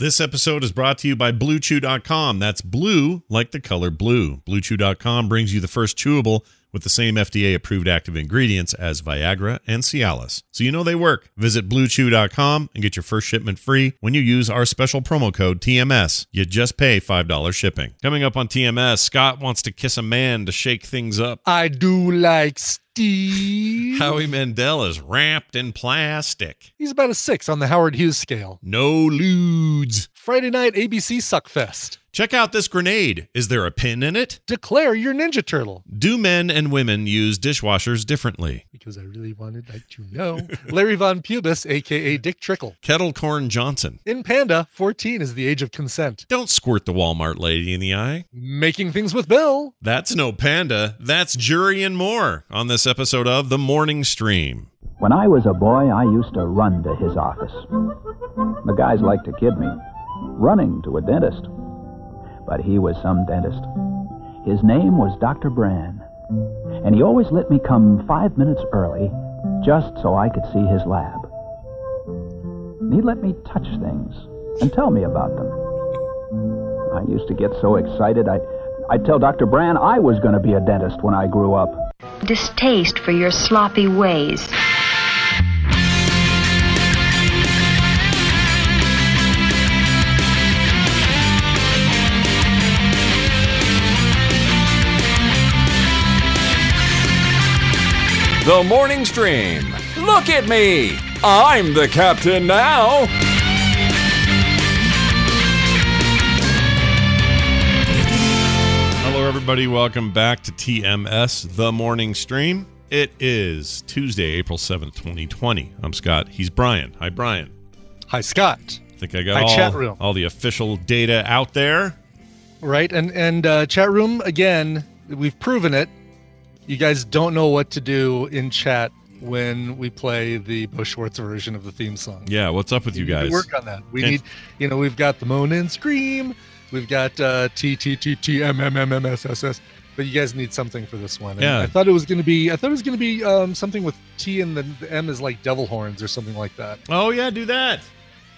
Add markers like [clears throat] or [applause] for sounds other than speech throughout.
This episode is brought to you by BlueChew.com. That's blue like the color blue. BlueChew.com brings you the first chewable with the same FDA approved active ingredients as Viagra and Cialis. So you know they work. Visit BlueChew.com and get your first shipment free when you use our special promo code TMS. You just pay $5 shipping. Coming up on TMS, Scott wants to kiss a man to shake things up. I do like Steve. [laughs] Howie Mandel is wrapped in plastic. He's about a six on the Howard Hughes scale. No lewds. Friday night ABC Suckfest. Check out this grenade. Is there a pin in it? Declare your Ninja Turtle. Do men and women use dishwashers differently? Because I really wanted like to know. [laughs] Larry Von Pubis, aka Dick Trickle. Kettle Corn Johnson. In Panda, 14 is the age of consent. Don't squirt the Walmart lady in the eye. Making things with Bill. That's no panda. That's jury and more on this episode of The Morning Stream. When I was a boy, I used to run to his office. The guys liked to kid me, running to a dentist. But he was some dentist. His name was Dr. Brand, and he always let me come five minutes early just so I could see his lab. He'd let me touch things and tell me about them. I used to get so excited, I'd, I'd tell Dr. Brand I was going to be a dentist when I grew up. distaste for your sloppy ways. The Morning Stream. Look at me. I'm the captain now. Hello, everybody. Welcome back to TMS, The Morning Stream. It is Tuesday, April 7th, 2020. I'm Scott. He's Brian. Hi, Brian. Hi, Scott. I think I got Hi, all, chat room. all the official data out there. Right, and and uh, chat room again. We've proven it. You guys don't know what to do in chat when we play the Bo Schwartz version of the theme song. Yeah, what's up with you We need to guys? work on that. We And- need, you know, we've got the moan and scream. We've got uh, T T T T M M M M S S S. But you guys need something for this one. And Yeah. I thought it was going to be. I thought it was going to be um, something with T and the, the M is like devil horns or something like that. Oh, yeah, do that.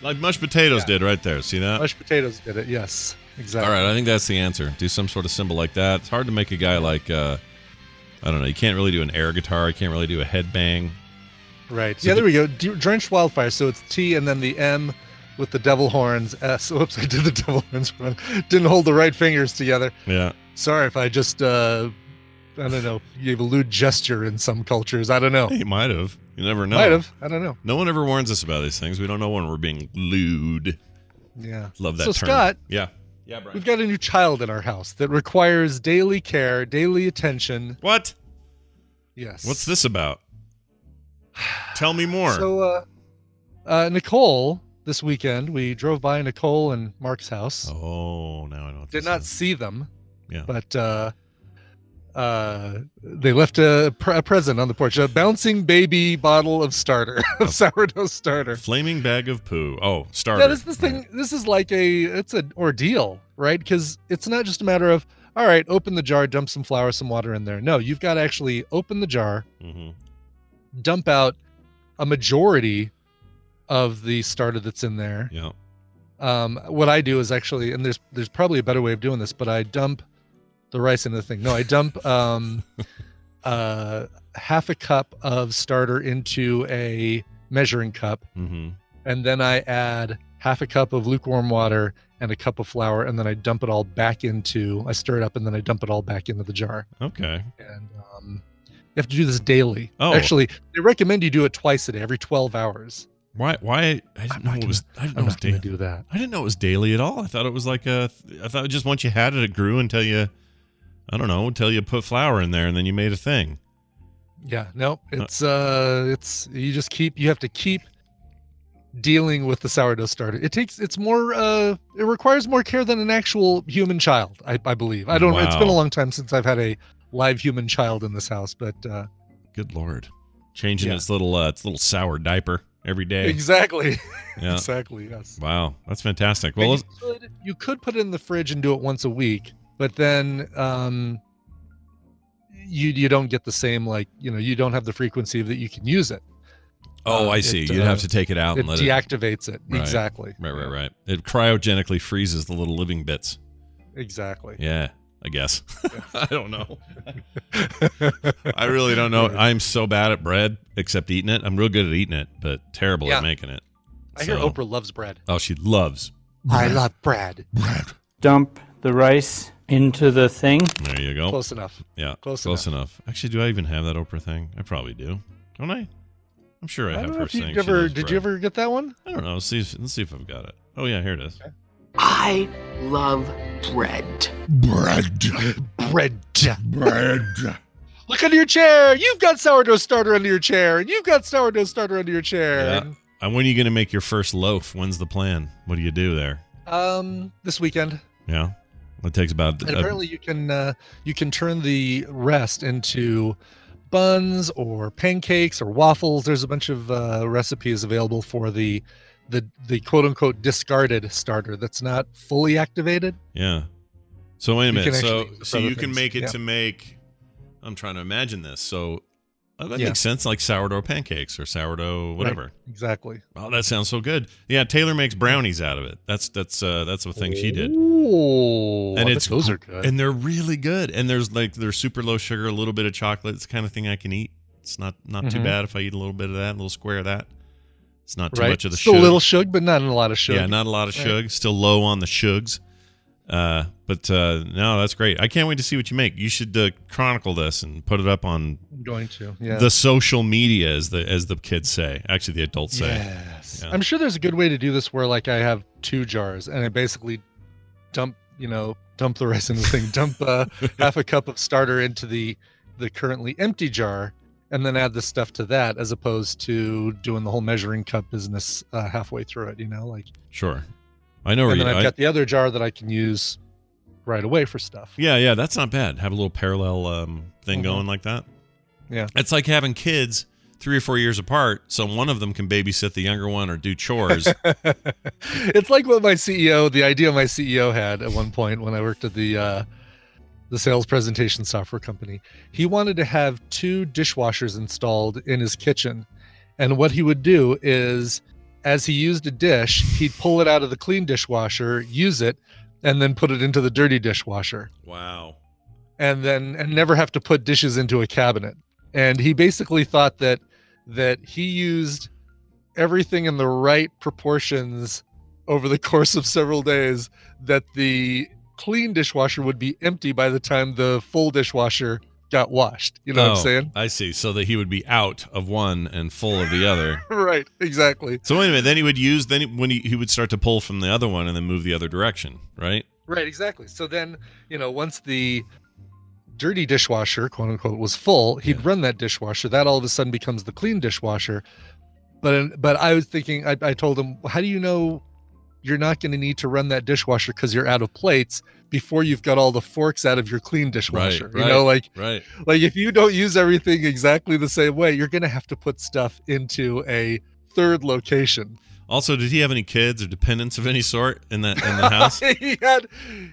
Like mashed potatoes Yeah. did right there. See that? Mashed potatoes did it. Yes, exactly. All right, I think that's the answer. Do some sort of symbol like that. It's hard to make a guy like, uh, I don't know, you can't really do an air guitar. You can't really do a headbang. Right. So yeah, the- there we go. Drenched wildfire. So it's T and then the M with the devil horns. S. Oops, [laughs] I did the devil horns wrong. Didn't hold the right fingers together. Yeah. Sorry if I just, uh, I don't know, gave a lewd gesture in some cultures. I don't know. He might have. You never know. Might have. I don't know. No one ever warns us about these things. We don't know when we're being lewd. Yeah. Love that So, term. Scott, Yeah. Yeah, Brian. we've got a new child in our house that requires daily care, daily attention. What? Yes. What's this about? [sighs] Tell me more. So, uh, uh, Nicole, this weekend, we drove by Nicole and Mark's house. oh, now I know. Did not is. see them. Yeah. but uh uh they left a, pre- a present on the porch a bouncing baby bottle of starter [laughs] of sourdough starter Flaming bag of poo. Oh, starter. yeah this this thing this is like a it's an ordeal right because it's not just a matter of all right open the jar dump some flour some water in there no you've got to actually open the jar hmm dump out a majority of the starter that's in there Yeah. um, what I do is actually, and there's there's probably a better way of doing this, but I dump the rice into the thing. No, I dump um, [laughs] uh, half a cup of starter into a measuring cup, hmm and then I add half a cup of lukewarm water and a cup of flour, and then I dump it all back into. I stir it up, and then I dump it all back into the jar. Okay. And um, you have to do this daily. Oh. Actually, they recommend you do it twice a day, every twelve hours. Why? Why? I didn't I'm know it gonna- was. I didn't know I'm it was not going to daily. do that. I didn't know it was daily at all. I thought it was like a. I thought just once you had it, it grew until you. I don't know until you put flour in there and then you made a thing. Yeah, no, it's uh it's you just keep you have to keep dealing with the sourdough starter. It takes it's more uh it requires more care than an actual human child, I, I believe. I don't it's been a long time since I've had a live human child in this house, but uh Good lord, changing Yeah. its little uh, its little sour diaper every day. exactly. [laughs] Yeah. exactly, yes. Wow, that's fantastic. Well, you, could, you could put it in the fridge and do it once a week, but then um you you don't get the same like, you know, you don't have the frequency that you can use it. Oh, Uh, I see. it, You'd uh, have to take it out It and let it. deactivates it. Right. Exactly. Right, right, right. It cryogenically freezes the little living bits. Exactly. Yeah, I guess. [laughs] I don't know. I really don't know. I'm so bad at bread, except eating it. I'm real good at eating it, but terrible Yeah. at making it. I hear Oprah loves bread. Oh, she loves. I love bread. bread. Dump the rice into the thing. There you go. Close enough. yeah, close close enough. Actually, do I even have that Oprah thing? I probably do. Don't I? I'm sure I, I have don't her if you saying. ever loves did you ever get that one? I don't know. Let's see. If, let's see if I've got it. Oh yeah, here it is. I love bread. Bread. Bread. Bread. Look under your chair. You've got sourdough starter under your chair, and you've got sourdough starter under your chair. Yeah. And, And when are you going to make your first loaf? When's the plan? What do you do there? um, this weekend, Yeah, it takes about. and apparently you can uh, you can turn the rest into buns or pancakes or waffles. There's a bunch of uh, recipes available for the the the quote unquote discarded starter that's not fully activated. Yeah. So wait a minute. So actually use it so you other can make it Yeah. to make. I'm trying to imagine this. So uh, that Yeah. makes sense, like sourdough pancakes or sourdough whatever. Exactly. Oh, that sounds so good. Yeah, Taylor makes brownies out of it. That's that's uh that's the thing she did. Ooh, And I it's those are good. And they're really good. And there's like they're super low sugar, a little bit of chocolate. It's the kind of thing I can eat. It's not not too Mhm. bad if I eat a little bit of that, a little square of that. It's not too right. much of the Still sugar. a little shug, but not a lot of sugar. Yeah, not a lot of Right. Still low on the shugs. Uh, but uh, no, that's great. I can't wait to see what you make. You should uh, chronicle this and put it up on I'm going to. Yeah. the social media, as the as the kids say. Actually, the adults say. Yes. Yeah. I'm sure there's a good way to do this where like I have two jars and I basically dump, you know, dump the rice in the thing, dump uh, [laughs] half a cup of starter into the the currently empty jar and then add the stuff to that as opposed to doing the whole measuring cup business uh, halfway through it, you know, like Sure, I know where and you. then I've I- got the other jar that I can use right away for stuff. yeah, yeah, that's not bad. Have a little parallel um, thing Mhm. going like that. Yeah. it's like having kids three or four years apart, so one of them can babysit the younger one or do chores. [laughs] it's like what my CEO, the idea my CEO had at one point when I worked at the uh, the sales presentation software company. He wanted to have two dishwashers installed in his kitchen, and what he would do is, as he used a dish, he'd pull it out of the clean dishwasher, use it, and then put it into the dirty dishwasher, wow. and then and never have to put dishes into a cabinet. And he basically thought that that he used everything in the right proportions over the [laughs] course of several days that the clean dishwasher would be empty by the time the full dishwasher got washed. You know what Oh, I'm saying? I see. So that he would be out of one and full of the other. [laughs] right, exactly. So wait a minute. Then he would use. Then he, when he, he would start to pull from the other one and then move the other direction. Right. Right, exactly. So then, you know, once the dirty dishwasher, quote unquote, was full, he'd Yeah. run that dishwasher. That all of a sudden becomes the clean dishwasher. But but I was thinking, I, I told him, how do you know you're not going to need to run that dishwasher because you're out of plates before you've got all the forks out of your clean dishwasher? right. You know, like Right. like if you don't use everything exactly the same way, you're going to have to put stuff into a third location. Also, did he have any kids or dependents of any sort in that in the house? [laughs] he had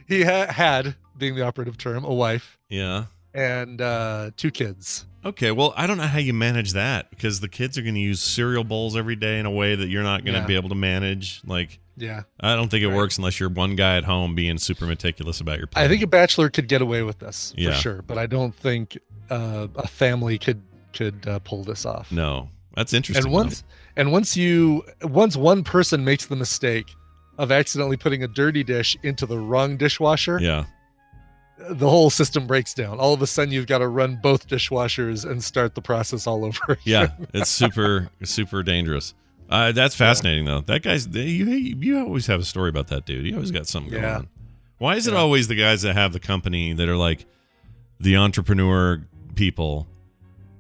he ha- had being the operative term a wife yeah. and uh two kids Okay. Well, I don't know how you manage that because the kids are going to use cereal bowls every day in a way that you're not going to Yeah. be able to manage. Like, yeah I don't think it Right. works unless you're one guy at home being super meticulous about your. i think a bachelor could get away with this Yeah. for sure but i don't think uh, a family could could uh, pull this off no, that's interesting. and though. once and once you once one person makes the mistake of accidentally putting a dirty dish into the wrong dishwasher yeah, the whole system breaks down all of a sudden you've got to run both dishwashers and start the process all over yeah, it's super [laughs] super dangerous. Uh, that's fascinating though. That guy's you. You always have a story about that dude. He always got something going Yeah. on. Why is it Yeah. always the guys that have the company that are like the entrepreneur people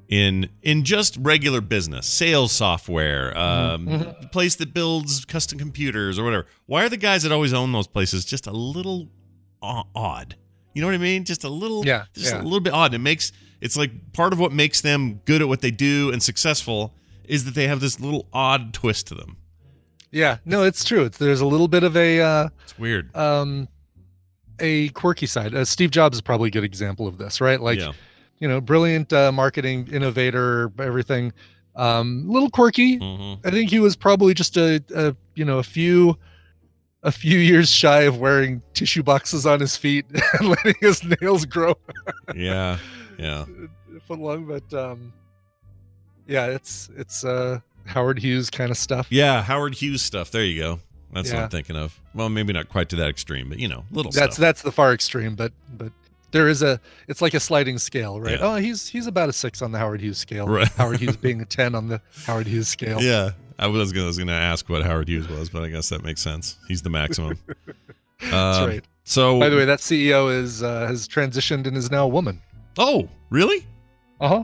in in just regular business, sales software, um, Mhm. place that builds custom computers or whatever? Why are the guys that always own those places just a little odd? You know what I mean? Just a little, Yeah, just yeah. a little bit odd. It makes it's like part of what makes them good at what they do and successful is that they have this little odd twist to them. yeah no it's true it's there's a little bit of a uh It's weird. um a quirky side uh, steve jobs is probably a good example of this right like yeah, you know brilliant uh, marketing innovator everything Um, a little quirky. Mhm. I think he was probably just a, a you know a few a few years shy of wearing tissue boxes on his feet [laughs] and letting his nails grow Yeah, yeah. [laughs] foot long. But um, yeah, it's it's uh, Howard Hughes kind of stuff. Yeah, Howard Hughes stuff. There you go. That's what I'm thinking of. Well, maybe not quite to that extreme, but you know, little that's stuff. that's the far extreme, but but there is a it's like a sliding scale, right? Yeah. Oh, he's he's about a six on the Howard Hughes scale. Right. Howard Hughes [laughs] being a ten on the Howard Hughes scale. Yeah, I was gonna, I was gonna ask what Howard Hughes was, but I guess that makes sense. He's the maximum. [laughs] That's Um, right. So, By the way, that CEO is uh, has transitioned and is now a woman. oh, really? Uh huh.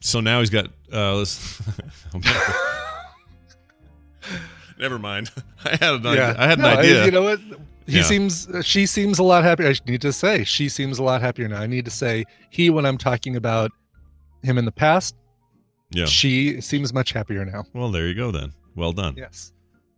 So now he's got. Uh, let's, [laughs] never mind. [laughs] I had an idea. I had an idea. You know what? He Yeah. seems, she seems a lot happier. I need to say, she seems a lot happier now. I need to say he when I'm talking about him in the past. yeah. She seems much happier now. Well, there you go then. Well done. Yes.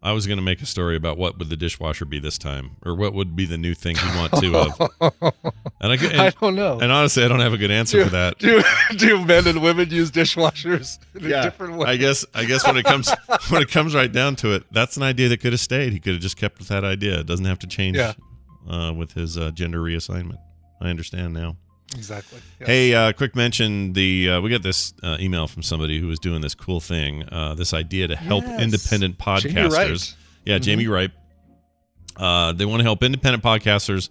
I was going to make a story about what would the dishwasher be this time, or what would be the new thing you want two of. [laughs] And I, could- I don't know. and honestly, I don't have a good answer for that. do [laughs] do men and women use dishwashers in a different way? I guess I guess when it comes [laughs] when it comes right down to it, that's an idea that could have stayed. He could have just kept with that idea. It doesn't have to change Yeah. uh, with his uh, gender reassignment. I understand now. Exactly. Yes. Hey, uh, quick mention: the uh, we got this uh, email from somebody who was doing this cool thing, uh, this idea to help Yes. independent podcasters. Yeah, Mhm. Jamie Wright. Uh, they want to help independent podcasters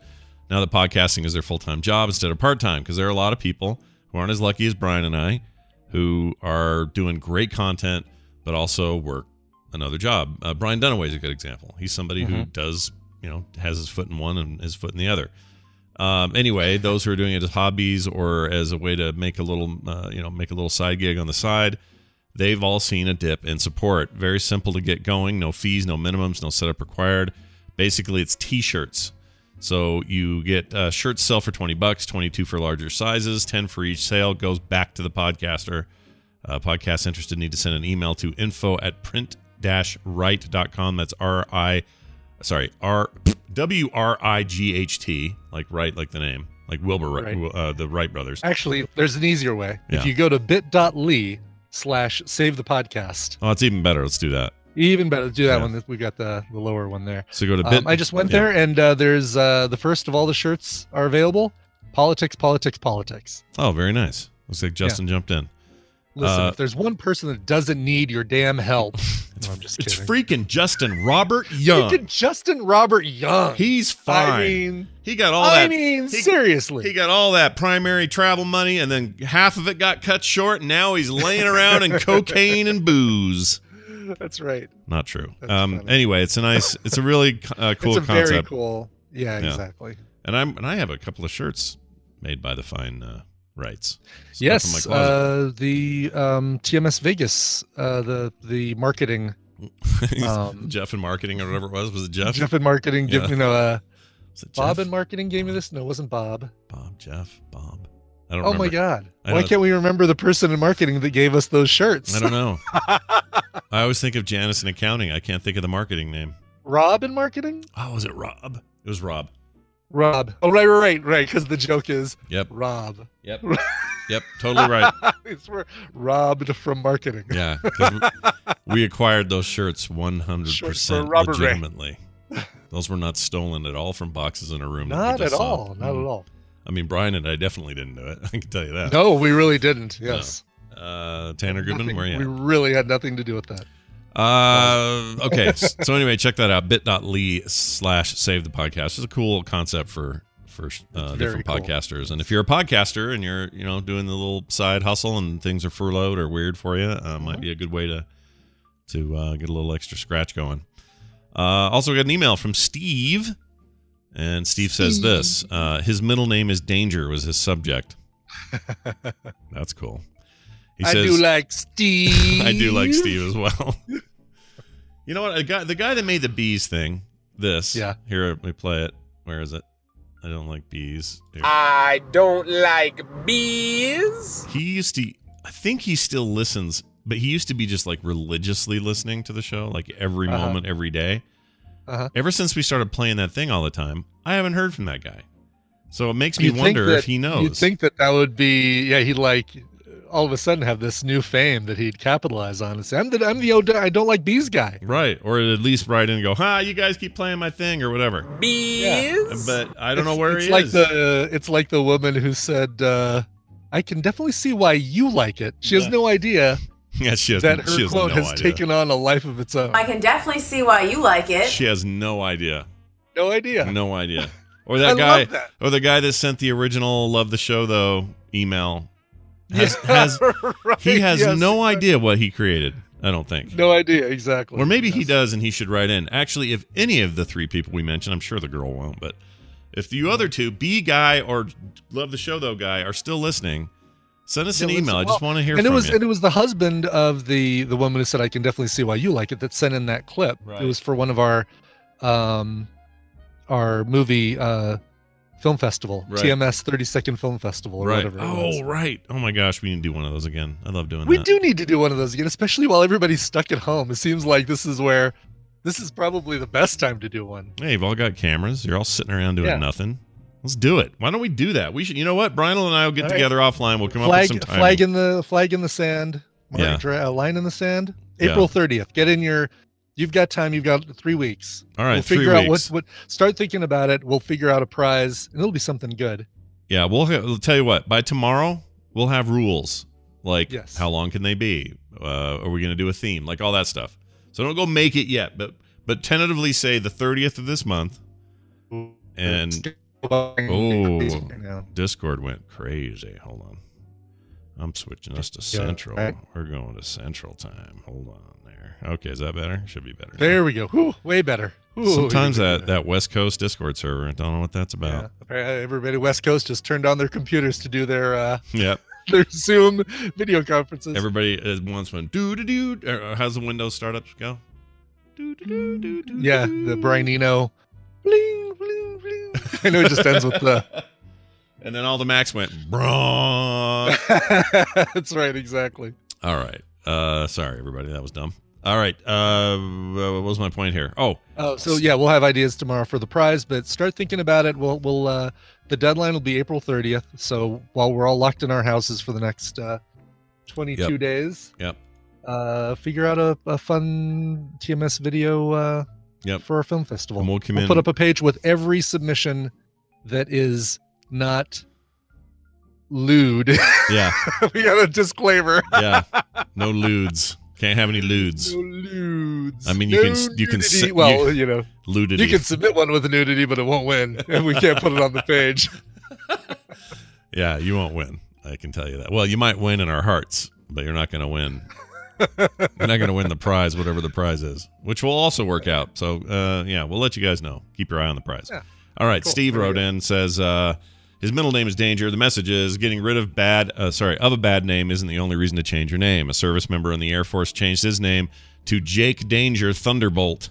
now that podcasting is their full time job instead of part time because there are a lot of people who aren't as lucky as Brian and I who are doing great content but also work another job. Uh, Brian Dunaway is a good example. He's somebody who does, you know, has his foot in one and his foot in the other. Um, anyway, those who are doing it as hobbies or as a way to make a little, uh, you know, make a little side gig on the side, they've all seen a dip in support. Very simple to get going. No fees, no minimums, no setup required. Basically, it's T-shirts. So you get uh, shirts sell for twenty bucks, twenty-two for larger sizes, ten for each sale. Goes back to the podcaster. Uh, podcast interested need to send an email to info at print-right.com. That's R I, sorry R W R I G H T, like right, like the name, like Wilbur, Right. uh, the Wright brothers. Actually, there's an easier way. Yeah. If you go to bit.ly slash save the podcast, Oh, it's even better. Let's do that. even better Let's do that Yeah. one. We got the, the lower one there. So go to bit. Um, I just went yeah. there and uh, there's uh, the first of all the shirts are available. Politics, politics, politics. Oh, very nice. Looks like Justin jumped in. Listen, Uh, if there's one person that doesn't need your damn help, [laughs] no, I'm just It's kidding. freaking Justin Robert [laughs] Young. Freaking Justin Robert Young. He's fine. I mean, he got all I that. I mean, he- seriously. He got all that primary travel money, and then half of it got cut short, and now he's laying around in [laughs] cocaine and booze. That's right. Not true. That's Um. funny. Anyway, it's a nice, it's a really uh, cool it's a very cool. Yeah, Yeah. exactly. and I'm and I have a couple of shirts made by the fine uh, rights. In Yes, uh, the um, TMS Vegas, uh, the the marketing, [laughs] um, Jeff in marketing or whatever it was. Was it Jeff? Jeff in marketing, give Yeah. you know, uh, Bob in marketing gave me this. No, it wasn't Bob. Bob. Jeff. Bob. I don't. Oh my. God! Why can't we remember the person in marketing that gave us those shirts? I don't know. [laughs] I always think of Janice in accounting. I can't think of the marketing name. Rob in marketing. Oh, was it Rob? It was Rob. Rob. Oh right, right, right, right. Because the joke is Yep. Rob. Yep. yep. Totally right. [laughs] we're robbed from marketing. Yeah, we, acquired those shirts 100% Short for Robert Ray. legitimately. Those were not stolen at all from boxes in a room. Not at saw. all. Not Mm. at all. I mean, Brian and I definitely didn't do it. [laughs] I can tell you that. No, we really didn't. Yes. Uh, Tanner Goodman, Nothing- [laughs] where you We really had nothing to do with that. Uh, okay. [laughs] so anyway, check that out. Bit.ly slash save the podcast. It's a cool concept for for uh, different cool. podcasters. And if you're a podcaster and you're you know doing the little side hustle and things are furloughed or weird for you, uh, might Mm-hmm. be a good way to to uh, get a little extra scratch going. Uh, also got an email from Steve, and Steve, says this: uh, his middle name is Danger was his subject. [laughs] That's cool. He I says, do like Steve. [laughs] I do like Steve as well. [laughs] you know what? A guy, the guy that made the bees thing. This. Yeah. Here, let me play it. Where is it? I don't like bees. Here. I don't like bees. he used to. I think he still listens, but he used to be just like religiously listening to the show, like every Uh-huh. moment, every day. Uh-huh. Ever since we started playing that thing all the time, I haven't heard from that guy. So it makes me You'd wonder that- if he knows. You'd think that that would be yeah. He'd like all of a sudden have this new fame that he'd capitalize on and say, "I'm the I'm the oh, I don't like bees guy." Right. Or at least write in and go, "Ha, you guys keep playing my thing" or whatever. Bees. But I don't know It's- where it's he like is. the it's like the woman who said, uh, "I can definitely see why you like it." She has no idea [laughs] yeah, she has, that her she has quote no has idea. taken on a life of its own. I can definitely see why you like it. She has no idea. No idea. No idea. [laughs] Or I that guy, love that. or the guy that sent the original "Love the Show" though email has, Yeah, has [laughs] right, he has yes, no exactly. idea what he created. I don't think. No idea exactly. Or maybe he does and he should write in. Actually, if any of the three people we mentioned, I'm sure the girl won't, but if you other two, B guy or love the show though guy, are still listening, send us an Yeah, let's- email. I just want to hear and from it was you. and it was the husband of the the woman who said I can definitely see why you like it that sent in that clip. Right. It was for one of our um our movie uh film festival, Right. TMS 30 second film festival or right. whatever. it Oh, right. Oh my gosh, we need to do one of those again. I love doing We that. We do need to do one of those again, especially while everybody's stuck at home. It seems like this is where this is probably the best time to do one. Hey, you've all got cameras. You're all sitting around doing Yeah. nothing. Let's do it. Why don't we do that? We should. You know what? Brian and I will get All right. together offline. We'll come up with some time. flag in the flag in the sand. Mark, Yeah. dra- a line in the sand. Yeah. April 30th. Get in your You've got time. You've got three weeks. All right, we'll three figure out weeks. what what. Start thinking about it. We'll figure out a prize, and it'll be something good. Yeah, we'll, ha- we'll tell you what. By tomorrow, we'll have rules like Yes. how long can they be? Uh, are we going to do a theme? Like all that stuff. So don't go make it yet, but but tentatively say the 30th of this month. And oh, Discord went crazy. Hold on. I'm switching us to Central. We're going to Central time. Hold on there. Okay, is that better? Should be better. There we go. Whew, way better. Ooh, Sometimes that, that West Coast Discord server, I don't know what that's about. Apparently Everybody West Coast just turned on their computers to do their uh, [laughs] Yep. [laughs] their Zoom video conferences. Everybody at once went doo doo doo. or How's the Windows startups go? Doo doo doo doo doo. yeah, the Brian Eno. Bling, bling, bling. [laughs] I know it just ends with the. And then all the Macs went brrrr. That's right, exactly. all right. Uh, sorry, everybody. That was dumb. All right. Uh, what was my point here? Oh, Oh, so yeah, we'll have ideas tomorrow for the prize, but start thinking about it. We'll we'll uh the deadline will be April 30th. So while we're all locked in our houses for the next uh 22 Yep. days, yep. uh figure out a, a fun TMS video uh Yep. for our film festival. And we'll come we'll in- put up a page with every submission that is not lewd. [laughs] Yeah. we got a disclaimer. Yeah. No lewds. Can't have any lewds. No lewds. I mean, you can- No you can sit- well, you- you know, Ludity. you can submit one with a nudity, but it won't win, and we can't put it on the page. [laughs] Yeah, you won't win. I can tell you that. Well, you might win in our hearts, but you're not going to win. you're not going to win the prize, whatever the prize is, which will also work out. So, uh, yeah, we'll let you guys know. Keep your eye on the prize. Yeah. All right. Cool. Steve wrote in says uh, his middle name is Danger. The message is getting rid of bad. Uh, sorry, of a bad name isn't the only reason to change your name. A service member in the Air Force changed his name to Jake Danger Thunderbolt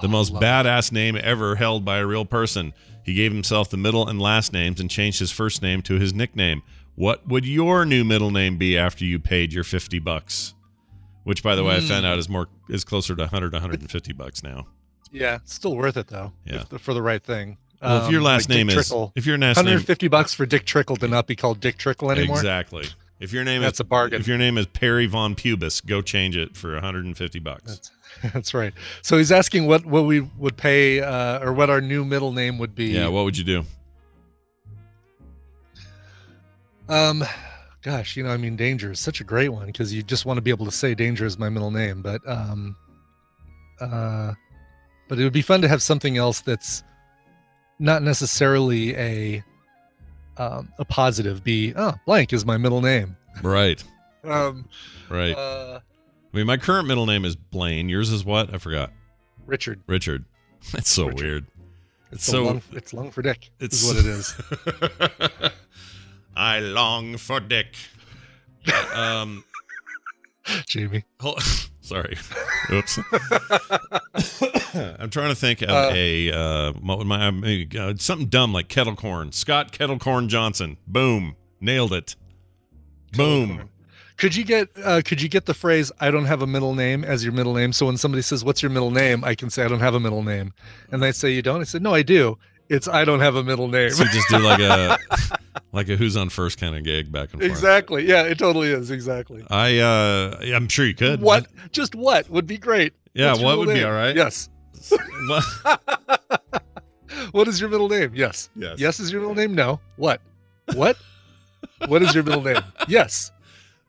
the most badass name ever held by a real person. He gave himself the middle and last names and changed his first name to his nickname. What would your new middle name be after you paid your 50 bucks? Which by the way, I found out is more is closer to 100 150 bucks now. Yeah, it's still worth it though. Yeah. if- for the right thing. Well, if your Um, last like Dick name is Trickle, if your last name 150 bucks for Dick Trickle to not be called Dick Trickle anymore. Exactly. If your name That's is a bargain. If your name is Perry Von Pubis, go change it for 150 bucks. That's, [laughs] that's right. So he's asking what what we would pay uh, or what our new middle name would be. yeah, what would you do? Um, gosh, you know, I mean, Danger is such a great one because you just want to be able to say Danger is my middle name, but um, uh, but it would be fun to have something else that's not necessarily a um a positive. Be oh, blank is my middle name. Right. [laughs] Um, Right. uh, I mean, my current middle name is Blaine. Yours is what? I forgot. Richard. Richard. [laughs] That's so Richard. weird. It's so lung, it's lung for Dick. It's what it is. [laughs] I long for Dick. um, Jamie. hol- sorry. [laughs] Oops. I'm trying to think of Uh, a uh, what would my uh, something dumb like kettle corn. Scott Kettle Corn Johnson. Boom. Nailed it. Boom. Could you get uh, could you get the phrase "I don't have a middle name" as your middle name? So when somebody says, "What's your middle name?" I can say, "I don't have a middle name," and they say, "You don't." I said, "No, I do." It's "I don't have a middle name." So just do like a [laughs] like a who's on first kind of gig back and forth. Exactly. Yeah, it totally is. Exactly. I uh I'm sure you could. What? Just what would be great? Yeah, what would middle be all right? Yes. [laughs] What- is your middle name? Yes. Yes. Yes is your middle name? No. What? What? what is your middle name? Yes.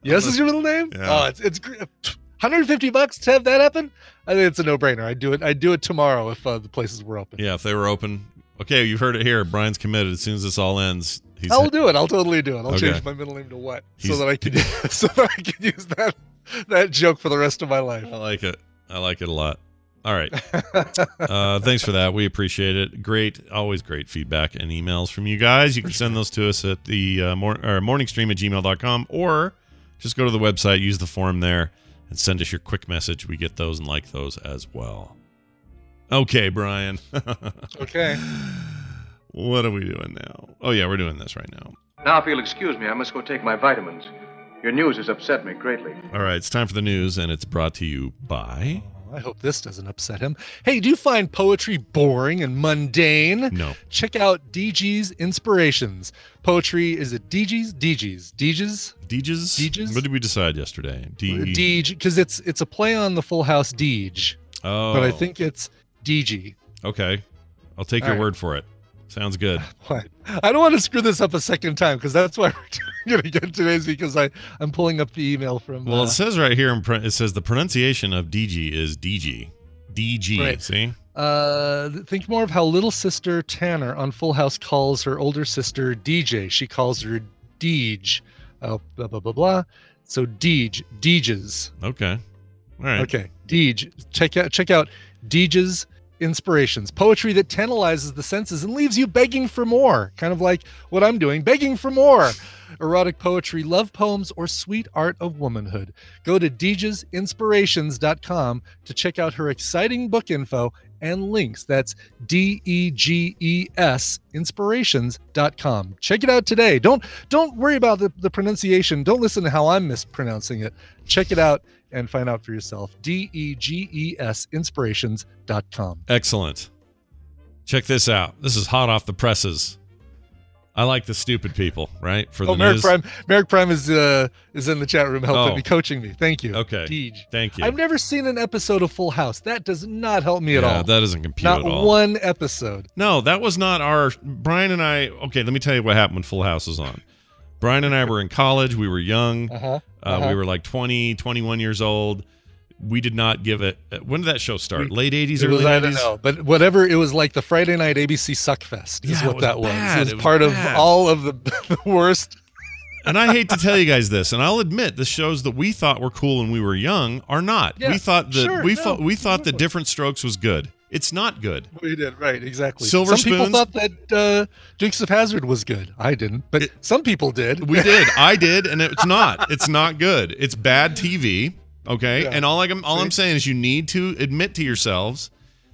Yes is your middle name? Yeah. Oh, it's it's 150 bucks to have that happen. I think it's a no-brainer. I'd do it. I'd do it tomorrow if uh, the places were open. yeah, if they were open. Okay, you've heard it here. Brian's committed. As soon as this all ends, he's I'll do it. I'll totally do it. I'll Okay. change my middle name to what so that I can [laughs] [laughs] so that I can use that that joke for the rest of my life. I like it. I like it a lot. All right. uh, thanks for that. We appreciate it. Great, always great feedback and emails from you guys. You can send those to us at the uh, mor- or morningstream at gmail.com or just go to the website, use the form there, and send us your quick message. We get those and like those as well. Okay, Brian. Okay. [laughs] what are we doing now? Oh, yeah, we're doing this right now. Now, if you'll excuse me, I must go take my vitamins. Your news has upset me greatly. All right, it's time for the news, and it's brought to you by. Oh, I hope this doesn't upset him. Hey, do you find poetry boring and mundane? No. Check out DG's Inspirations. Poetry is it DG's? DG's. DG's? Deeges? Deeges? What did we decide yesterday? D- Deej, because it's it's a play on the Full House Deej, Oh. but I think it's DG. Okay. I'll take All your right. word for it. Sounds good. [laughs] What? I don't want to screw this up a second time because that's why [laughs] we're going to get today's because I I'm pulling up the email from. Well, uh, it says right here, in it says the pronunciation of DG is DG. DG. Right. See? Uh, think more of how little sister Tanner on Full House calls her older sister DJ. She calls her Deej. Oh, blah blah blah blah. So Deej, Deeges. Okay. All right. Okay, Deej. Check out check out Deej's inspirations. Poetry that tantalizes the senses and leaves you begging for more. Kind of like what I'm doing, begging for more. Erotic poetry, love poems, or sweet art of womanhood. Go to degesinspirations.com to check out her exciting book info and links. That's D E G E S inspirations.com. Check it out today. Don't don't worry about the, the pronunciation. Don't listen to how I'm mispronouncing it. Check it out and find out for yourself. D E G E S inspirations.com. Excellent. Check this out. This is hot off the presses. I like the stupid people, right? For the Oh, Merrick news. Prime. Merrick Prime is uh is in the chat room helping Oh. me, coaching me. Thank you. Okay. Deej. Thank you. I've never seen an episode of Full House. That does not help me at yeah, all. that doesn't compute not at all. one episode. No, that was not our. Brian and I. Okay, let me tell you what happened when Full House was on. Brian and I were in college. We were young. Uh-huh. Uh, Uh-huh. We were like 20, 21 years old. We did not give it. uh, When did that show start? Late 80s, It early was, I don't 90s? know, but whatever it was like the Friday night ABC Suckfest is Yeah, what was that was. It was It was part bad. of all of the, [laughs] the worst. And I hate to tell you guys this, and I'll admit the shows that we thought were cool when we were young are not. Yeah, we thought that sure, we no, thought we thought that Diff'rent Strokes was good. It's not good. We did right, exactly. Silver some people thought that uh, Dukes of Hazzard was good. I didn't, but some people did. We did. [laughs] I did, and it's not. It's not good. It's bad TV. Okay, Yeah. and all I'm all I'm saying is you need to admit to yourselves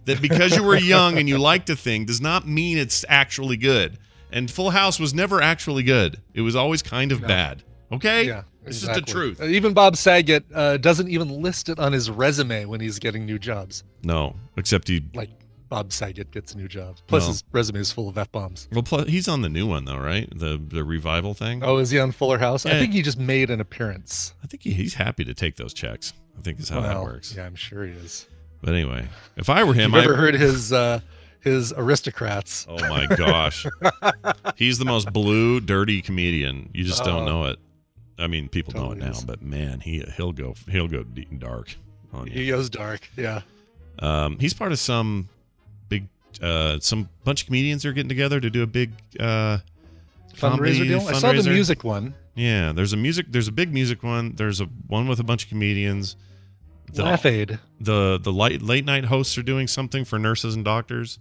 that because you were [laughs] young and you liked a thing does not mean it's actually good. And Full House was never actually good. It was always kind of bad. Okay, Yeah, it's exactly. just the truth. Uh, Even Bob Saget uh, doesn't even list it on his resume when he's getting new jobs. No, except he. Like Bob Saget gets new jobs. Plus, No. his resume is full of f bombs. Well, plus, he's on the new one though, right? The the revival thing. Oh, is he on Fuller House? I think he just made an appearance. I think he, he's happy to take those checks. I think is how that works. Yeah, I'm sure he is. But anyway, if I were him, Have you I, ever heard his uh, his aristocrats? Oh my gosh. [laughs] He's the most blue, dirty comedian. You just don't Oh. know it. I mean, people know it now, but man, he he'll go he'll go deep and dark on you. He goes dark. Yeah. Um, he's part of some uh some bunch of comedians are getting together to do a big uh Fundraiser deal. I saw the music one. Yeah, there's a music there's a big music one. There's a one with a bunch of comedians. The, Laugh Aid. The the late late night hosts are doing something for nurses and doctors.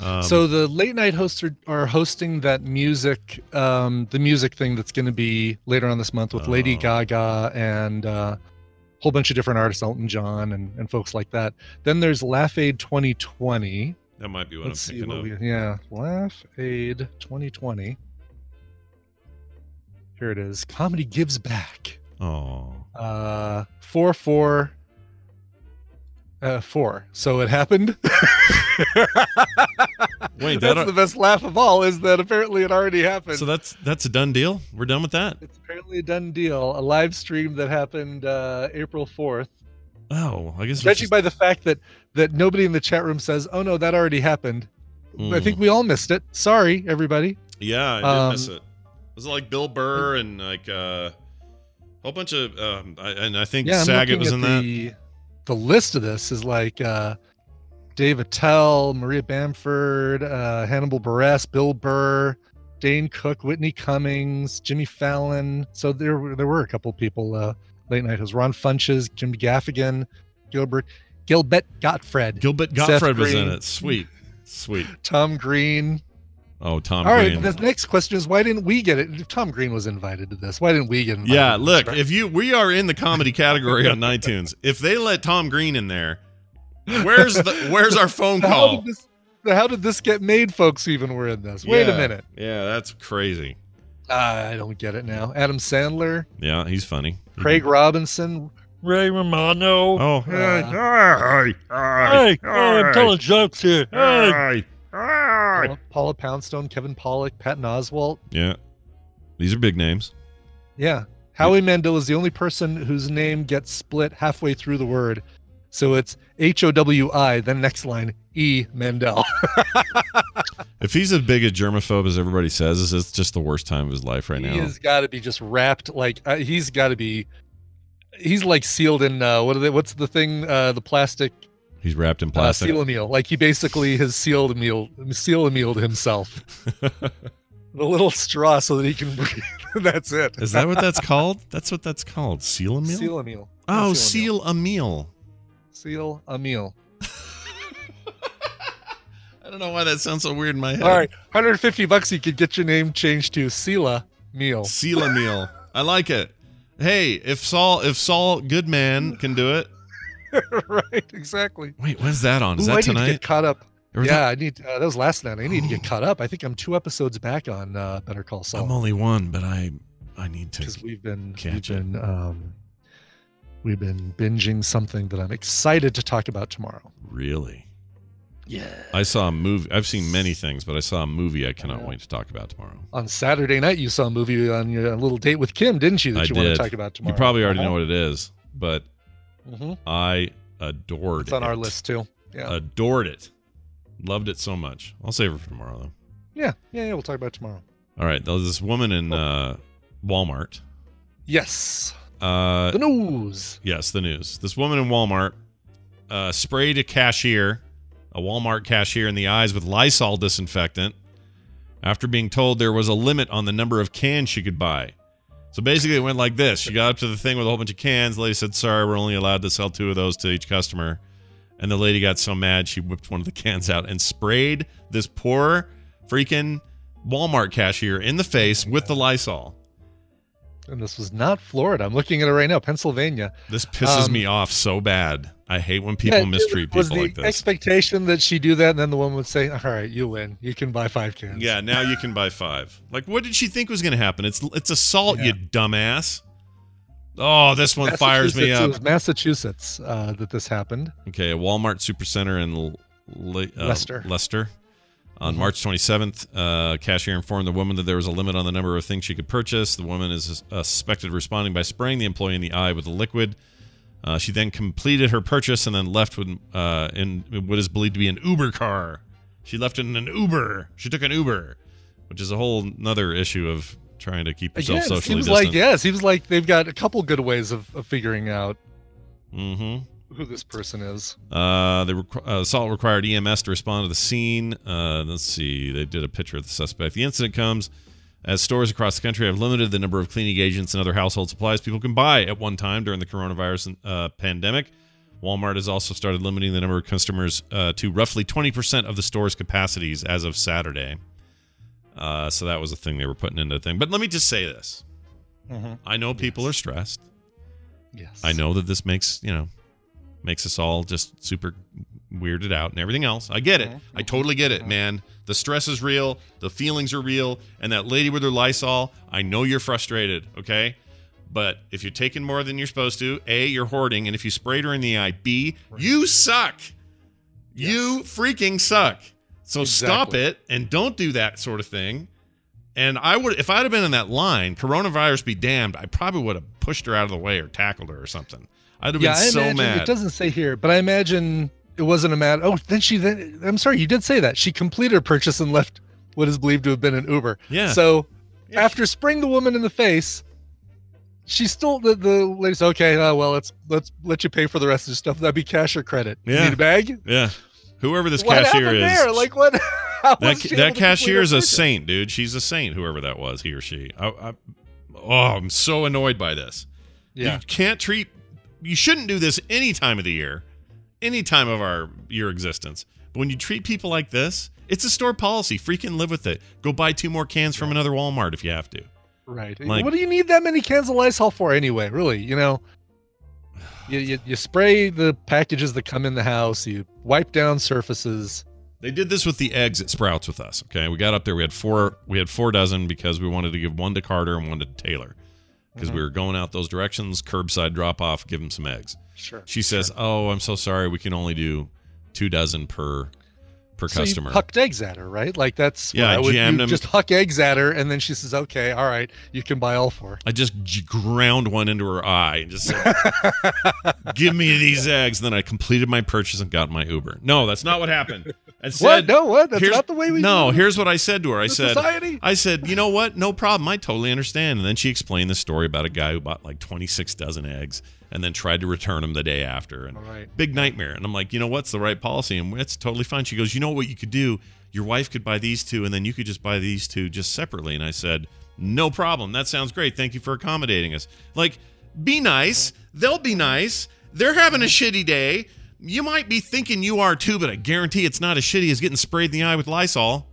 Um, so the late night hosts are, are hosting that music, um, the music thing that's going to be later on this month with Lady Oh. Gaga and uh, a whole bunch of different artists, Elton John and, and folks like that. Then there's Laugh Aid 2020. That might be what Let's I'm thinking what of. we yeah, Laugh Aid 2020. Here it is. Comedy gives back. Oh. Uh, four four. Uh, four. So it happened. [laughs] Wait, that that's are- the best laugh of all. Is that apparently it already happened. So that's that's a done deal. We're done with that. it's apparently a done deal. A live stream that happened uh, April fourth. Oh, I guess. Judging just- by the fact that that nobody in the chat room says, "Oh no, that already happened." I Mm. think we all missed it. Sorry, everybody. Yeah, I did Um, miss it. Was it like Bill Burr and like uh, a whole bunch of um, I, and I think Yeah, Saget was at in that. the, The list of this is like uh, Dave Attell, Maria Bamford, uh, Hannibal Buress, Bill Burr, Dane Cook, Whitney Cummings, Jimmy Fallon. So there were- there were a couple people uh, late night hosts. Ron Funches, Jim Gaffigan, Gilbert, Gilbert Gottfried, Gilbert Gottfried was in it. Sweet, sweet. Tom Green. Oh, Tom All right, Green. the next question is why didn't we get it? If Tom Green was invited to this, why didn't we get invited? Yeah, this, look, right? if you we are in the comedy category on iTunes. If they let Tom Green in there, where's the where's our phone How call? did this, how did this get made, folks? Even were in this. Wait Yeah. a minute. Yeah, that's crazy. I don't get it now. Adam Sandler, Yeah, he's funny. Craig Robinson, Ray Romano. Oh, uh, Hey, Hey, hey, I'm telling jokes here. Hey. Paula, Paula Poundstone, Kevin Pollak, Patton Oswalt. yeah. These are big names. Yeah. Howie Mandel is the only person whose name gets split halfway through the word. So it's H O W I, then next line, E Mandel. [laughs] If he's as big a germaphobe as everybody says, it's just the worst time of his life right now. He's got to be just wrapped like uh, he's got to be. He's like sealed in uh, what are they? What's the thing? Uh, the plastic He's wrapped in uh, plastic. seal meal. Like he basically has sealed a meal seal mealed himself. [laughs] the little straw so that he can breathe. [laughs] That's it. Is that what that's called? That's what that's called. Seal a meal. Seal a meal. oh, seal a meal. Seal a meal. I don't know why that sounds so weird in my head. All right, 150 bucks. You could get your name changed to Sela Meal. Seal a meal. I like it. Hey, if Saul if Saul Goodman can do it. [laughs] right, exactly. Wait, when's that on? Is Ooh, that I need to tonight? get caught up. Yeah, that- I need. Uh, that was last night. I need to get caught up. I think I'm two episodes back on uh, Better Call Saul. I'm only one, but I I need to because we've been catch we've been um, we've been binging something that I'm excited to talk about tomorrow. really. Yeah. I saw a movie. I've seen many things, but I saw a movie I cannot wait to talk about tomorrow. On Saturday night, you saw a movie on your little date with Kim, didn't you? That I you did. want to talk about tomorrow. You probably already Uh-huh. know what it is, but Mhm. I adored it. It's on it. our list too. Yeah. Adored it. Loved it so much. I'll save it for tomorrow though. yeah. Yeah. Yeah. We'll talk about it tomorrow. All right. There's this woman in uh, Walmart. Yes. Uh, The news. Yes, the news. This woman in Walmart uh, sprayed a cashier, a Walmart cashier, in the eyes with Lysol disinfectant after being told there was a limit on the number of cans she could buy. So basically, it went like this. She got up to the thing with a whole bunch of cans. The lady said, Sorry, we're only allowed to sell two of those to each customer. And the lady got so mad, she whipped one of the [laughs] cans out and sprayed this poor freaking Walmart cashier in the face with the Lysol. And this was not Florida. I'm looking at it right now. Pennsylvania. This pisses Um, me off so bad. I hate when people Yeah, mistreat people the like this. expectation that she do that, and then the woman would say, "All right, you win. You can buy five cans." Yeah, now you can buy five. Like, what did she think was going to happen? It's it's assault, you dumbass. Oh, this one fires me Massachusetts- It up. was Massachusetts uh, that this happened. Okay, a Walmart Supercenter in Le- uh, Leicester. Leicester. On Mhm. March 27th, uh, cashier informed the woman that there was a limit on the number of things she could purchase. The woman is uh, suspected of responding by spraying the employee in the eye with a liquid. Uh, she then completed her purchase and then left with uh, in what is believed to be an Uber car. She left in an Uber. She took an Uber, which is a whole another issue of trying to keep yourself it socially seems distant. like yeah, it seems like they've got a couple good ways of, of figuring out Mm-hmm. Who this person is. Uh, the requ- uh, assault required EMS to respond to the scene. Uh, let's see. They did a picture of the suspect. The incident comes as stores across the country have limited the number of cleaning agents and other household supplies people can buy at one time during the coronavirus uh, pandemic. Walmart has also started limiting the number of customers uh, to roughly 20% of the store's capacities as of Saturday. Uh, so that was a thing they were putting into the thing. But let me just say this Mhm. I know people are stressed. Yes. I know that this makes, you know, makes us all just super weirded out and everything else. I get it. I totally get it, man. The stress is real, the feelings are real, and that lady with her Lysol, I know you're frustrated, okay? But if you're taking more than you're supposed to, A, you're hoarding, and if you sprayed her in the eye, B, you suck. You freaking suck. So stop it and don't do that sort of thing. And I would, if I'd have been in that line, coronavirus be damned, I probably would have pushed her out of the way or tackled her or something. I'd have yeah, been I so imagine mad. it doesn't say here, but I imagine it wasn't a mad. Oh, then she then I'm sorry, you did say that she completed her purchase and left what is believed to have been an Uber. Yeah. So after spraying the woman in the face, she still the the lady said, "Okay, uh, well let's let's let you pay for the rest of the stuff. That'd be cash or credit. Yeah. You Yeah. Need a bag? yeah. Whoever this what cashier is. there? Like what? [laughs] that that able to complete cashier is a saint, dude. She's a saint, whoever that was, he or she. I, I, oh, I'm so annoyed by this. Yeah. You can't treat. You shouldn't do this any time of the year, any time of our your existence. But when you treat people like this, it's a store policy. Freaking live with it. Go buy two more cans from another Walmart if you have to. Right. Like- what do you need that many cans of Lysol for anyway? Really, you know, [sighs] you, you you spray the packages that come in the house. You wipe down surfaces. They did this with the eggs at Sprouts with us. Okay, we got up there. We had four. We had four dozen because we wanted to give one to Carter and one to Taylor because mm-hmm. we were going out those directions. Curbside drop off. Give them some eggs. Sure. She says, "Oh, I'm so sorry. We can only do two dozen per per So you customer." hucked eggs at her, right? Like that's Yeah, what I would jammed you them- just huck eggs at her, and then she says, "Okay, all right, you can buy all four." I just ground one into her eye and just said, [laughs] "Give me these eggs." And then I completed my purchase and got my Uber. No, that's not what happened. I [laughs] What? No, what? That's not the way we No, here's what I said to her. I said, society? I said, you know what? No problem. I totally understand. And then she explained the story about a guy who bought like 26 dozen eggs and then tried to return them the day after. And right. big nightmare. And I'm like, you know what's the right policy? And it's totally fine. She goes, you know what you could do? Your wife could buy these two, and then you could just buy these two just separately. And I said, no problem. That sounds great. Thank you for accommodating us. Like, be nice. They'll be nice. They're having a shitty day. You might be thinking you are too, but I guarantee it's not as shitty as getting sprayed in the eye with Lysol.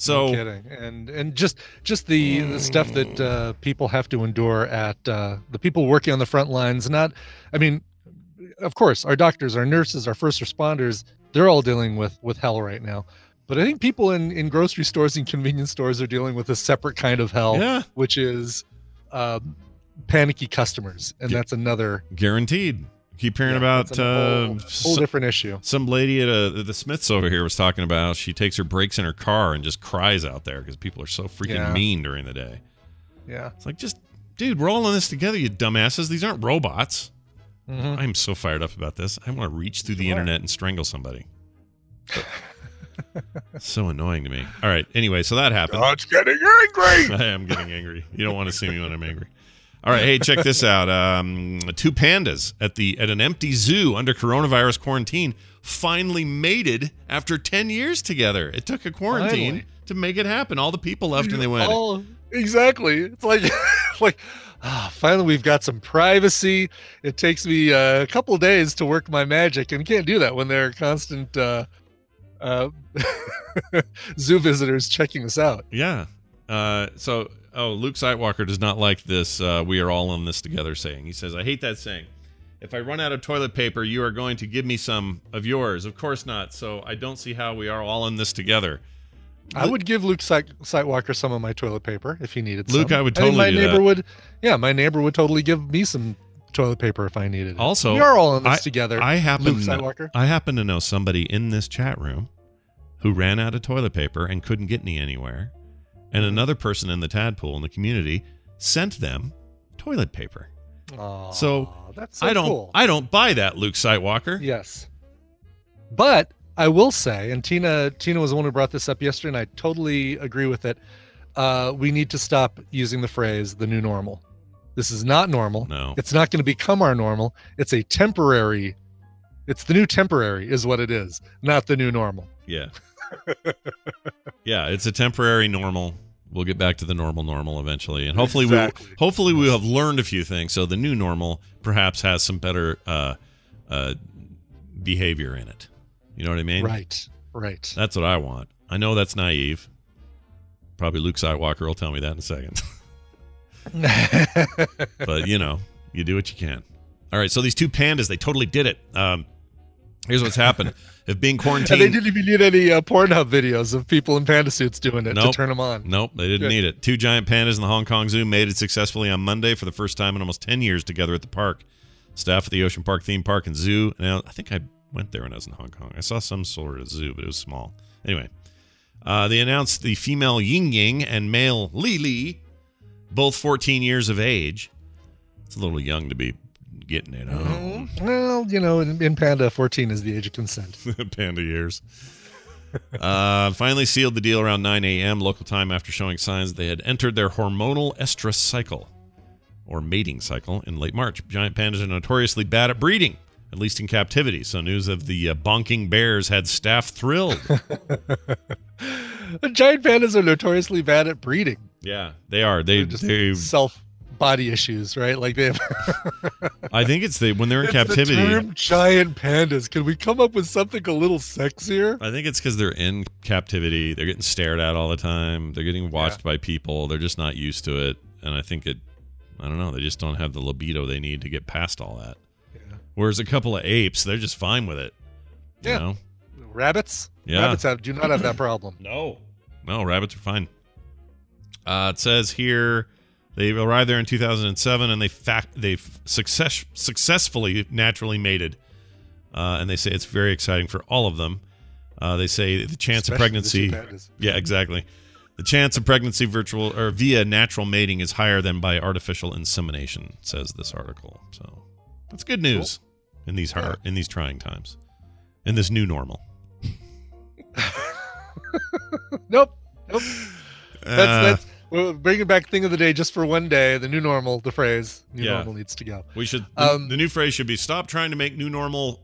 So No kidding. And and just just the, the stuff that uh, people have to endure at uh, the people working on the front lines. Not, I mean, of course, our doctors, our nurses, our first responders, they're all dealing with with hell right now. But I think people in in grocery stores and convenience stores are dealing with a separate kind of hell, Yeah. which is um, panicky customers, and Yeah. that's another guaranteed. Keep hearing yeah, about a uh, whole, whole different issue. some lady at uh the Smiths over here was talking about how she takes her breaks in her car and just cries out there because people are so freaking Yeah. mean during the day. Yeah. It's like, just dude, we're all in this together, you dumbasses. These aren't robots. Mhm. I'm so fired up about this. I want to reach through the Sure. internet and strangle somebody. [laughs] so annoying to me. All right. Anyway, so that happened. God's getting angry. [laughs] I am getting angry. You don't want to see me when I'm angry. All right, hey, check this out. Um, two pandas at the at an empty zoo under coronavirus quarantine finally mated after ten years together. It took a quarantine Finally. to make it happen. All the people left, and they went. Oh, exactly. It's like, [laughs] like, ah, finally we've got some privacy. It takes me uh, a couple of days to work my magic, and can't do that when there are constant uh, uh, [laughs] zoo visitors checking us out. Yeah. Uh, so, oh, Luke Sightwalker does not like this. Uh, we are all in this together saying. He says, I hate that saying. If I run out of toilet paper, you are going to give me some of yours. Of course not. So I don't see how we are all in this together. I would give Luke Sight- Sightwalker some of my toilet paper if he needed Luke, some. I would think my totally do neighbor that. would. Yeah, my neighbor would totally give me some toilet paper if I needed it. Also, we are all in this I, together. I happen Luke Sightwalker. I happen to know somebody in this chat room who ran out of toilet paper and couldn't get any anywhere, and Mm-hmm. another person in the tadpole in the community sent them toilet paper. Aw, So, so I don't cool. I don't buy that, Luke Sightwalker. Yes. But I will say, and Tina Tina was the one who brought this up yesterday, and I totally agree with it. Uh, we need to stop using the phrase "the new normal." This is not normal. No. It's not going to become our normal. It's a temporary. It's the new temporary, is what it is, not the new normal. Yeah. [laughs] yeah, it's a temporary normal. We'll get back to the normal normal eventually, and hopefully Exactly. we hopefully we have learned a few things. So the new normal perhaps has some better uh, uh, behavior in it. You know what I mean? Right. Right. That's what I want. I know that's naive. Probably Luke Skywalker will tell me that in a second. [laughs] but you know, you do what you can. All right, so these two pandas, they totally did it. Um, here's what's happened: [laughs] if being [laughs] and quarantined, they didn't even need any uh, Pornhub videos of people in panda suits doing it Nope. to turn them on. Nope, they didn't Good. need it. Two giant pandas in the Hong Kong Zoo mated successfully on Monday for the first time in almost 10 years together at the park. Staff at the Ocean Park theme park and zoo. Now, I think I went there when I was in Hong Kong. I saw some sort of zoo, but it was small. Anyway, Uh, they announced the female Ying Ying and male Le Le, both 14 years of age. It's a little young to be getting it on. Well, you know, in, in Panda, 14 is the age of consent. [laughs] Panda years. uh, finally sealed the deal around 9 a.m. local time after showing signs they had entered their hormonal estrus cycle or mating cycle in late March. Giant pandas are notoriously bad at breeding, at least in captivity. So news of the uh, bonking bears had staff thrilled. [laughs] Giant pandas are notoriously bad at breeding. yeah, they are. They they. self body issues, right? Like they have. [laughs] I think it's the when they're in It's captivity. The term giant pandas. Can we come up with something a little sexier? I think it's because they're in captivity. They're getting stared at all the time. They're getting watched by people. They're just not used to it. And I think it, I don't know, they just don't have the libido they need to get past all that. Yeah. Whereas a couple of apes, they're just fine with it. You Yeah. know? Rabbits. Yeah. Rabbits have, do not have that problem. No. No, rabbits are fine. Uh, it says here they arrived there in 2007 and they fact they success successfully naturally mated. Uh, and they say it's very exciting for all of them. Uh, they say the chance of Especially two pregnancy. Yeah, exactly. The chance of pregnancy virtual or via natural mating is higher than by artificial insemination, says this article. So that's good news in these hard, in these trying times, in this new normal. [laughs] Nope. Nope. That's Uh, that's. We'll bring it back thing of the day just for one day. The new normal, the phrase new Yeah. normal needs to go. We should. The, Um, the new phrase should be "Stop trying to make new normal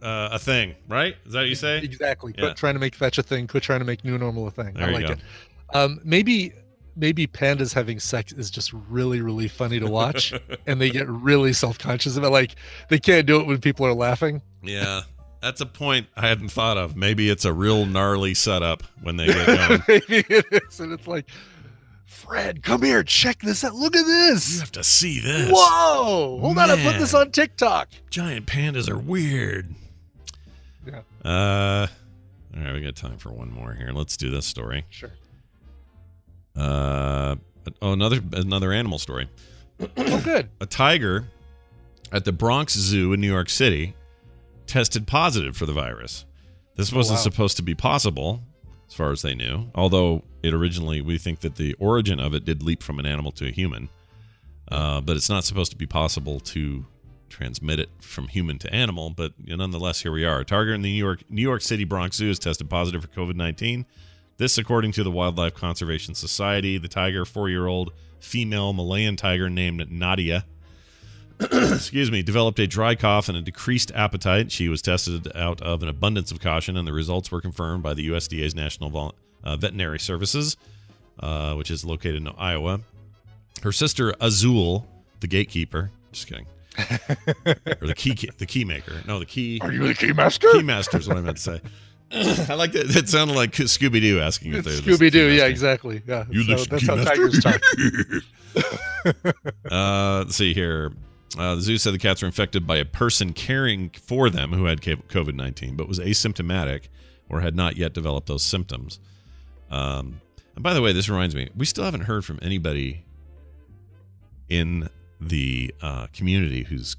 uh, a thing." Right? Is that what you say? Exactly. Yeah. Quit trying to make fetch a thing. Quit trying to make new normal a thing. There I like go. it. Um, maybe maybe pandas having sex is just really really funny to watch, [laughs] and they get really self conscious it. Like they can't do it when people are laughing. Yeah, that's a point I hadn't thought of. Maybe it's a real gnarly setup when they get [laughs] going. maybe it is, and it's like, Fred, come here, check this out. Look at this. you have to see this. Whoa! Hold on, I put this on TikTok. Giant pandas are weird. Yeah. Uh, all right, we got time for one more here. Let's do this story. Sure. Uh, oh, another another animal story. Oh, good. [clears throat] a tiger at the Bronx Zoo in New York City tested positive for the virus. This wasn't wow. supposed to be possible, as far as they knew. Although it originally, we think that the origin of it did leap from an animal to a human, uh, but it's not supposed to be possible to transmit it from human to animal. But nonetheless, here we are. A tiger in the New York New York City Bronx Zoo has tested positive for COVID nineteen. This, according to the Wildlife Conservation Society, the tiger, four-year-old female Malayan tiger named Nadia, [clears throat] excuse me, developed a dry cough and a decreased appetite. She was tested out of an abundance of caution, and the results were confirmed by the USDA's National Vol- uh, Veterinary Services, uh, which is located in Iowa. Her sister Azul, the gatekeeper, just kidding, or the key the key maker. No, the key. Are you the key master? Key master is what I meant to say. [clears throat] I like that. It sounded like Scooby Doo asking if they were Scooby Doo. Yeah, exactly. Yeah. You so the that's key how master? tigers talk. [laughs] Uh, let's see here. Uh, the zoo said the cats were infected by a person caring for them who had COVID 19, but was asymptomatic or had not yet developed those symptoms. Um, and by the way, this reminds me, we still haven't heard from anybody in the uh, community who's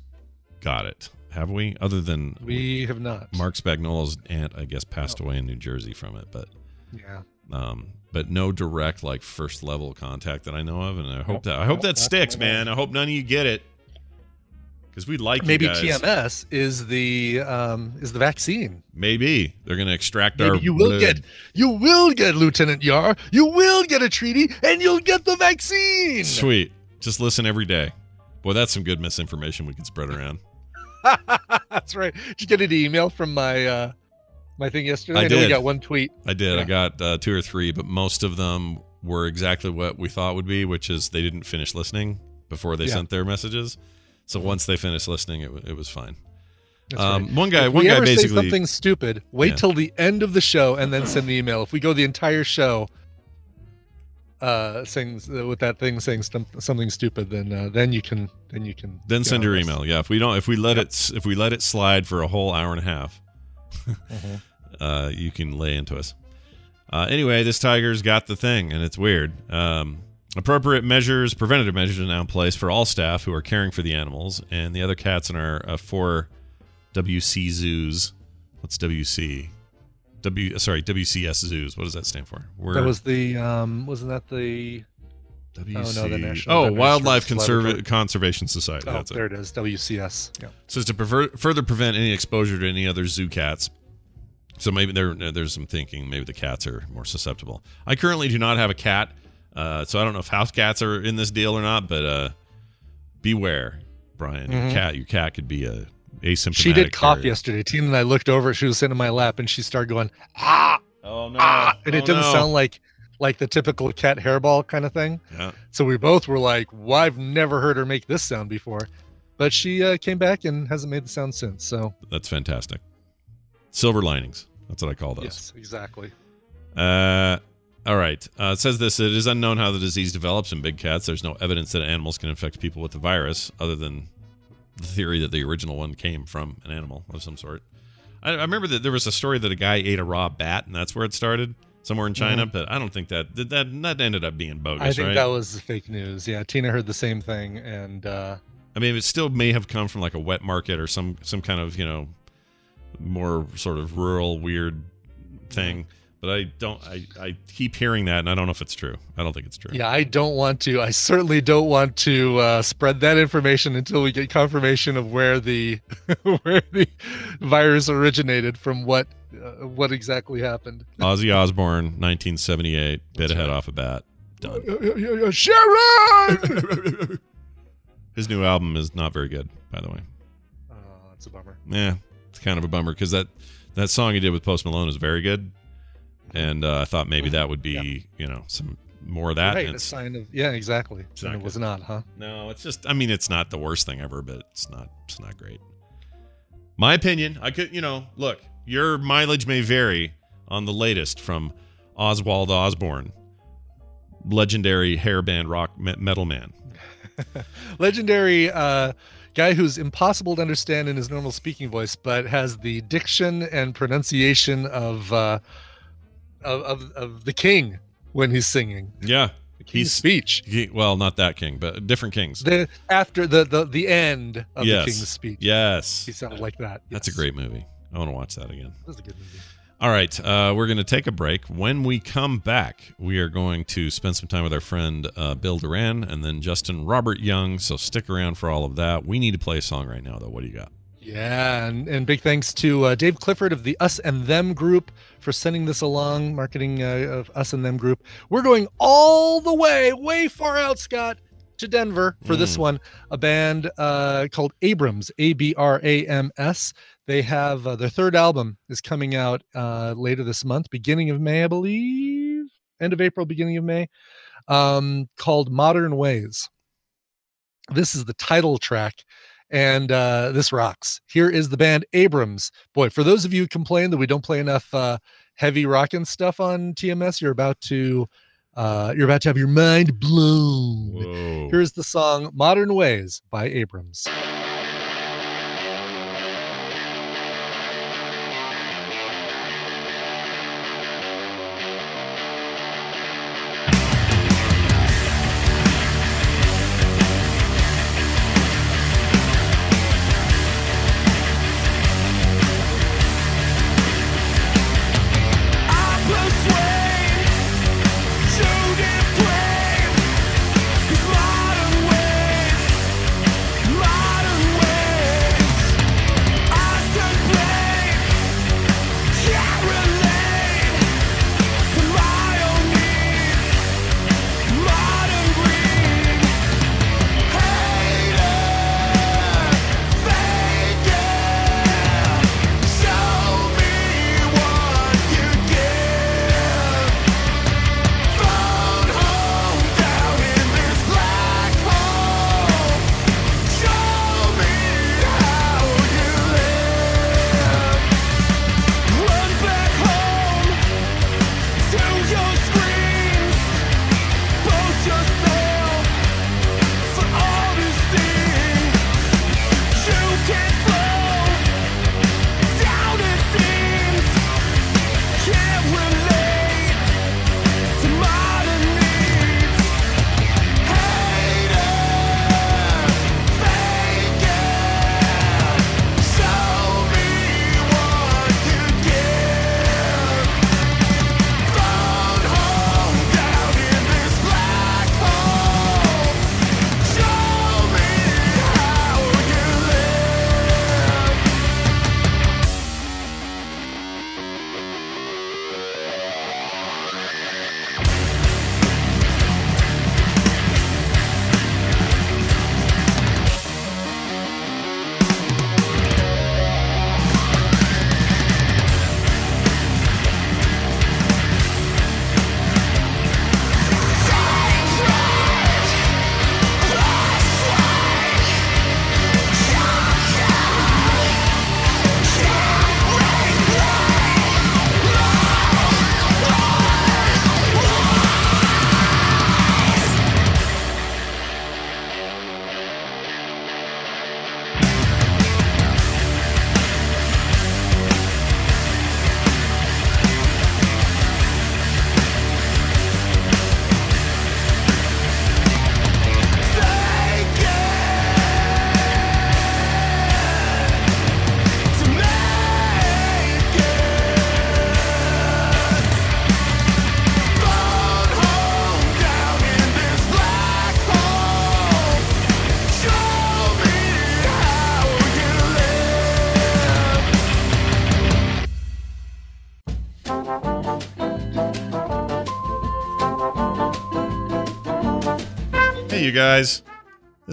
got it, have we? Other than We have not. Mark Spagnola's aunt, I guess, passed away in New Jersey from it, but Yeah. um, but no direct like first level contact that I know of, and I hope Nope, that I hope nope, that sticks, that I know man. I hope none of you get it because we like Maybe you guys. TMS is the um, is the vaccine. Maybe they're gonna extract Maybe our. you will blood. get you will get Lieutenant Yar. You will get a treaty, and you'll get the vaccine. sweet. Just listen every day. Boy, that's some good misinformation we can spread around. [laughs] That's right. Did you get an email from my uh, my thing yesterday? I know we did. got one tweet. I did. I got uh, two or three, but most of them were exactly what we thought would be, which is they didn't finish listening before they Yeah. sent their messages. So once they finished listening, it, it was fine. That's Um, right. One guy, If one we guy ever basically. say something stupid, wait Yeah. till the end of the show and then send the email. If we go the entire show uh saying with that thing saying stum- something stupid then uh, then you can then you can Then send your email. Yeah, if we don't, if we let it, if we let it slide for a whole hour and a half, Mhm. [laughs] uh, you can lay into us. Uh, anyway, this tiger's got the thing, and it's weird. Um, appropriate measures, preventative measures, are now in place for all staff who are caring for the animals and the other cats in our uh, four WC zoos. What's WC? W sorry WCS zoos. What does that stand for? We're, That was the um wasn't that the WC, no, the National oh Wildlife Conserva- Conservation Society. Oh, That's there it. it is. WCS. Yeah. So it's to prever- further prevent any exposure to any other zoo cats. So maybe there there's some thinking maybe the cats are more susceptible. I currently do not have a cat, uh, so I don't know if house cats are in this deal or not. But uh, beware, Brian. Your Mhm. cat, your cat could be a asymptomatic. She did cough carrier. yesterday. Tina and I looked over. She was sitting in my lap, and she started going ah, Oh no! ah, and it Oh, didn't no. sound like like the typical cat hairball kind of thing. Yeah. So we both were like, well, "I've never heard her make this sound before," but she uh, came back and hasn't made the sound since. So That's fantastic. Silver linings. That's what I call those. yes, exactly. Uh, all right. Uh, it says this it is unknown how the disease develops in big cats. There's no evidence that animals can infect people with the virus, other than the theory that the original one came from an animal of some sort. I, I remember that there was a story that a guy ate a raw bat, and that's where it started, somewhere in China. But I don't think that that that, that ended up being bogus, I think right? that was fake news. Yeah, Tina heard the same thing, and uh, I mean, it still may have come from like a wet market or some some kind of you know more sort of rural weird thing. But I don't. I, I keep hearing that, and I don't know if it's true. I don't think it's true. yeah, I don't want to. I certainly don't want to uh, spread that information until we get confirmation of where the [laughs] where the virus originated from. What uh, what exactly happened? Ozzy Osbourne, 1978, bit a head off a bat. Done. [laughs] Sharon. [laughs] His new album is not very good, by the way. oh, that's a bummer. Yeah, it's kind of a bummer because that that song he did with Post Malone is very good, and uh, I thought maybe that would be you know some more of that. right, a sign of yeah, exactly. It's And not it was not, huh? No, it's just I mean it's not the worst thing ever, but it's not it's not great. My opinion, I could you know, look, your mileage may vary on the latest from Oswald Osbourne, legendary hairband rock metal man. [laughs] Legendary uh, guy who's impossible to understand in his normal speaking voice, but has the diction and pronunciation of uh, of, of of the king when he's singing. Yeah. He's speech. he, well, not that king, but different kings. The after the the the end of yes. the king's speech. Yes. He sounded like that. That's a great movie. I want to watch that again. That's a good movie. All right, uh, we're going to take a break. When we come back, we are going to spend some time with our friend uh, Bill Doran and then Justin Robert Young. So stick around for all of that. We need to play a song right now, though. What do you got? Yeah, and, and big thanks to uh, Dave Clifford of the Us and Them group for sending this along, marketing uh, of Us and Them group. We're going all the way, way far out, Scott, to Denver for this Mm. one. A band uh, called Abrams, A B R A M S. They have uh, their third album is coming out uh, later this month, beginning of May, I believe, end of April, beginning of May, um, called Modern Ways. This is the title track and uh, this rocks. Here is the band Abrams. Boy, for those of you who complain that we don't play enough uh, heavy rockin' stuff on TMS, you're about to uh, you're about to have your mind blown. Whoa. Here's the song "Modern Ways" by Abrams.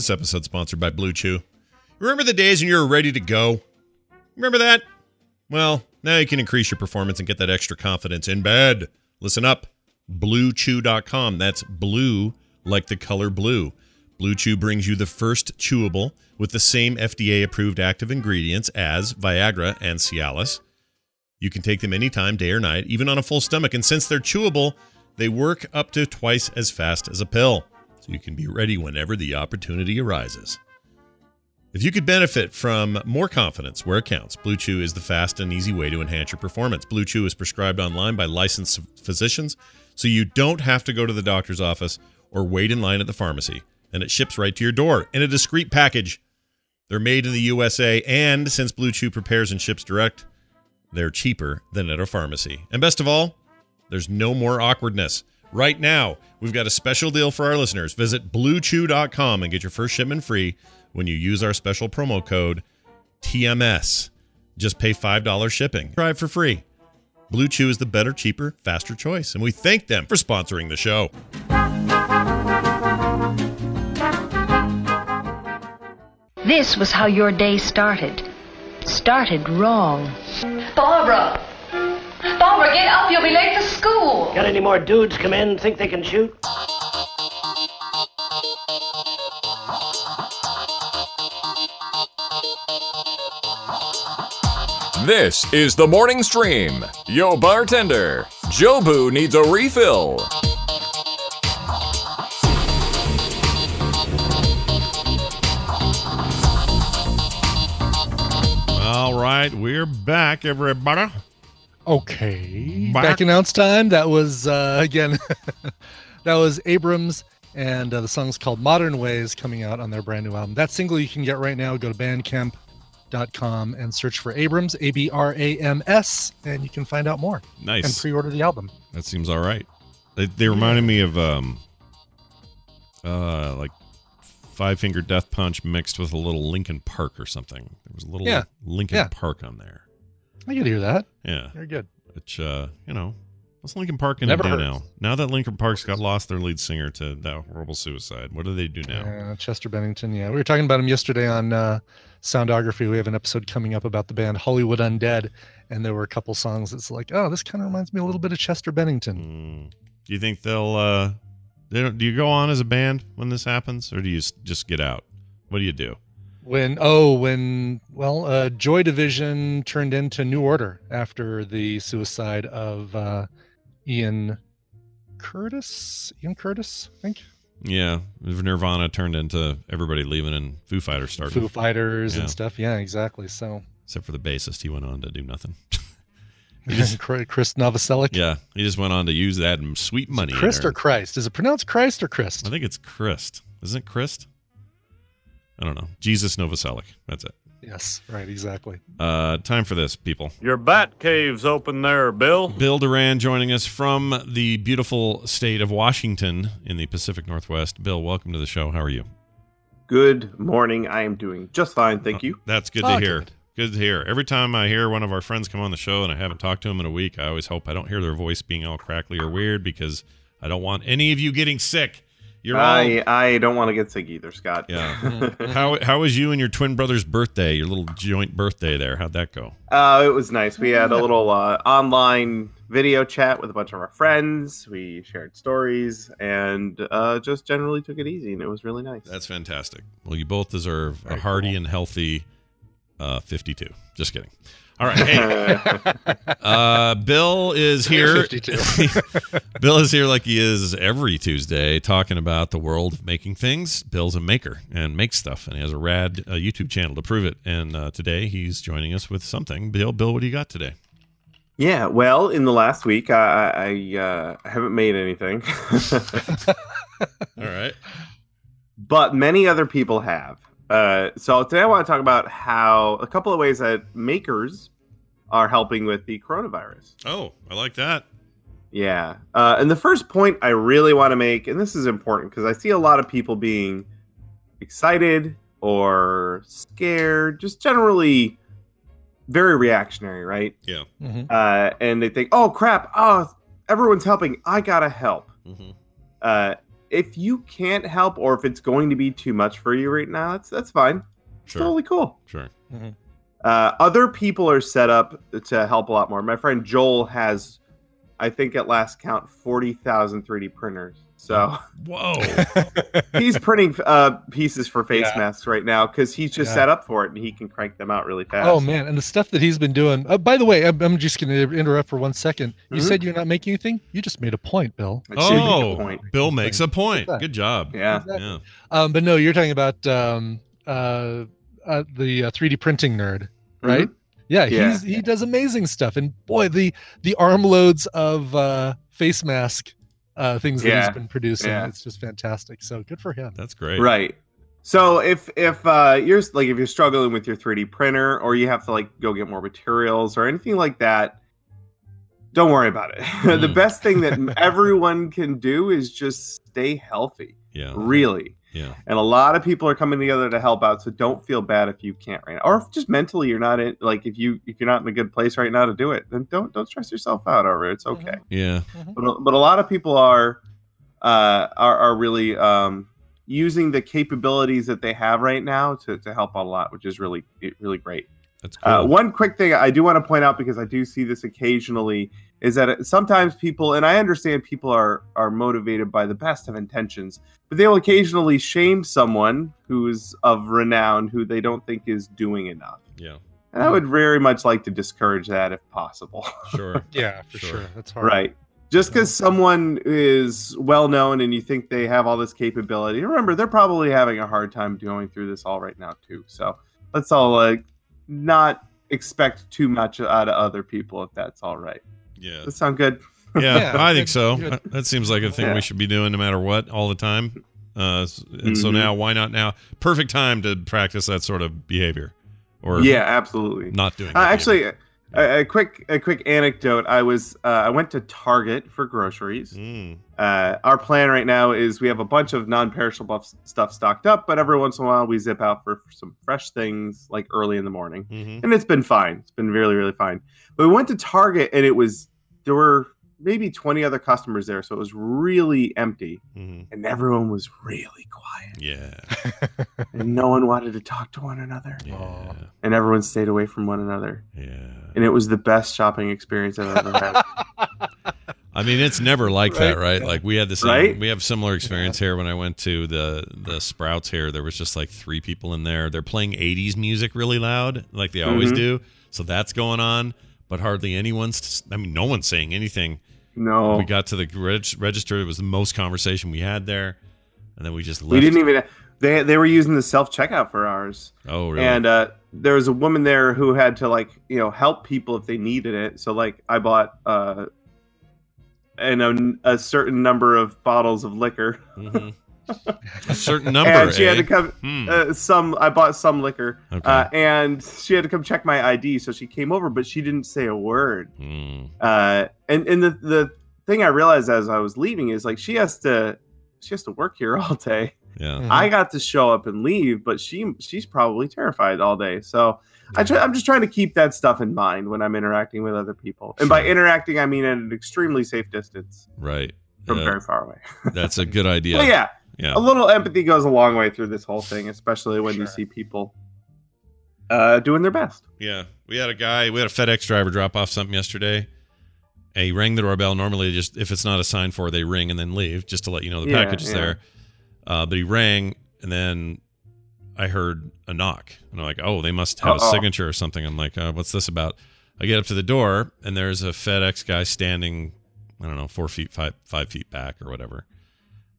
This episode sponsored by Blue Chew. Remember the days when you were ready to go? Remember that? Well, now you can increase your performance and get that extra confidence in bed. Listen up. BlueChew.com. That's blue like the color blue. Blue Chew brings you the first chewable with the same FDA approved active ingredients as Viagra and Cialis. You can take them anytime, day or night, even on a full stomach. And since they're chewable, they work up to twice as fast as a pill. So you can be ready whenever the opportunity arises. If you could benefit from more confidence where it counts, Blue Chew is the fast and easy way to enhance your performance. Blue Chew is prescribed online by licensed physicians, so you don't have to go to the doctor's office or wait in line at the pharmacy, and it ships right to your door in a discreet package. They're made in the USA, and since Blue Chew prepares and ships direct, they're cheaper than at a pharmacy. And best of all, there's no more awkwardness. Right now, we've got a special deal for our listeners. Visit bluechew.com and get your first shipment free when you use our special promo code TMS. Just pay $5 shipping. Try it for free. Blue Chew is the better, cheaper, faster choice, and we thank them for sponsoring the show. This was how your day started. Started wrong. Barbara! Barbara, get up. You'll be late for school. Got any more dudes come in think they can shoot? This is the morning stream. Yo, bartender, Jobu needs a refill. All right, we're back, everybody. Okay. Back- Back, announce time. That was uh, again. [laughs] that was Abrams, and uh, the song's called "Modern Ways" coming out on their brand new album. That single you can get right now. Go to Bandcamp.com and search for Abrams, A B R A M S, and you can find out more Nice. and pre-order the album. That seems all right. They, they reminded me of um, uh, like Five Finger Death Punch mixed with a little Linkin Park or something. There was a little Yeah. Linkin Yeah. Park on there. I could hear that. Yeah, Very good. which uh, you know, what's Linkin Park going to do heard. now? Now that Linkin Park's got lost their lead singer to that horrible suicide, what do they do now? Uh, Chester Bennington. Yeah, we were talking about him yesterday on uh, Soundography. We have an episode coming up about the band Hollywood Undead, and there were a couple songs that's like, oh, this kind of reminds me a little bit of Chester Bennington. Mm. Do you think they'll? uh they don't, Do you go on as a band when this happens, or do you just get out? What do you do? When oh, when well, uh, Joy Division turned into New Order after the suicide of uh, Ian Curtis. Ian Curtis, I think. Yeah, Nirvana turned into everybody leaving and Foo Fighters started. Foo Fighters Yeah. and stuff. Yeah, exactly. So Except for the bassist, he went on to do nothing. [laughs] just, [laughs] Chris Novoselic. yeah, he just went on to use that and sweet money. Christ or Christ? Is it pronounced Christ or Christ? I think it's Christ. Isn't it Christ? I don't know. Jesus Novoselic. That's it. Yes, right, exactly. Uh, time for this, people. Your bat cave's open there, Bill. Bill Doran joining us from the beautiful state of Washington in the Pacific Northwest. Bill, welcome to the show. How are you? Good morning. I am doing just fine, thank you. That's good Oh, to hear. good. Good to hear. Every time I hear one of our friends come on the show and I haven't talked to them in a week, I always hope I don't hear their voice being all crackly or weird because I don't want any of you getting sick. You're all I I don't want to get sick either, Scott. Yeah. [laughs] [laughs] how how was you and your twin brother's birthday? Your little joint birthday there. How'd that go? uh, it was nice. We had a [laughs] little uh, online video chat with a bunch of our friends. We shared stories and uh, just generally took it easy, and it was really nice. That's fantastic. Well, you both deserve a hearty cool. and healthy uh, 52. Just kidding. All right. Hey, [laughs] uh, Bill is here. [laughs] Bill is here like he is every Tuesday talking about the world of making things. Bill's a maker and makes stuff, and he has a rad uh, YouTube channel to prove it. And uh, today he's joining us with something. Bill, Bill, what do you got today? Yeah, well, in the last week, I I, I, uh, haven't made anything, [laughs] All right. but many other people have. Uh, so today I want to talk about how a couple of ways that makers are helping with the coronavirus. Oh, I like that. Yeah. Uh, and the first point I really want to make, and this is important because I see a lot of people being excited or scared, just generally very reactionary, right? Yeah. Mhm. Uh, and they think, oh crap, oh, everyone's helping. I got to help. Mm-hmm. Uh, if you can't help or if it's going to be too much for you right now, that's that's fine. It's Sure. totally cool. Sure. Uh, other people are set up to help a lot more. My friend Joel has, I think at last count, 40,000 3D printers. So Whoa. [laughs] he's printing uh, pieces for face Yeah. masks right now because he's just Yeah. set up for it and he can crank them out really fast. Oh man, and the stuff that he's been doing. Uh, by the way, I'm, I'm just going to interrupt for one second. You Mhm. said you're not making anything. You just made a point, Bill. I should make a Oh, point. Bill makes a point. Good job. Yeah. Yeah. Um, but no, you're talking about um, uh, uh, the uh, 3D printing nerd, right? Yeah, Yeah. he's he does amazing stuff, and boy, the the arm loads of uh, face mask uh, things that Yeah. he's been producing, Yeah. it's just fantastic. So good for him. That's great. Right. So if if uh, you're like if you're struggling with your 3D printer or you have to like go get more materials or anything like that, don't worry about it. [laughs] the Mm. best thing that [laughs] everyone can do is just stay healthy. Yeah. Really. Yeah. And a lot of people are coming together to help out, so don't feel bad if you can't right now, or if just mentally you're not in. Like if you if you're not in a good place right now to do it, then don't don't stress yourself out over it. It's okay. Yeah. But a- but a lot of people are uh, are are really um, using the capabilities that they have right now to to help out a lot, which is really really great. That's cool. Uh, one quick thing I do want to point out because I do see this occasionally is that sometimes people, and I understand people are are motivated by the best of intentions, but they will occasionally shame someone who's of renown who they don't think is doing enough. yeah. And I would very much like to discourage that if possible. [laughs] Sure. Yeah, for Sure. sure. That's hard. right. Just because someone is well known and you think they have all this capability, remember they're probably having a hard time going through this all right now too. So let's all like not expect too much out of other people if that's all right. Yeah. Does that sound good? Yeah, Yeah, I think so. good. That- That seems like a thing Yeah. we should be doing no matter what, all the time. Uh, and so Mhm. now, why not now? Perfect time to practice that sort of behavior, or yeah, absolutely. not doing. Uh, actually, behavior. A, a quick a quick anecdote. I was uh, I went to Target for groceries. Mm, Uh, our plan right now is we have a bunch of non-perishable stuff stocked up, but every once in a while we zip out for, for some fresh things like early in the morning, mhm. and it's been fine. It's been really really fine. But we went to Target and it was there were maybe 20 other customers there, so it was really empty, Mhm. and everyone was really quiet, Yeah, and no one wanted to talk to one another, yeah, and everyone stayed away from one another, yeah. and it was the best shopping experience I've ever had. [laughs] I mean, it's never like that, Right. right? Like we had the same, Right? we have similar experience here when I went to the the Sprouts here. There was just like three people in there. They're playing '80s music really loud, like they always Mhm. do. So that's going on, but hardly anyone's. I mean, no one's saying anything. No, We got to the reg- register. It was the most conversation we had there, and then we just left. we didn't even. They they were using the self checkout for ours. Oh, really? And uh, there was a woman there who had to like you know help people if they needed it. So like I bought uh, and a, a certain number of bottles of liquor. Mhm. A certain number. and she had eh? to come Hmm. uh, some. I bought some liquor, Okay. uh, and she had to come check my ID. So she came over, but she didn't say a word. Hmm. Uh, and and the the thing I realized as I was leaving is like she has to she has to work here [laughs] all day. Yeah. Mhm. I got to show up and leave, but she she's probably terrified all day. So I try, I'm just trying to keep that stuff in mind when I'm interacting with other people. And by interacting, I mean at an extremely safe distance Right. from Yeah, very far away. [laughs] that's a good idea. But yeah, Yeah. a little empathy goes a long way through this whole thing, especially when you see people uh, doing their best. Yeah, we had a guy, we had a FedEx driver drop off something yesterday. And he rang the doorbell. Normally, just if it's not assigned for, they ring and then leave, just to let you know the Yeah, package is yeah. there. Uh, but he rang, and then I heard a knock, and I'm like, "Oh, they must have Uh-oh. a signature or something." I'm like, uh, "What's this about?" I get up to the door, and there's a FedEx guy standing, I don't know, four feet, five five feet back or whatever,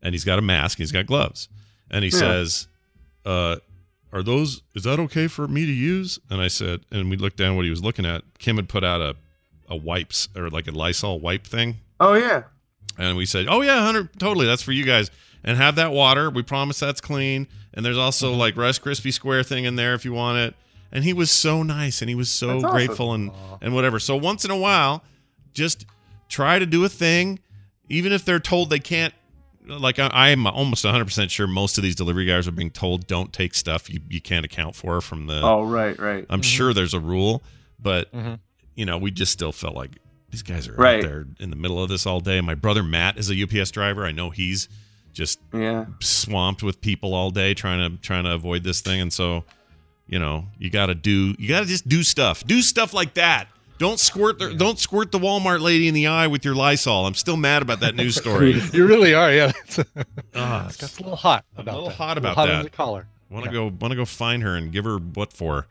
and he's got a mask, he's got gloves, and he Yeah. says, uh, "Are those? Is that okay for me to use?" And I said, and we looked down what he was looking at. Kim had put out a a wipes or like a Lysol wipe thing, Oh yeah, and we said, "Oh yeah, hundred totally, that's for you guys." And have that water. We promise that's clean. And there's also Mm-hmm. like Rice Krispie Square thing in there if you want it. And he was so nice, and he was so That's awesome. grateful, and and whatever. So once in a while, just try to do a thing, even if they're told they can't. Like I, I am almost 100 percent sure most of these delivery guys are being told don't take stuff you, you can't account for from the. oh right, right. I'm sure there's a rule, but Mhm. you know, we just still felt like these guys are Right. out there in the middle of this all day. My brother Matt is a UPS driver. I know he's just yeah swamped with people all day trying to trying to avoid this thing, and so you know you got to do you got to just do stuff, do stuff like that. Don't squirt the don't squirt the Walmart lady in the eye with your Lysol. I'm still mad about that news story. [laughs] you really are, yeah. [laughs] Ah, it's got a little hot a about little that. hot A little about hot that. under the collar. Want to go want to go find her and give her what for?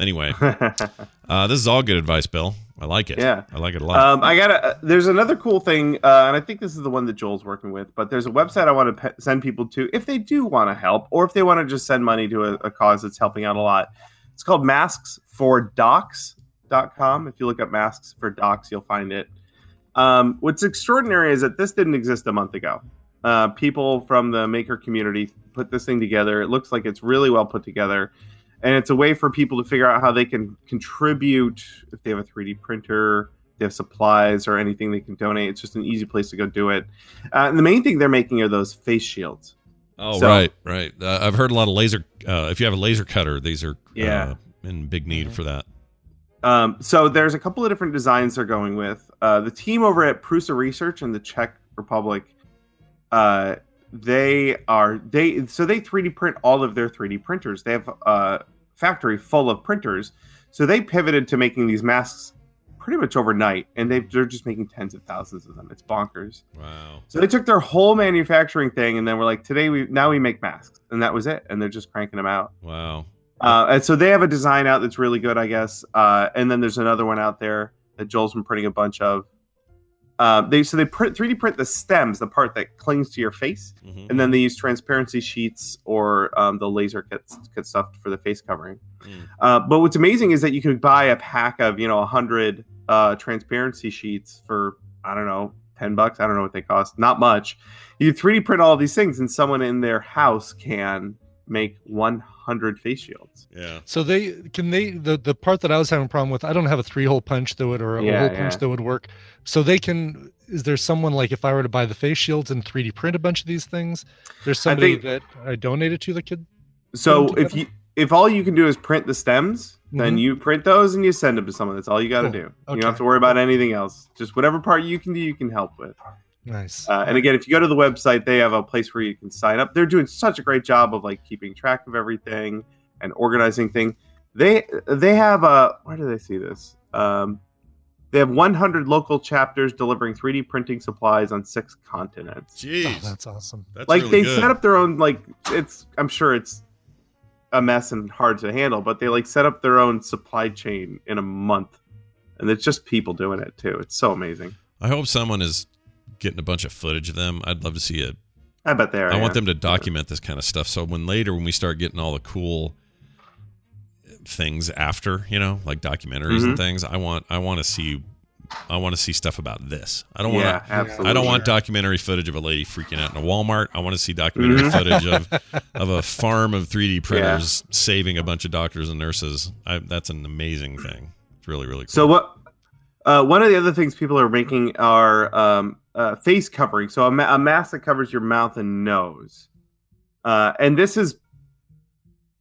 Anyway, [laughs] uh, this is all good advice, Bill. I like it. Yeah. I like it a lot. Um, I got to There's another cool thing, uh, and I think this is the one that Joel's working with. But there's a website I want to pe- send people to if they do want to help, or if they want to just send money to a, a cause that's helping out a lot. It's called masksfordocs.com. If you look up masks for docs, you'll find it. Um, what's extraordinary is that this didn't exist a month ago. Uh, people from the maker community put this thing together. It looks like it's really well put together and it's a way for people to figure out how they can contribute if they have a 3D printer, they have supplies or anything they can donate. It's just an easy place to go do it. Uh, and the main thing they're making are those face shields. Oh, So- right, right. Uh, I've heard a lot of laser. Uh, if you have a laser cutter, these are Yeah. uh, in big need for that. Um, so there's a couple of different designs they're going with. Uh, the team over at Prusa Research in the Czech Republic, uh, they are they so they 3D print all of their 3D printers. They have a factory full of printers. So they pivoted to making these masks pretty much overnight, and they they're just making tens of thousands of them. It's bonkers. Wow. So they took their whole manufacturing thing, and then we're like, today we now we make masks, and that was it. And they're just cranking them out. Wow. Uh, and so they have a design out that's really good, I guess. Uh, and then there's another one out there that Joel's been printing a bunch of. Uh, they so they print 3D print the stems, the part that clings to your face, Mhm. and then they use transparency sheets or um, the laser kits kit stuff for the face covering. Mm. Uh, but what's amazing is that you could buy a pack of you know a hundred uh, transparency sheets for I don't know ten bucks. I don't know what they cost. Not much. You 3D print all these things, and someone in their house can make 100 face shields. Yeah. So they can they the the part that I was having a problem with. I don't have a three hole punch that would or a Yeah, hole punch yeah. that would work. So they can. Is there someone like if I were to buy the face shields and 3D print a bunch of these things? There's somebody think- that I donated to that could. So if you if all you can do is print the stems, then Mhm. you print those and you send them to someone. That's all you got to Cool. do. You don't have to worry about anything else. Just whatever part you can do, you can help with. Nice. Uh, and again, if you go to the website, they have a place where you can sign up. They're doing such a great job of like keeping track of everything and organizing thing. They they have a where do they see this? Um, they have 100 local chapters delivering 3D printing supplies on six continents. Oh, Jeez. that's awesome. That's like really they good. set up their own like it's I'm sure it's a mess and hard to handle, but they like set up their own supply chain in a month. And it's just people doing it too. It's so amazing. I hope someone is getting a bunch of footage of them. I'd love to see it. I bet they are. I want them to document this kind of stuff. So when later, when we start getting all the cool things after, you know, like documentaries and Mhm. things, I want I want to see I want to see stuff about this. I don't Yeah, want to. I don't want documentary footage of a lady freaking out in a Walmart. I want to see documentary Mhm. footage of [laughs] of a farm of 3D printers saving a bunch of doctors and nurses. I, that's an amazing thing. It's really really cool. So what? Uh, one of the other things people are making are um, uh, face covering. So a, ma- a mask that covers your mouth and nose. Uh, and this is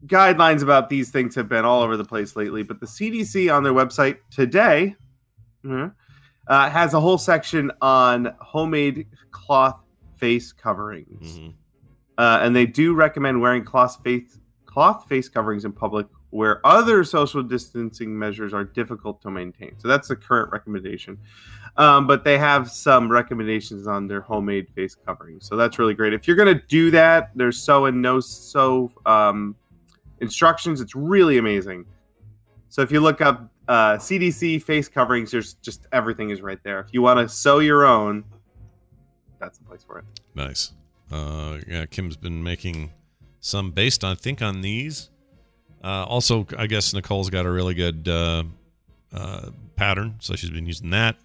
guidelines about these things have been all over the place lately. But the CDC on their website today mhm, uh, has a whole section on homemade cloth face coverings. Mhm. Uh, and they do recommend wearing cloth face cloth face coverings in public where other social distancing measures are difficult to maintain. So that's the current recommendation. Um, but they have some recommendations on their homemade face coverings. So that's really great. If you're going to do that, there's so and no so um, instructions. It's really amazing. So if you look up uh, CDC face coverings, there's just everything is right there. If you want to sew your own, that's the place for it. Nice. Uh, yeah, Kim's been making some based, I think, on these. Uh, also, I guess Nicole's got a really good uh, uh, pattern, so she's been using that.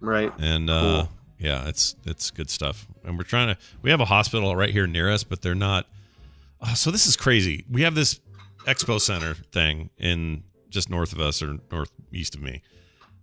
Right. And uh, Cool. yeah, it's it's good stuff. And we're trying to. We have a hospital right here near us, but they're not. Oh, so this is crazy. We have this expo center thing in just north of us or northeast of me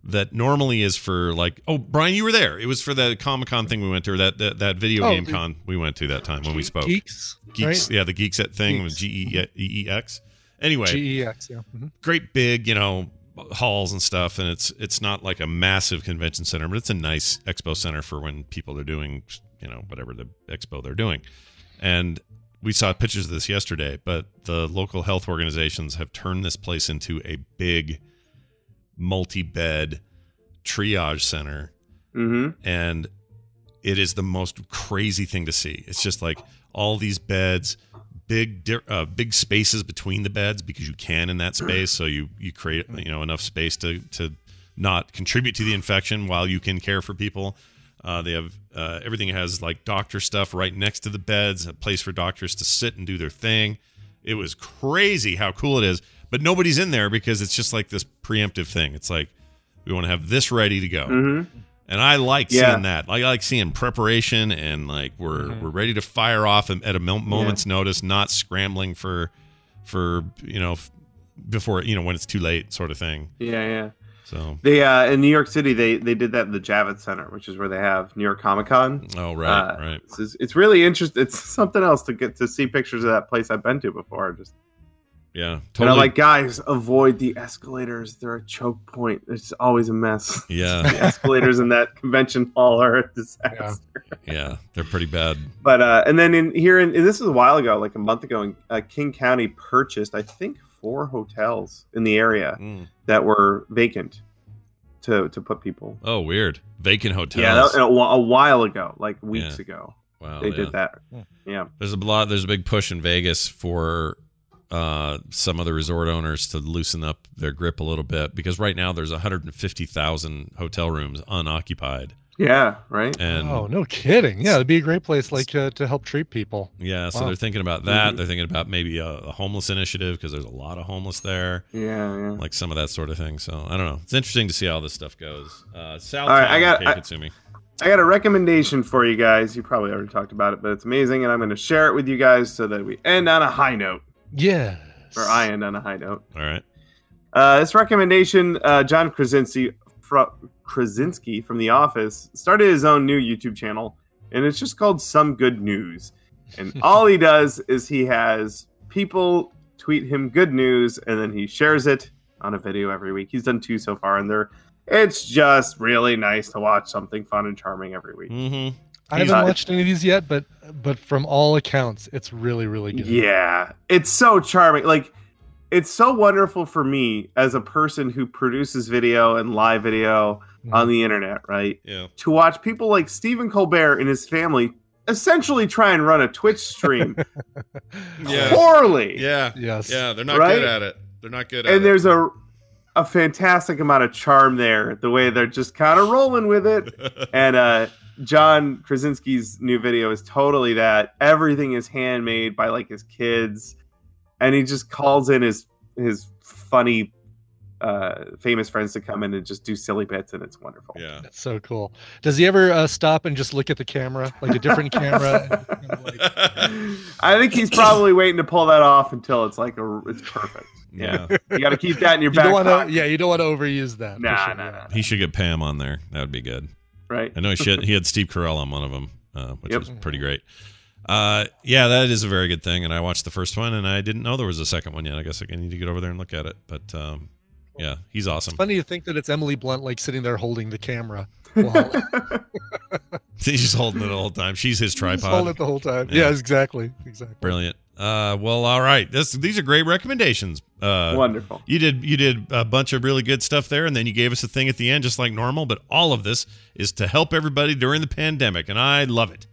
that normally is for like oh Brian you were there it was for the Comic Con thing we went to or that that, that video Oh, game the- con we went to that time when we spoke Geeks, geeks right? yeah the geeks at thing with Geeks. G E E X anyway GEX, yeah. Mhm. great big, you know, halls and stuff, and it's it's not like a massive convention center, but it's a nice expo center for when people are doing you know whatever the expo they're doing. And we saw pictures of this yesterday, but the local health organizations have turned this place into a big multi-bed triage center Mm-hmm. and it is the most crazy thing to see. It's just like all these beds, big uh, big spaces between the beds because you can in that space, so you you create you know enough space to to not contribute to the infection while you can care for people. Uh, they have uh, everything has like doctor stuff right next to the beds, a place for doctors to sit and do their thing. It was crazy how cool it is, but nobody's in there because it's just like this preemptive thing. It's like we want to have this ready to go. Mm-hmm. And I like Yeah. seeing that. I like seeing preparation and like we're Mm-hmm. we're ready to fire off at a mo- moment's notice, not scrambling for for you know before you know when it's too late, sort of thing. Yeah, yeah. So They uh, in New York City, they they did that in the Javits Center, which is where they have New York Comic Con. oh right, Uh, right, It's, it's- it's really interesting. It's something else to get to see pictures of that place I've been to before. Just yeah, and totally. I'm like, guys, avoid the escalators. They're a choke point. It's always a mess. [laughs] Yeah, the escalators in that convention hall are a disaster. [laughs] yeah, they're pretty bad. But uh, and then in here, in, and this is a while ago, like a month ago, in uh, King County purchased, I think, four hotels in the area Mm. that were vacant to to put people. Oh, weird. Vacant hotels. Yeah, that, a, a while ago, like weeks Yeah. ago, wow, they yeah. did that. Yeah, There's a lot. There's a big push in Vegas for uh, some of the resort owners to loosen up their grip a little bit because right now there's 150,000 hotel rooms unoccupied, yeah, right. and oh, no kidding. Yeah, it'd be a great place like uh, to help treat people. yeah, so Wow. they're thinking about that. Mhm. They're thinking about maybe a, a homeless initiative because there's a lot of homeless there, Yeah, yeah. like some of that sort of thing. So I don't know. It's interesting to see how this stuff goes. Uh, South All right, I got- Cape I- Katsumi. I got a recommendation for you guys. You probably already talked about it, but it's amazing, and I'm going to share it with you guys so that we end on a high note, Yeah. or I end on a high note. All right. Uh, this recommendation, uh, John Krasinski, fro- Krasinski from The Office started his own new YouTube channel, and it's just called Some Good News. And [laughs] all he does is he has people tweet him good news, and then he shares it on a video every week. He's done two so far, and they're it's just really nice to watch something fun and charming every week. Mm-hmm. I He's- haven't uh, watched any of these yet, but but from all accounts, it's really really good. Yeah, it's so charming. Like, it's so wonderful for me as a person who produces video and live video on the internet, right? Yeah. To watch people like Stephen Colbert and his family essentially try and run a Twitch stream [laughs] Yeah. poorly. Yeah. Yes. Yeah. They're not Right? good at it. They're not good at it. And it. there's a a fantastic amount of charm there, the way they're just kind of rolling with it. [laughs] and uh John Krasinski's new video is totally that. Everything is handmade by like his kids, and he just calls in his his funny, uh, famous friends to come in and just do silly bits, and it's wonderful. yeah. That's so cool. Does he ever uh, stop and just look at the camera, like a different [laughs] camera? [laughs] I think he's probably waiting to pull that off until it's like a it's perfect. Yeah. you got to keep that in your You back don't want pocket, to, yeah, you don't want to overuse that. Nah, sure, nah, yeah. nah. He should get Pam on there. That would be good. Right? I know he should. He had Steve Carell on one of them, uh, which Yep. was pretty great. Uh, yeah, that is a very good thing. And I watched the first one, and I didn't know there was a second one yet. I guess I need to get over there and look at it. But um, yeah, he's awesome. It's Funny to think that it's Emily Blunt like sitting there holding the camera. While [laughs] He's just holding it the whole time. She's his Just tripod. holding it the whole time. Yeah. Yeah, exactly, exactly. Brilliant. Uh, well, all right. This these are great recommendations. Uh, Wonderful. You did you did a bunch of really good stuff there, and then you gave us a thing at the end, just like normal. But all of this is to help everybody during the pandemic, and I love it.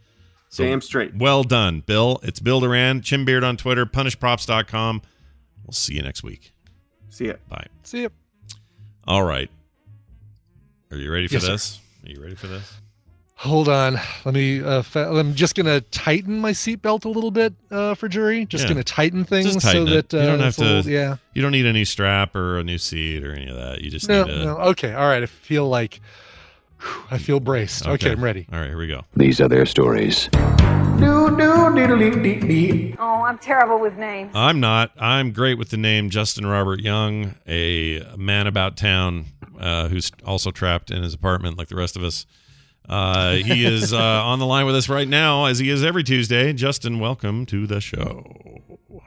So Damn straight. well done, Bill. It's Bill Doran, Chimbeard on Twitter, punishedprops.com. We'll see you next week. See ya. Bye. See ya. All right. Are you ready for Yes, sir. this? Are you ready for this? Hold on. Let me. Uh, fa- I'm just gonna tighten my seatbelt a little bit uh, for jury. Just Yeah. gonna tighten things Just tighten so it. that uh, you don't have it's a little- yeah. You don't need a new strap or a new seat or any of that. You just No, need to. no. Okay. All right. I feel like I feel braced. Okay, I'm ready. All right, here we go. These are their stories. Oh, I'm terrible with names. I'm not. I'm great with the name Justin Robert Young, a man about town uh, who's also trapped in his apartment like the rest of us. Uh, he [laughs] is uh, on the line with us right now, as he is every Tuesday. Justin, welcome to the show.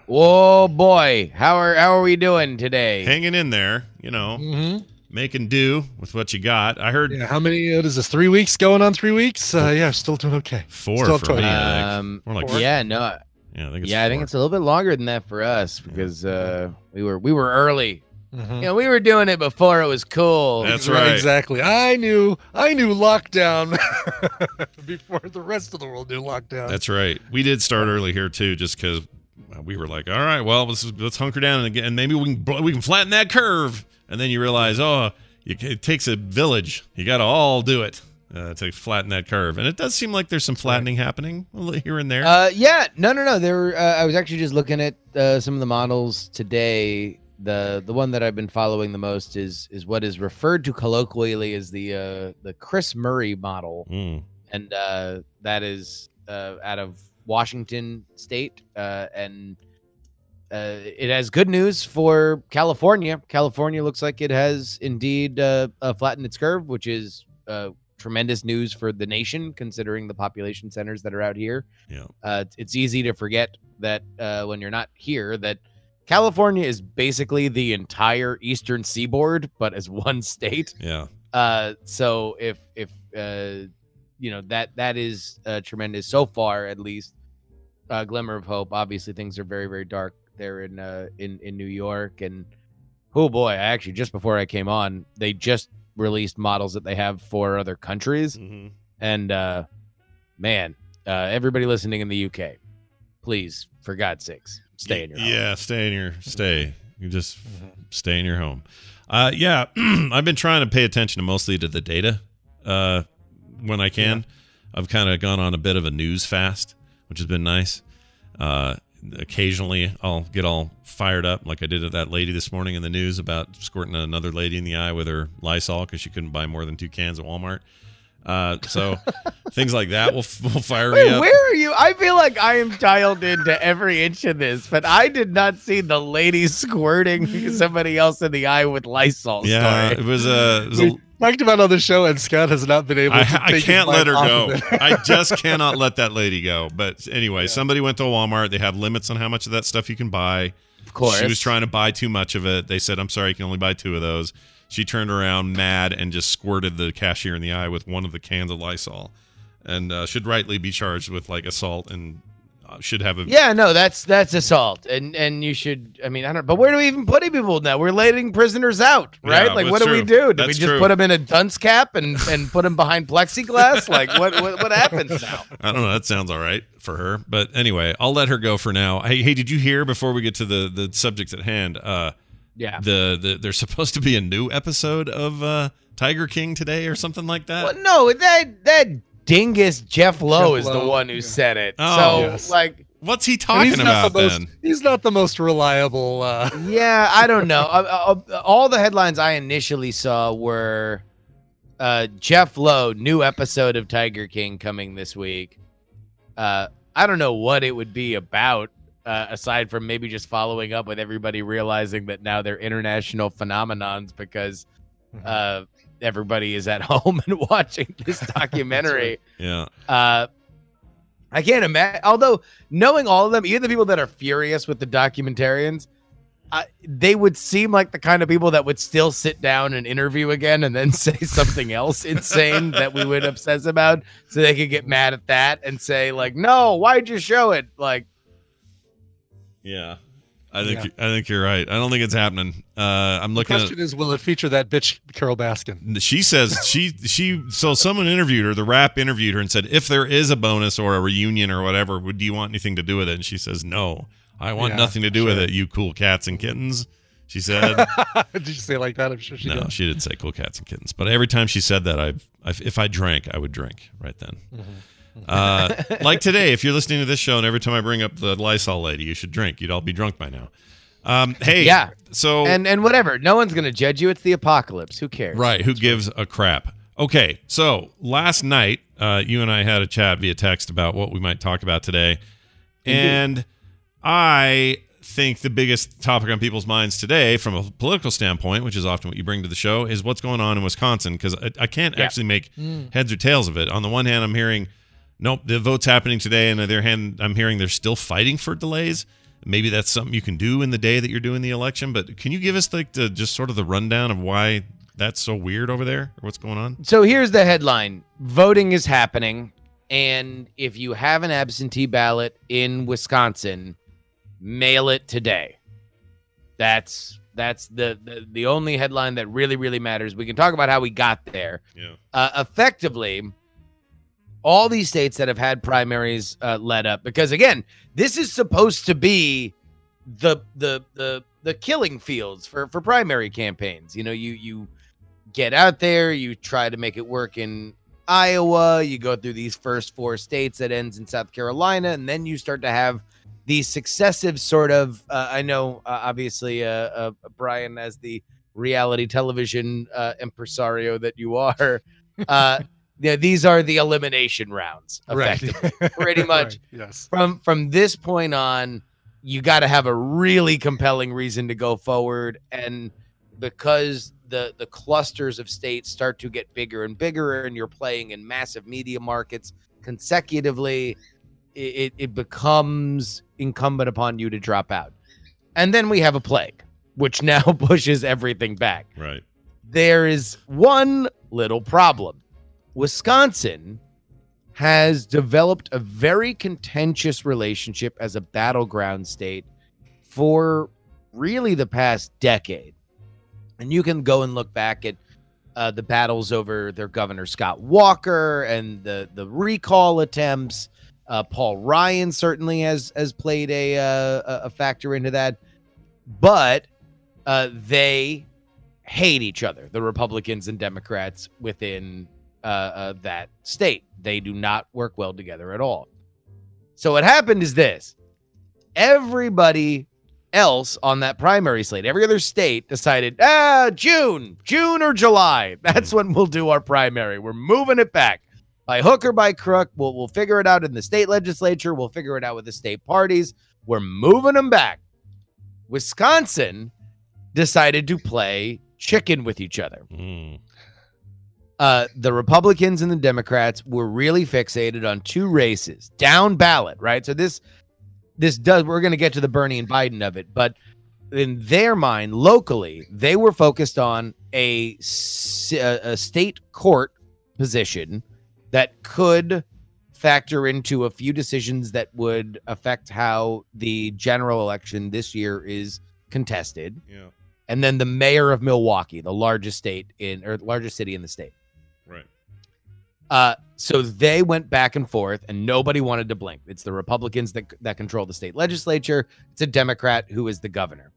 Oh boy, how are how are we doing today? Hanging in there. you know, Mhm. making do with what you got. I heard Yeah, how many? What is this? Three weeks going on? Three weeks? Uh, yeah, still doing okay. four Still for totally- me. I. Um, More like yeah, no, yeah, I think it's yeah, I think it's a little bit longer than that for us because uh, we were we were early. Mhm. You know, we were doing it before it was cool. That's right. Exactly. I knew. I knew lockdown [laughs] before the rest of the world knew lockdown. That's right. We did start early here too, just because we were like, all right, well, let's let's hunker down and again, and maybe we can we can flatten that curve. And then you realize, oh, you, it takes a village. You got to all do it uh, to flatten that curve. And it does seem like there's some flattening happening here and there. Uh, yeah, no, no, no. There, were, uh, I was actually just looking at uh, some of the models today. The the one that I've been following the most is is what is referred to colloquially as the uh, the Chris Murray model, Mm. and uh, that is uh, out of Washington State, uh, and uh, it has good news for California. California looks like it has indeed uh, uh, flattened its curve, which is uh, tremendous news for the nation, considering the population centers that are out here. Yeah. Uh, it's- it's easy to forget that uh, when you're not here, that California is basically the entire eastern seaboard, but as [laughs] one state. Yeah. Uh, so if if uh, you know that that is uh, tremendous so far, at least. Uh, glimmer of hope. Obviously, things are very very dark there in uh, in in New York, and oh boy, I actually just before I came on, they just released models that they have for other countries, Mm-hmm. and uh, man, uh, everybody listening in the UK, please, for God's sakes, stay in your house. Yeah, stay in your stay. You just stay in your home. Uh, yeah, [clears throat] I've been trying to pay attention to mostly to the data uh, when I can. I've kind of gone on a bit of a news fast, which has been nice. Uh, occasionally, I'll get all fired up, like I did at that lady this morning in the news about squirting another lady in the eye with her Lysol because she couldn't buy more than two cans at Walmart. Uh, so [laughs] things like that will, will fire me up. where are you? I feel like I am dialed into every inch of this, but I did not see the lady squirting somebody else in the eye with Lysol. Yeah, story. it was a. It was a talked about it on the show, and Scott has not been able. I, to I take his can't mind let her go. I just [laughs] cannot let that lady go. But anyway, somebody went to Walmart. They have limits on how much of that stuff you can buy. Of course. She was trying to buy too much of it. They said, I'm sorry, you can only buy two of those. She turned around mad and just squirted the cashier in the eye with one of the cans of Lysol and uh, should rightly be charged with like assault and uh, should have a. Yeah, no, that's that's assault, and and you should. I mean, I don't. But where do we even put people now? We're letting prisoners out, right? Yeah, like, that's what do we true. do? Do we just true. put them in a dunce cap and and put them behind plexiglass? Like, what what, what happens now? I don't know. That sounds all right for her. But anyway, I'll let her go for now. Hey, hey, did you hear before we get to the the subject at hand? Uh, Yeah. The the there's [laughs] supposed to be a new episode of uh, Tiger King today or something like that. Well, no, that that dingus Jeff Lowe Jeff is the one who said it. Oh. so Yes. like. What's he talking about the most, then? He's not the most reliable. Uh, [laughs] Yeah, I don't know. Uh, uh, all the headlines I initially saw were uh, Jeff Lowe, new episode of Tiger King coming this week. Uh, I don't know what it would be about, uh, aside from maybe just following up with everybody realizing that now they're international phenomenons because uh, everybody is at [laughs] home and watching this [laughs] documentary. Yeah. Uh, I can't imagine. Although knowing all of them, even the people that are furious with the documentarians, uh, they would seem like the kind of people that would still sit down and interview again and then [laughs] say something else insane that we would obsess about, so they could get mad at that and say like, "No, why'd you show it?" Like, Yeah. I think Yeah. I think you're right. I don't think it's happening. Uh, I'm the looking at question is, will it feature that bitch Carole Baskin? she says [laughs] she she so someone interviewed her the rap interviewed her and said if there is a bonus or a reunion or whatever would do you want anything to do with it and she says no i want Yeah, nothing to do with it you cool cats and kittens she [laughs] said Did you say it like that? I'm sure she no did. she didn't say cool cats and kittens but every time she said that I, I if i drank i would drink right then uh, like today if you're listening to this show and every time i bring up the lysol lady you should drink you'd all be drunk by now um, hey yeah, so and and whatever. No one's gonna judge you. It's the apocalypse. Who cares? Right. Who gives a crap? Okay. So last night, uh, you and I had a chat via text about what we might talk about today. And I think the biggest topic on people's minds today, from a political standpoint, which is often what you bring to the show, is what's going on in Wisconsin. Because I, I can't Yeah. actually make Mm. heads or tails of it. On the one hand, I'm hearing, nope, the vote's happening today. And on the other hand, I'm hearing they're still fighting for delays. maybe that's something you can do in the day that you're doing the election. But can you give us like the just sort of the rundown of why that's so weird over there, or what's going on? So here's the headline: Voting is happening, and if you have an absentee ballot in Wisconsin, mail it today. That's that's the, the the only headline that really really matters. We can talk about how we got there. Yeah. Uh, effectively, all these states that have had primaries uh, led up because again, this is supposed to be the the the the killing fields for for primary campaigns. You know, you you get out there, you try to make it work in Iowa, you go through these first four states that ends in South Carolina, and then you start to have these successive sort of. Uh, I know, uh, obviously, uh, uh, Brian, as the reality television uh, impresario that you are, yeah, these are the elimination rounds, Right. [laughs] pretty much. Right, yes. From from this point on, you got to have a really compelling reason to go forward, and because the the clusters of states start to get bigger and bigger, and you're playing in massive media markets consecutively, it, it, it becomes incumbent upon you to drop out. And then we have a plague, which now [laughs] pushes everything back. Right. There is one little problem. Wisconsin has developed a very contentious relationship as a battleground state for really the past decade. And you can go and look back at uh, the battles over their governor Scott Walker and the the recall attempts. Uh, Paul Ryan certainly has has played a uh, a factor into that, but uh, they hate each other. The Republicans and Democrats within uh, uh, that state they do not work well together at all. So what happened is this: everybody else on that primary slate, every other state decided, ah, June, June or July. [laughs] That's when we'll do our primary. We're moving it back by hook or by crook. We'll, we'll figure it out in the state legislature. We'll figure it out with the state parties. We're moving them back. Wisconsin decided to play chicken with each other. Uh, the Republicans and the Democrats were really fixated on two races down ballot, right? So this this does we're going to get to the Bernie and Biden of it, but in their mind, locally, they were focused on a, a state court position that could factor into a few decisions that would affect how the general election this year is contested. Yeah. And then the mayor of Milwaukee, the largest state in or largest city in the state. Right. Uh, so they went back and forth, and nobody wanted to blink. It's the Republicans that that control the state legislature. It's a Democrat who is the governor.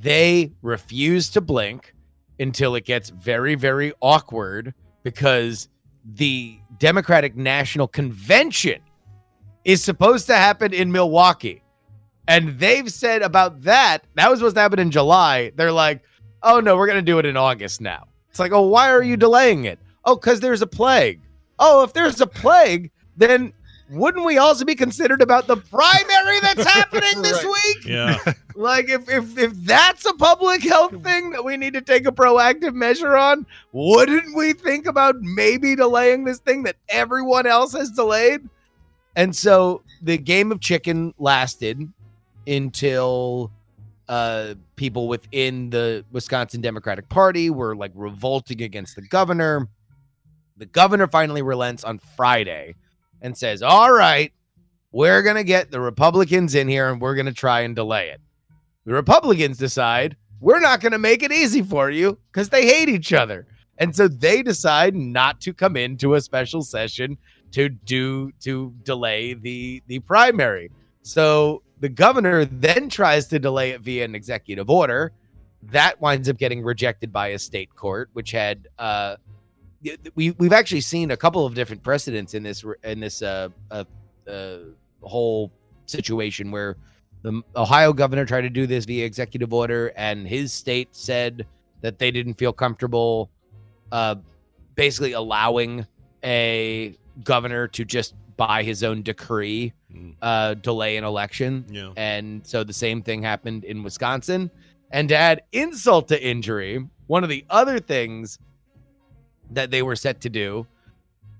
They refuse to blink until it gets very, very awkward because the Democratic National Convention is supposed to happen in Milwaukee. And they've said about that, that was supposed to happen in July. They're like, oh no, we're going to do it in August now. It's like, oh, why are you delaying it? Oh, because there's a plague. Oh, if there's a plague, then wouldn't we also be considered about the primary that's [laughs] happening this week? Yeah. [laughs] Like if if if that's a public health thing that we need to take a proactive measure on, wouldn't we think about maybe delaying this thing that everyone else has delayed? And so the game of chicken lasted until uh people within the Wisconsin Democratic Party were like revolting against the governor. The governor finally relents on Friday and says, "All right, we're going to get the Republicans in here and we're going to try and delay it." The Republicans decide, "We're not going to make it easy for you because they hate each other." And so they decide not to come into a special session to do to delay the the primary. So the governor then tries to delay it via an executive order. That winds up getting rejected by a state court, which had uh, we we've actually seen a couple of different precedents in this in this uh, uh, uh, whole situation where the Ohio governor tried to do this via executive order, and his state said that they didn't feel comfortable, uh, basically allowing a governor to just by his own decree uh, delay an election. Yeah. And so the same thing happened in Wisconsin. And to add insult to injury, one of the other things that they were set to do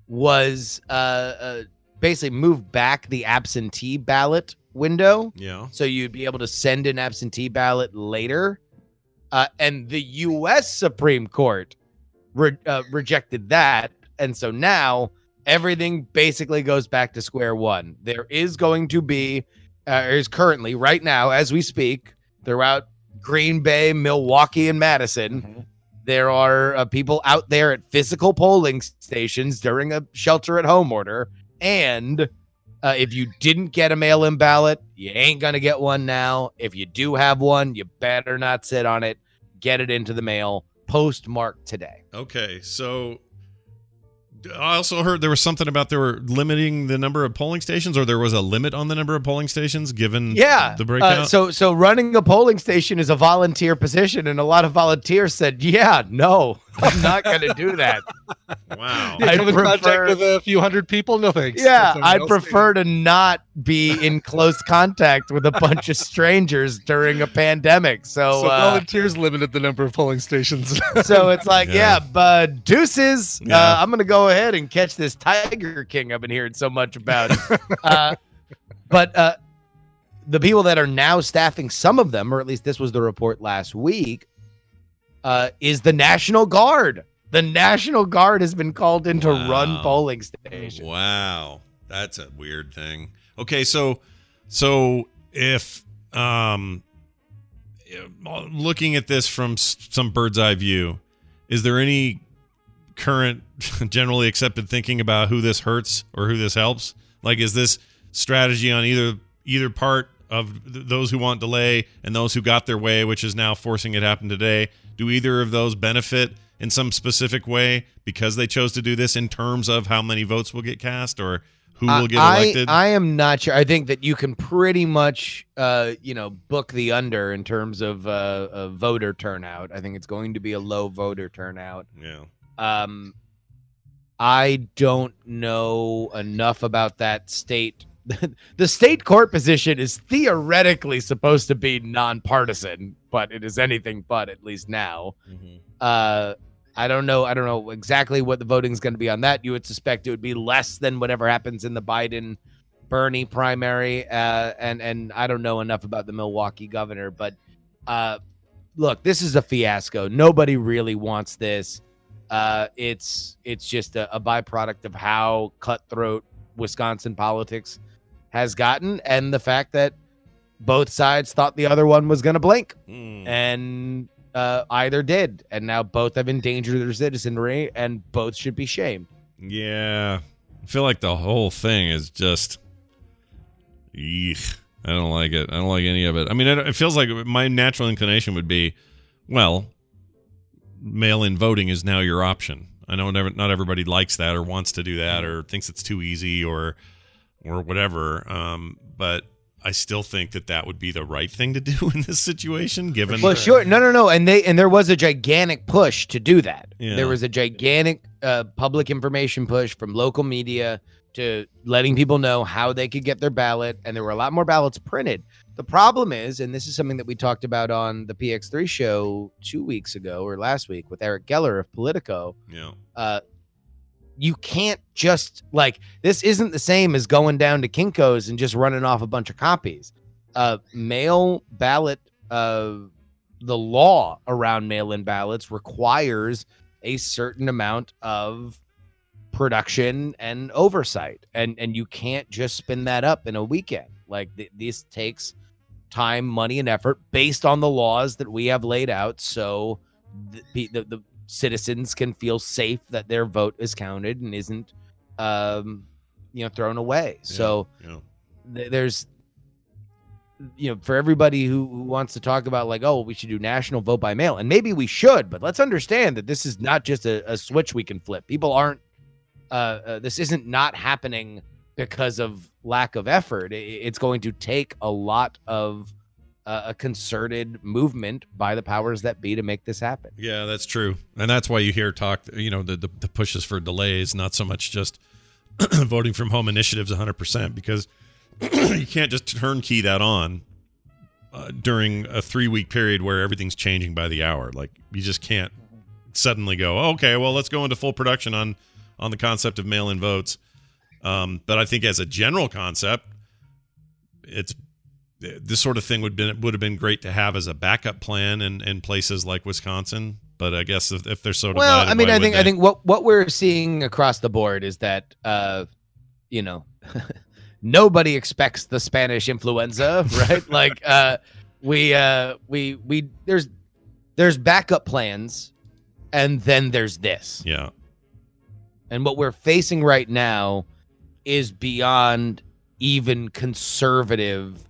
was uh, uh, basically move back the absentee ballot window. Yeah. So you'd be able to send an absentee ballot later. Uh, and the U.S. Supreme Court re- uh, rejected that. And so now everything basically goes back to square one. There is going to be, uh, is currently, right now, as we speak, throughout Green Bay, Milwaukee, and Madison, there are uh, people out there at physical polling stations during a shelter at home order. And uh, if you didn't get a mail in ballot, you ain't going to get one now. If you do have one, you better not sit on it. Get it into the mail, postmarked today. Okay, so I also heard there was something about they were limiting the number of polling stations, or there was a limit on the number of polling stations given Yeah. the breakdown. Uh, so so running a polling station is a volunteer position, and a lot of volunteers said, "Yeah, no, I'm not going to do that." wow. You I come in contact prefer- with a few hundred people? No thanks. Yeah, I'd else. prefer to not be in close contact with a bunch of strangers during a pandemic. So, So uh, volunteers limited the number of polling stations. so it's like, [laughs] Yeah. yeah, but deuces. Yeah. Uh, I'm gonna go ahead and catch this Tiger King I've been hearing so much about. [laughs] uh, but uh, the people that are now staffing some of them, or at least this was the report last week, uh, is the National Guard. The National Guard has been called in to run Wow. polling stations. Wow, that's a weird thing. Okay, so so if um looking at this from some bird's eye view, is there any current [laughs] generally accepted thinking about who this hurts or who this helps? Like is this strategy on either either part of th- those who want delay and those who got their way, which is now forcing it happen today? Do either of those benefit in some specific way because they chose to do this in terms of how many votes will get cast or who will get elected? I, am not sure. I think that you can pretty much, uh, you know, book the under in terms of uh, of voter turnout. I think it's going to be a low voter turnout. yeah. Um, I don't know enough about that state. [laughs] the state court position is theoretically supposed to be nonpartisan, but it is anything but at least now. Uh, I don't know. I don't know exactly what the voting is going to be on that. You would suspect it would be less than whatever happens in the Biden Bernie primary. Uh, and and I don't know enough about the Milwaukee governor, but uh, look, this is a fiasco. Nobody really wants this. Uh, it's it's just a, a byproduct of how cutthroat Wisconsin politics has gotten, and the fact that both sides thought the other one was going to blink, and uh, either did, and now both have endangered their citizenry, and both should be shamed. Yeah. I feel like the whole thing is just. Eek. I don't like it. I don't like any of it. I mean, it, it feels like my natural inclination would be, well, mail-in voting is now your option. I know never, not everybody likes that or wants to do that or thinks it's too easy or or whatever. Um, but I still think that that would be the right thing to do [laughs] in this situation, given. Well, sure, no, no, no, and they and there was a gigantic push to do that. Yeah. There was a gigantic uh, public information push from local media to letting people know how they could get their ballot, and there were a lot more ballots printed. The problem is, and this is something that we talked about on the PX3 show two weeks ago or last week with Eric Geller of Politico. Yeah. Uh, you can't just like this isn't the same as going down to Kinko's and just running off a bunch of copies. Uh, mail ballot, uh, the law around mail-in ballots requires a certain amount of production and oversight, and and you can't just spin that up in a weekend. Like th- this takes time, money, and effort based on the laws that we have laid out. So the, the, the citizens can feel safe that their vote is counted and isn't, um, you know, thrown away. So yeah. th- there's, you know, for everybody who, who wants to talk about like, oh, we should do national vote by mail, and maybe we should, but let's understand that this is not just a, a switch we can flip. People aren't. Uh, uh, this isn't not happening because of lack of effort. I- it's going to take a lot of a concerted movement by the powers that be to make this happen. Yeah, that's true, and that's why you hear talk. You know, the the, the pushes for delays, not so much just [clears throat] voting from home initiatives 100 percent, because [clears throat] you can't just turnkey that on uh, during a three week period where everything's changing by the hour. Like you just can't suddenly go, oh, okay, well, let's go into full production on on the concept of mail in votes. Um, but I think as a general concept, it's this sort of thing would been would have been great to have as a backup plan in, in places like Wisconsin. But I guess if, if they're so divided, well, I mean, I think they? I think what what we're seeing across the board is that uh, you know, [laughs] nobody expects the Spanish influenza, [laughs] right? like uh, we uh, we we there's there's backup plans, and then there's this. yeah, And what we're facing right now is beyond even conservative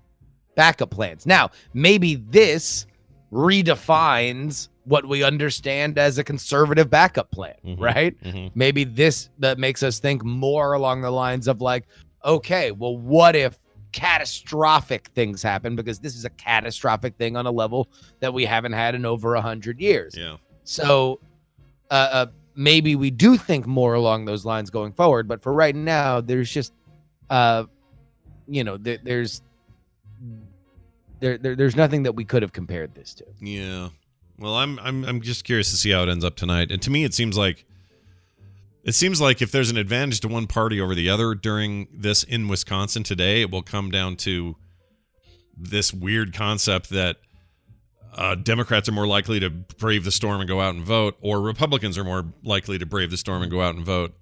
backup plans. Now, maybe this redefines what we understand as a conservative backup plan, Mhm, right? mhm. Maybe this that makes us think more along the lines of like, okay, well, what if catastrophic things happen because this is a catastrophic thing on a level that we haven't had in over a hundred years. yeah, So uh, uh, maybe we do think more along those lines going forward. But for right now, there's just, uh, you know, there, there's there, there there's nothing that we could have compared this to. yeah. Well, I'm I'm I'm just curious to see how it ends up tonight. And to me, it seems like it seems like if there's an advantage to one party over the other during this in Wisconsin today, it will come down to this weird concept that uh, Democrats are more likely to brave the storm and go out and vote, or Republicans are more likely to brave the storm and go out and vote.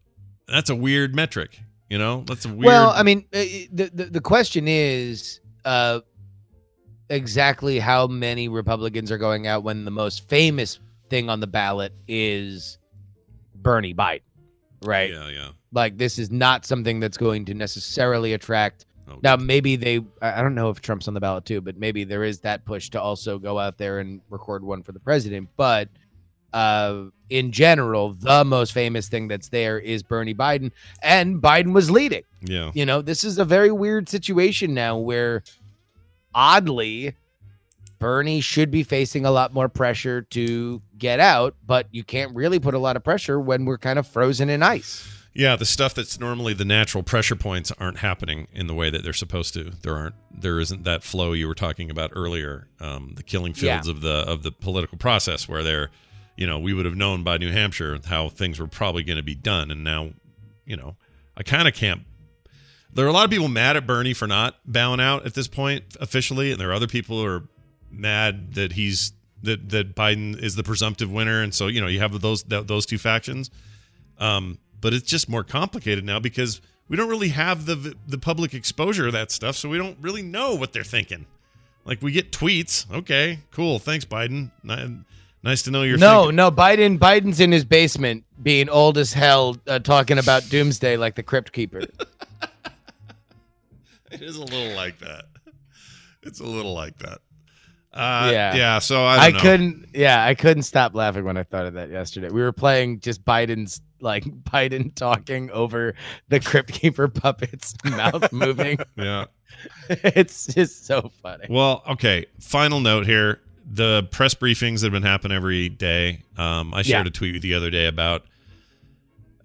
That's a weird metric, you know. That's a weird. Well, I mean, uh, the, the the question is uh, exactly how many Republicans are going out when the most famous thing on the ballot is Bernie Biden, right? yeah, yeah. Like this is not something that's going to necessarily attract. Oh, Now maybe they I I don't know if Trump's on the ballot too, but maybe there is that push to also go out there and record one for the president. But uh in general, the most famous thing that's there is Bernie Biden, and Biden was leading. yeah. You know, this is a very weird situation now where oddly Bernie should be facing a lot more pressure to get out, but you can't really put a lot of pressure when we're kind of frozen in ice. Yeah, the stuff that's normally the natural pressure points aren't happening in the way that they're supposed to. There aren't. There isn't that flow you were talking about earlier. Um, the killing fields Yeah. of the of the political process, where they're, you know, we would have known by New Hampshire how things were probably going to be done, and now, you know, I kind of can't. There are a lot of people mad at Bernie for not bowing out at this point officially, and there are other people who are mad that he's that that Biden is the presumptive winner, and so you know you have those th- those two factions. Um, but it's just more complicated now because we don't really have the the public exposure of that stuff, so we don't really know what they're thinking. Like we get tweets, okay, cool, thanks Biden. Nice to know you're no, thinking- no. Biden, Biden's in his basement, being old as hell, uh, talking about doomsday like the crypt keeper. [laughs] It is a little like that. It's a little like that. Uh, Yeah. yeah. So I, don't know. couldn't. Yeah, I couldn't stop laughing when I thought of that yesterday. We were playing just Biden's like [laughs] Biden talking over the crypt keeper puppet's [laughs] mouth [laughs] moving. Yeah. It's just so funny. Well, okay. Final note here: the press briefings that have been happening every day. Um, I shared Yeah. a tweet with you the other day about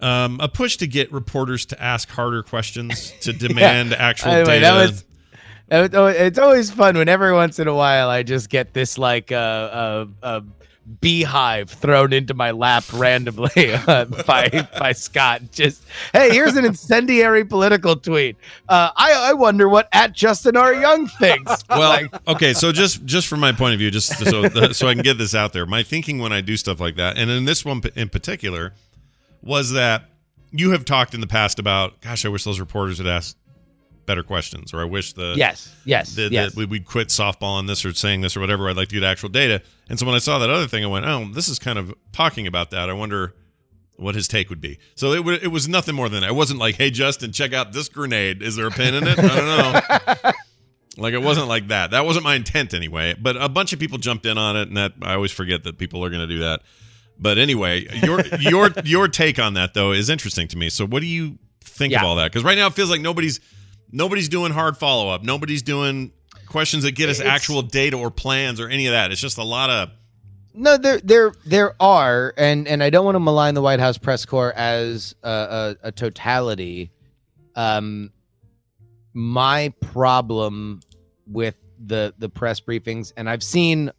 um, a push to get reporters to ask harder questions to [laughs] demand actual Anyway, data. that was. that was It's always fun when every once in a while I just get this like uh, uh, uh, beehive thrown into my lap randomly [laughs] uh, by by Scott. Just hey, here's an incendiary political tweet. Uh, I I wonder what at Justin R. Young thinks. [laughs] well, Like, okay. So just just from my point of view, just so so I can get this out there, my thinking when I do stuff like that, and in this one in particular, was that you have talked in the past about, gosh, I wish those reporters had asked better questions, or I wish the Yes, yes, yes. we'd quit softball on this or saying this or whatever. I'd like to get actual data. And so when I saw that other thing, I went, oh, this is kind of talking about that. I wonder what his take would be. So it, wa- it was nothing more than that. It wasn't like, hey, Justin, check out this grenade. Is there a pin in it? I don't know. [laughs] like it wasn't like that. That wasn't my intent anyway. But a bunch of people jumped in on it, and that I always forget that people are going to do that. But anyway, your your your take on that though is interesting to me. So what do you think of all that? Because right now it feels like nobody's nobody's doing hard follow up. Nobody's doing questions that get us It's- actual data or plans or any of that. It's just a lot of No, there there there are, and and I don't want to malign the White House press corps as a, a, a totality. Um, my problem with the the press briefings, and I've seen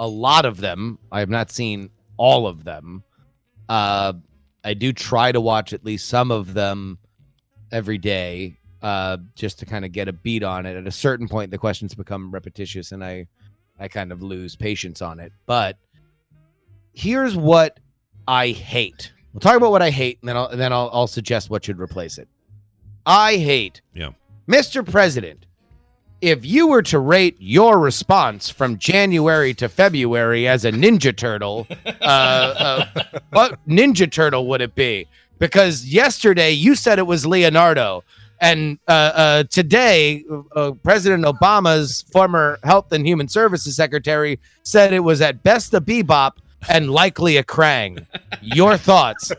a lot of them. I have not seen all of them. Uh, I do try to watch at least some of them every day. uh, just to kind of get a beat on it. At a certain point, the questions become repetitious, and I I kind of lose patience on it. But here's what I hate. We'll talk about what I hate, and then I'll and then I'll, I'll suggest what should replace it. I hate, Yeah. Mr. President. If you were to rate your response from January to February as a Ninja Turtle, uh, uh, what Ninja Turtle would it be? Because yesterday you said it was Leonardo, and uh, uh, today uh, President Obama's former Health and Human Services Secretary said it was at best a bebop and likely a Krang. Your thoughts?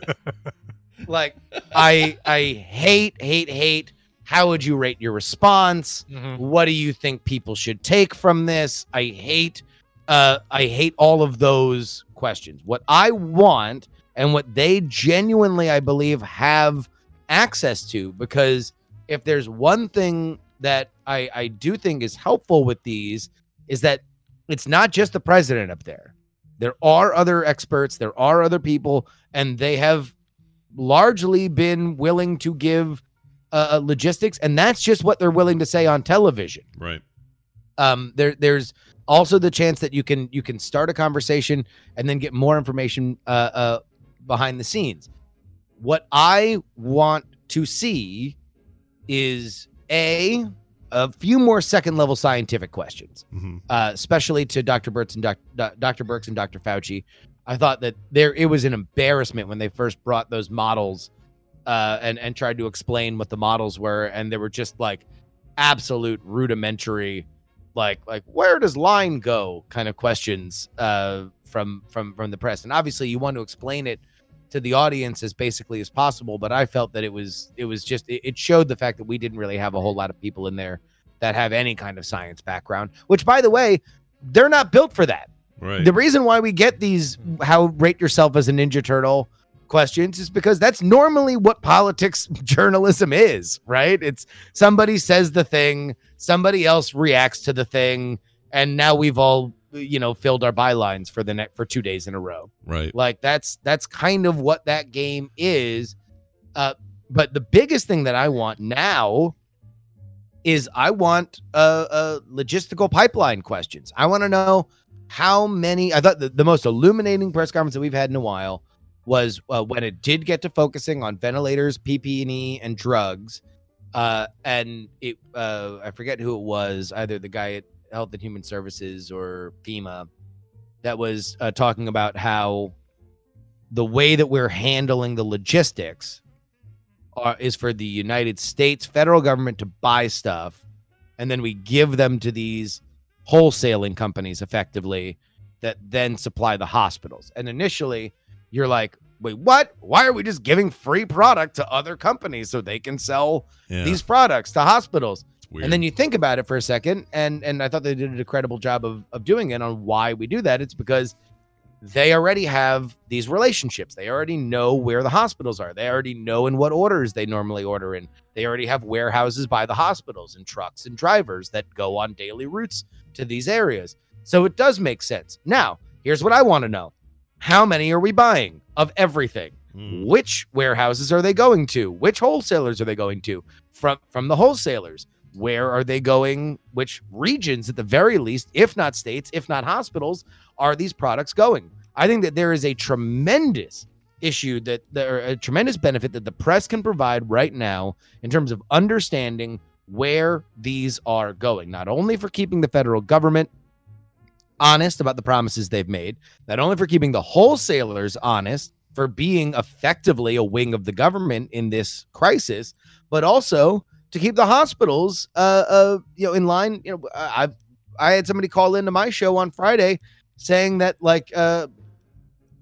[laughs] like I I hate hate hate. How would you rate your response? What do you think people should take from this? I hate uh I hate all of those questions. What I want and what they genuinely I believe have access to because if there's one thing that I I do think is helpful with these is that it's not just the president up there. There are other experts, there are other people and they have largely been willing to give uh, logistics, and that's just what they're willing to say on television. Right. Um, there, there's also the chance that you can you can start a conversation and then get more information uh, uh, behind the scenes. What I want to see is a a few more second level scientific questions, uh, especially to Dr. Birx and Doc, Doc- Dr. Birx and Dr. Fauci. I thought that there it was an embarrassment when they first brought those models uh, and and tried to explain what the models were, and they were just like absolute rudimentary, like like where does line go kind of questions uh, from from from the press. And obviously, you want to explain it to the audience as basically as possible. But I felt that it was it was just it, it showed the fact that we didn't really have a whole lot of people in there that have any kind of science background. Which, by the way, they're not built for that. Right. The reason why we get these how rate yourself as a Ninja Turtle questions is because that's normally what politics [laughs] journalism is, right? It's somebody says the thing, somebody else reacts to the thing, and now we've all you know filled our bylines for the next for two days in a row. Right. Like that's that's kind of what that game is. Uh, but the biggest thing that I want now is I want uh, uh logistical pipeline questions. I want to know how many. I thought the, the most illuminating press conference that we've had in a while was uh, when it did get to focusing on ventilators, PPE, and drugs. Uh, and it, uh, I forget who it was, either the guy at Health and Human Services or FEMA, that was uh, talking about how the way that we're handling the logistics are, is for the United States federal government to buy stuff, and then we give them to these wholesaling companies effectively that then supply the hospitals. And initially, you're like, wait, what? Why are we just giving free product to other companies so they can sell Yeah. these products to hospitals? And then you think about it for a second, and and I thought they did an incredible job of of doing it on why we do that. It's because they already have these relationships. They already know where the hospitals are. They already know in what orders they normally order in. They already have warehouses by the hospitals and trucks and drivers that go on daily routes to these areas. So it does make sense. Now, here's what I want to know. How many are we buying of everything? Hmm. Which warehouses are they going to? Which wholesalers are they going to? From from the wholesalers. Where are they going? Which regions, at the very least, if not states, if not hospitals, are these products going? I think that there is a tremendous issue that there a tremendous benefit that the press can provide right now in terms of understanding where these are going, not only for keeping the federal government honest about the promises they've made, not only for keeping the wholesalers honest for being effectively a wing of the government in this crisis, but also to keep the hospitals uh uh you know in line, you know, I I've had somebody call into my show on Friday saying that like uh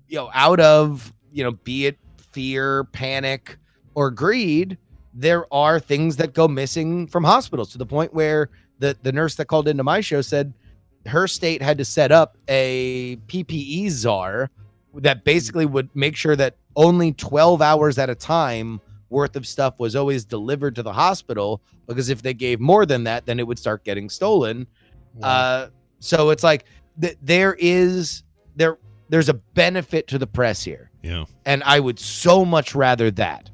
you know out of you know be it fear, panic or greed, there are things that go missing from hospitals to the point where the the nurse that called into my show said her state had to set up a PPE czar that basically would make sure that only 12 hours at a time worth of stuff was always delivered to the hospital because if they gave more than that then it would start getting stolen. Uh so it's like th- there is there there's a benefit to the press here. Yeah. and I would so much rather that.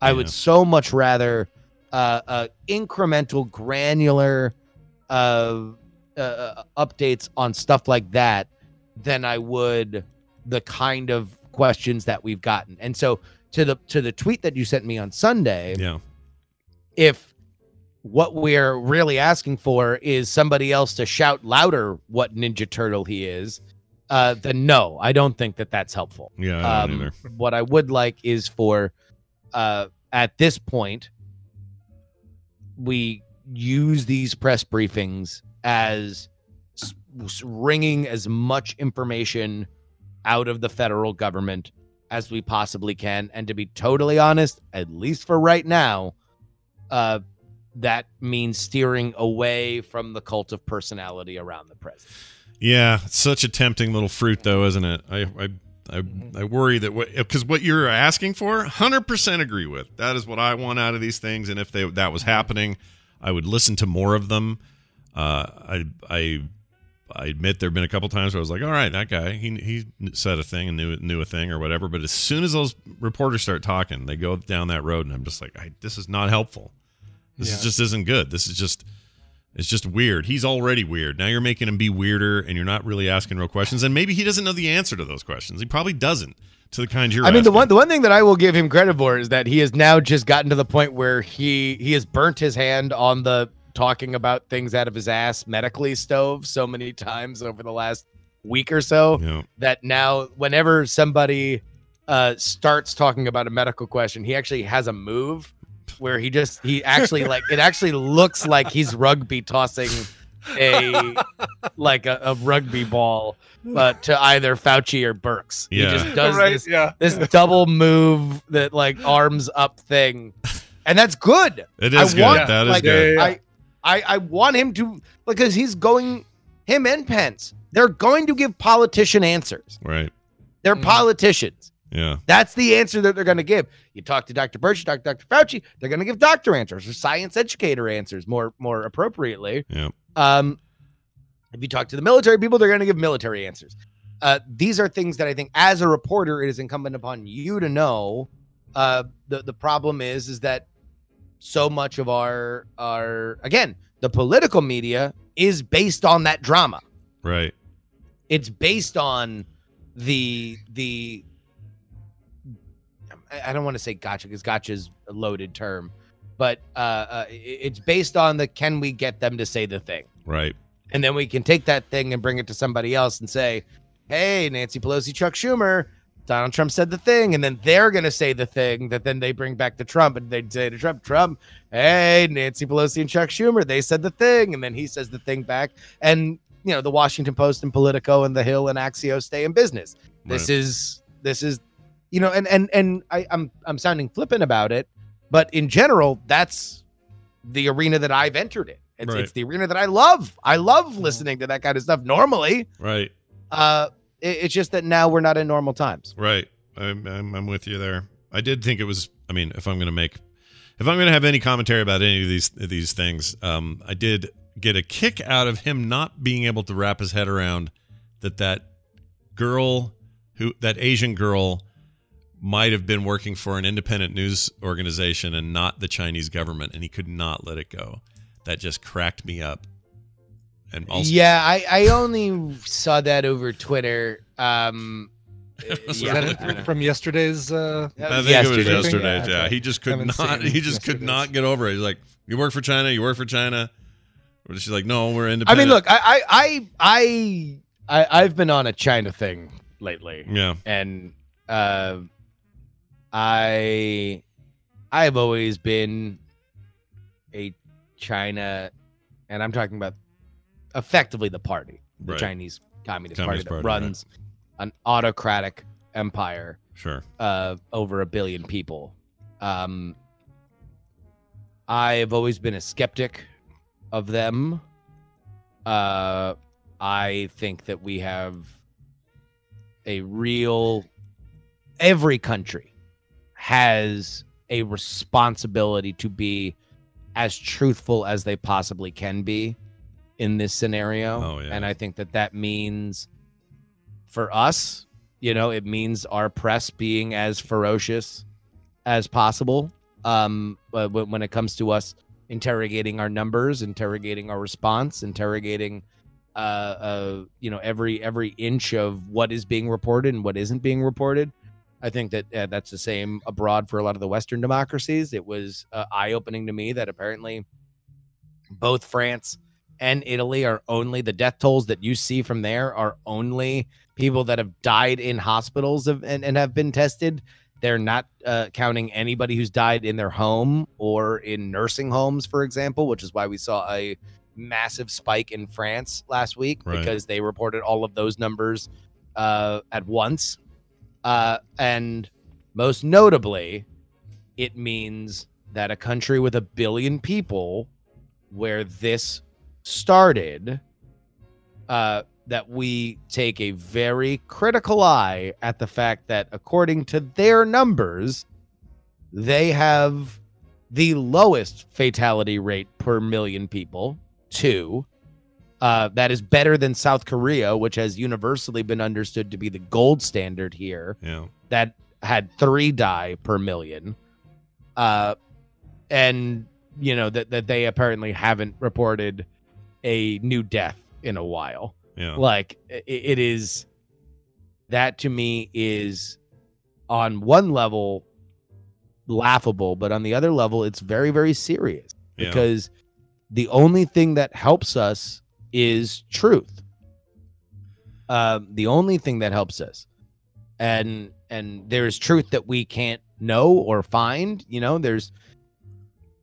I would so much rather uh, uh, uh, incremental, granular uh, uh, updates on stuff like that than I would the kind of questions that we've gotten. And so to the to the tweet that you sent me on Sunday, Yeah. if what we're really asking for is somebody else to shout louder what Ninja Turtle he is, uh, then no, I don't think that that's helpful. Yeah, I Um, either. What I would like is for, uh, at this point, we use these press briefings as wringing as much information out of the federal government as we possibly can. And to be totally honest, at least for right now, uh, that means steering away from the cult of personality around the president. Yeah, such a tempting little fruit, though, isn't it? I I I, I worry that what because what you're asking for, hundred percent agree with. That is what I want out of these things, and if they that was happening, I would listen to more of them. Uh, I I I admit there have been a couple times where I was like, all right, that guy he he said a thing and knew knew a thing or whatever. But as soon as those reporters start talking, they go down that road, and I'm just like, I, this is not helpful. This is just isn't good. This is just it's just weird. He's already weird. Now you're making him be weirder, and you're not really asking real questions. And maybe he doesn't know the answer to those questions. He probably doesn't. To the kind you're. I mean, the one the one thing that I will give him credit for is that he has now just gotten to the point where he he has burnt his hand on the talking about things out of his ass medically stove so many times over the last week or so Yeah. that now whenever somebody uh starts talking about a medical question, he actually has a move where he just he actually like it actually looks like he's rugby tossing a like a, a rugby ball but to either Fauci or Birx. Yeah. He just does Right, this, yeah. this double move that like arms up thing. And that's good. It is I good. Want, That is like, good. I, I I want him to because he's going him and Pence. They're going to give politician answers. Right. They're politicians. Yeah. That's the answer that they're going to give. You talk to Dr. Birx, talk to Dr. Fauci, they're going to give doctor answers or science educator answers more more appropriately. Yeah. Um, if you talk to the military people, they're going to give military answers. Uh, these are things that I think, as a reporter, it is incumbent upon you to know. Uh, the the problem is, is that so much of our our again, the political media is based on that drama. Right. It's based on the the. I don't want to say gotcha because gotcha is a loaded term, but uh, uh, it's based on the can we get them to say the thing. Right. And then we can take that thing and bring it to somebody else and say, hey, Nancy Pelosi, Chuck Schumer, Donald Trump said the thing. And then they're going to say the thing that then they bring back to Trump and they'd say to Trump, Trump, hey, Nancy Pelosi and Chuck Schumer, they said the thing. And then he says the thing back. And, you know, the Washington Post and Politico and The Hill and Axios stay in business. This Right. is, this is, you know, and, and, and I, I'm, I'm sounding flippant about it, but in general, that's the arena that I've entered in. It's, Right. it's the arena that I love. I love listening to that kind of stuff normally. Right. Uh, it- it's just that now we're not in normal times. Right. I'm, I'm I'm with you there. I did think it was. I mean, if I'm going to make, if I'm going to have any commentary about any of these these things, um, I did get a kick out of him not being able to wrap his head around that that girl who that Asian girl might have been working for an independent news organization and not the Chinese government, and he could not let it go. That just cracked me up. And also, yeah, I, I only saw that over Twitter. Um, [laughs] yeah, that I don't know. from yesterday's? Uh, I was think it was yesterday. yesterday. Okay. Yeah, he just could Haven't He just could not get over it. He's like, "You work for China. You work for China." Or she's like, "No, we're independent. I mean, look, I, I, I, I, I, I've been on a China thing lately. Yeah. and uh, I, I've always been a China, and I'm talking about effectively the party, the Right. Chinese Communist, Communist Party that Party, right. runs an autocratic empire Sure. uh, over a billion people. Um, I have always been a skeptic of them. Uh, I think that we have a real. Every country has a responsibility to be as truthful as they possibly can be in this scenario. Oh, yeah. And I think that that means for us, you know, it means our press being as ferocious as possible. um, uh, when when it comes to us interrogating our numbers, interrogating our response, interrogating, uh, uh, you know, every every inch of what is being reported and what isn't being reported. I think that uh, that's the same abroad for a lot of the Western democracies. It was uh, eye opening to me that apparently both France and Italy are only the death tolls that you see from there are only people that have died in hospitals of, and, and have been tested. They're not uh, counting anybody who's died in their home or in nursing homes, for example, which is why we saw a massive spike in France last week Right. because they reported all of those numbers uh, at once. Uh, and most notably, it means that a country with a billion people, where this started, uh, that we take a very critical eye at the fact that, according to their numbers, they have the lowest fatality rate per million people. Two, uh, that is better than South Korea, which has universally been understood to be the gold standard here. Yeah. That had three die per million. Uh, and you know that that they apparently haven't reported a new death in a while. Yeah. Like i- it is that to me is on one level laughable, but on the other level, it's very, very serious Yeah. because the only thing that helps us is truth. Um, the only thing that helps us, and and there's truth that we can't know or find. You know, there's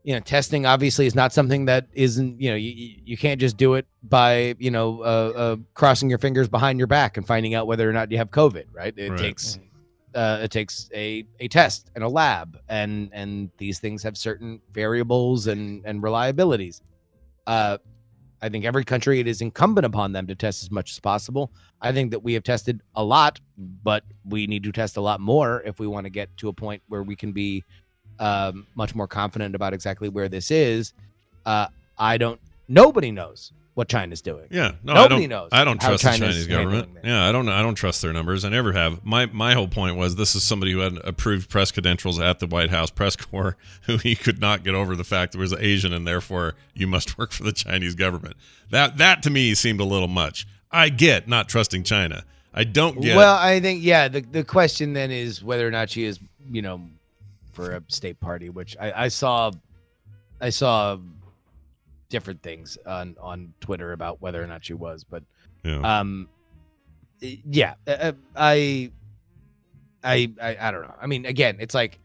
you know testing obviously is not something that isn't you know you, you- can't just do it by you know uh, uh, crossing your fingers behind your back and finding out whether or not you have covid right? It Right. takes uh, it takes a, a test and a lab and and these things have certain variables and and reliabilities. Uh i think every country it is incumbent upon them to test as much as possible. I think that we have tested a lot but we need to test a lot more if we want to get to a point where we can be um, much more confident about exactly where this is uh i don't nobody knows what china's doing Yeah, no, nobody I don't, knows I don't trust the Chinese government. Yeah, I don't. I don't trust their numbers. I never have. My my whole point was this is somebody who had approved press credentials at the White House press corps, [laughs] who he could not get over the fact there was an Asian, and therefore you must work for the Chinese government. That that to me seemed a little much. I get not trusting China. I don't get. Well, I think yeah. The the question then is whether or not she is, you know, for a state party, which I, I saw, I saw different things on on Twitter about whether or not she was, but Yeah. um, yeah, uh, I, I, I, I don't know. I mean, again, it's like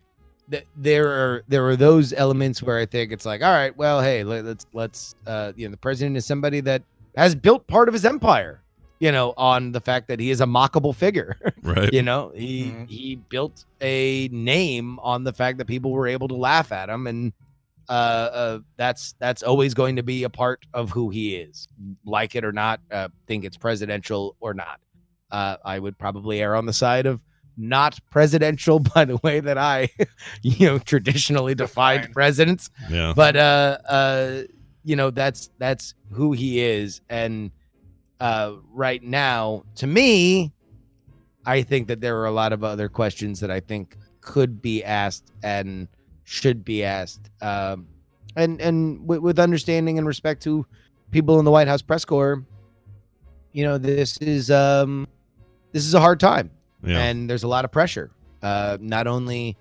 th- there are there are those elements where I think it's like, all right, well, hey, let, let's let's uh, you know, the president is somebody that has built part of his empire, you know, on the fact that he is a mockable figure. [laughs] Right. you know, he he built a name on the fact that people were able to laugh at him, and uh, uh, that's that's always going to be a part of who he is, like it or not. Uh, think it's presidential or not. Uh, I would probably err on the side of not presidential [laughs] by the way that I, [laughs] you know, traditionally defined presidents. Yeah. But uh, uh, you know, that's that's who he is, and uh, right now, to me, I think that there are a lot of other questions that I think could be asked and should be asked, um, and and with, with understanding and respect to people in the White House press corps. You know, this is um, this is a hard time, Yeah. and there's a lot of pressure, uh, not only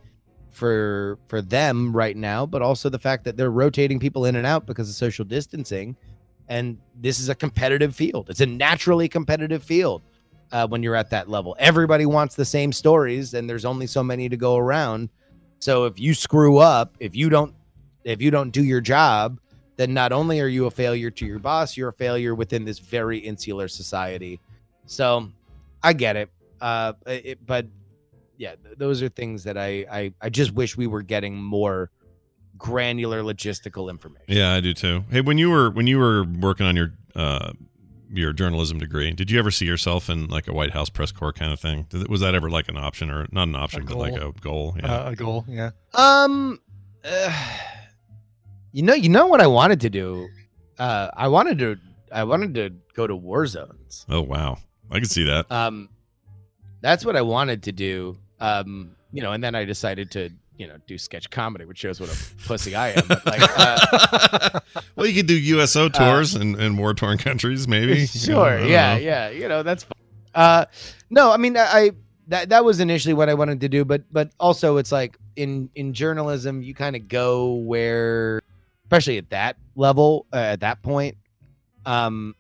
for for them right now, but also the fact that they're rotating people in and out because of social distancing. And this is a competitive field. It's a naturally competitive field uh, when you're at that level. Everybody wants the same stories, and there's only so many to go around. So if you screw up, if you don't, if you don't do your job, then not only are you a failure to your boss, you're a failure within this very insular society. So I get it, uh, it but yeah, th- those are things that I, I I just wish we were getting more granular logistical information. Yeah, I do too. Hey, when you were when you were working on your uh, your journalism degree, did you ever see yourself in like a White House press corps kind of thing? Did, was that ever like an option or not an option, but like a goal? Yeah. Uh, a goal, yeah. Um, uh, you know, you know what I wanted to do. Uh, I wanted to, I wanted to go to war zones. oh wow, I can see that. Um, that's what I wanted to do. Um, you know, and then I decided to you know do sketch comedy, which shows what a pussy I am. But like, uh, [laughs] well, you could do USO tours in, in war torn countries, maybe. [laughs] sure, yeah, know. yeah, you know that's. Fun. Uh, no, I mean I, I that that was initially what I wanted to do, but but also it's like in in journalism you kind of go where, especially at that level, uh, at that point, um,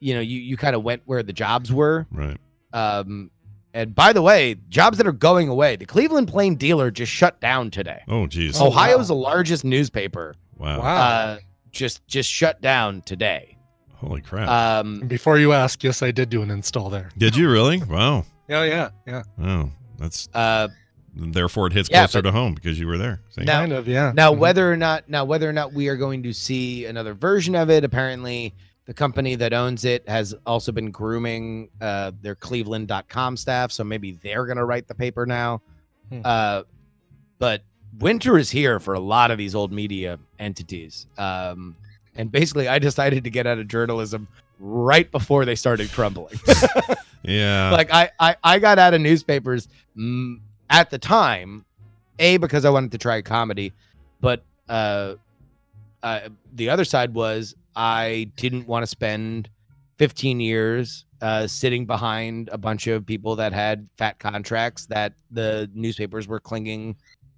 you know, you you kind of went where the jobs were, right? Um, and by the way, jobs that are going away. The Cleveland Plain Dealer just shut down today. Oh, geez. Ohio's oh, wow. the largest newspaper. Wow. Wow. Uh, just just shut down today. Holy crap. Um, Before you ask, yes, I did do an install there. Did you really? Wow. Oh yeah, yeah. Oh, that's uh, therefore it hits yeah, closer but- to home because you were there. See? Now- Kind of, yeah. Now, Mhm. whether or not now whether or not we are going to see another version of it, apparently the company that owns it has also been grooming uh, their Cleveland.com staff, so maybe they're going to write the paper now. Hmm. Uh, but winter is here for a lot of these old media entities, um, and basically, I decided to get out of journalism right before they started crumbling. [laughs] Yeah. like I, I I got out of newspapers mm, at the time, a because I wanted to try comedy, but uh, uh, the other side was I didn't want to spend 15 years uh, sitting behind a bunch of people that had fat contracts that the newspapers were clinging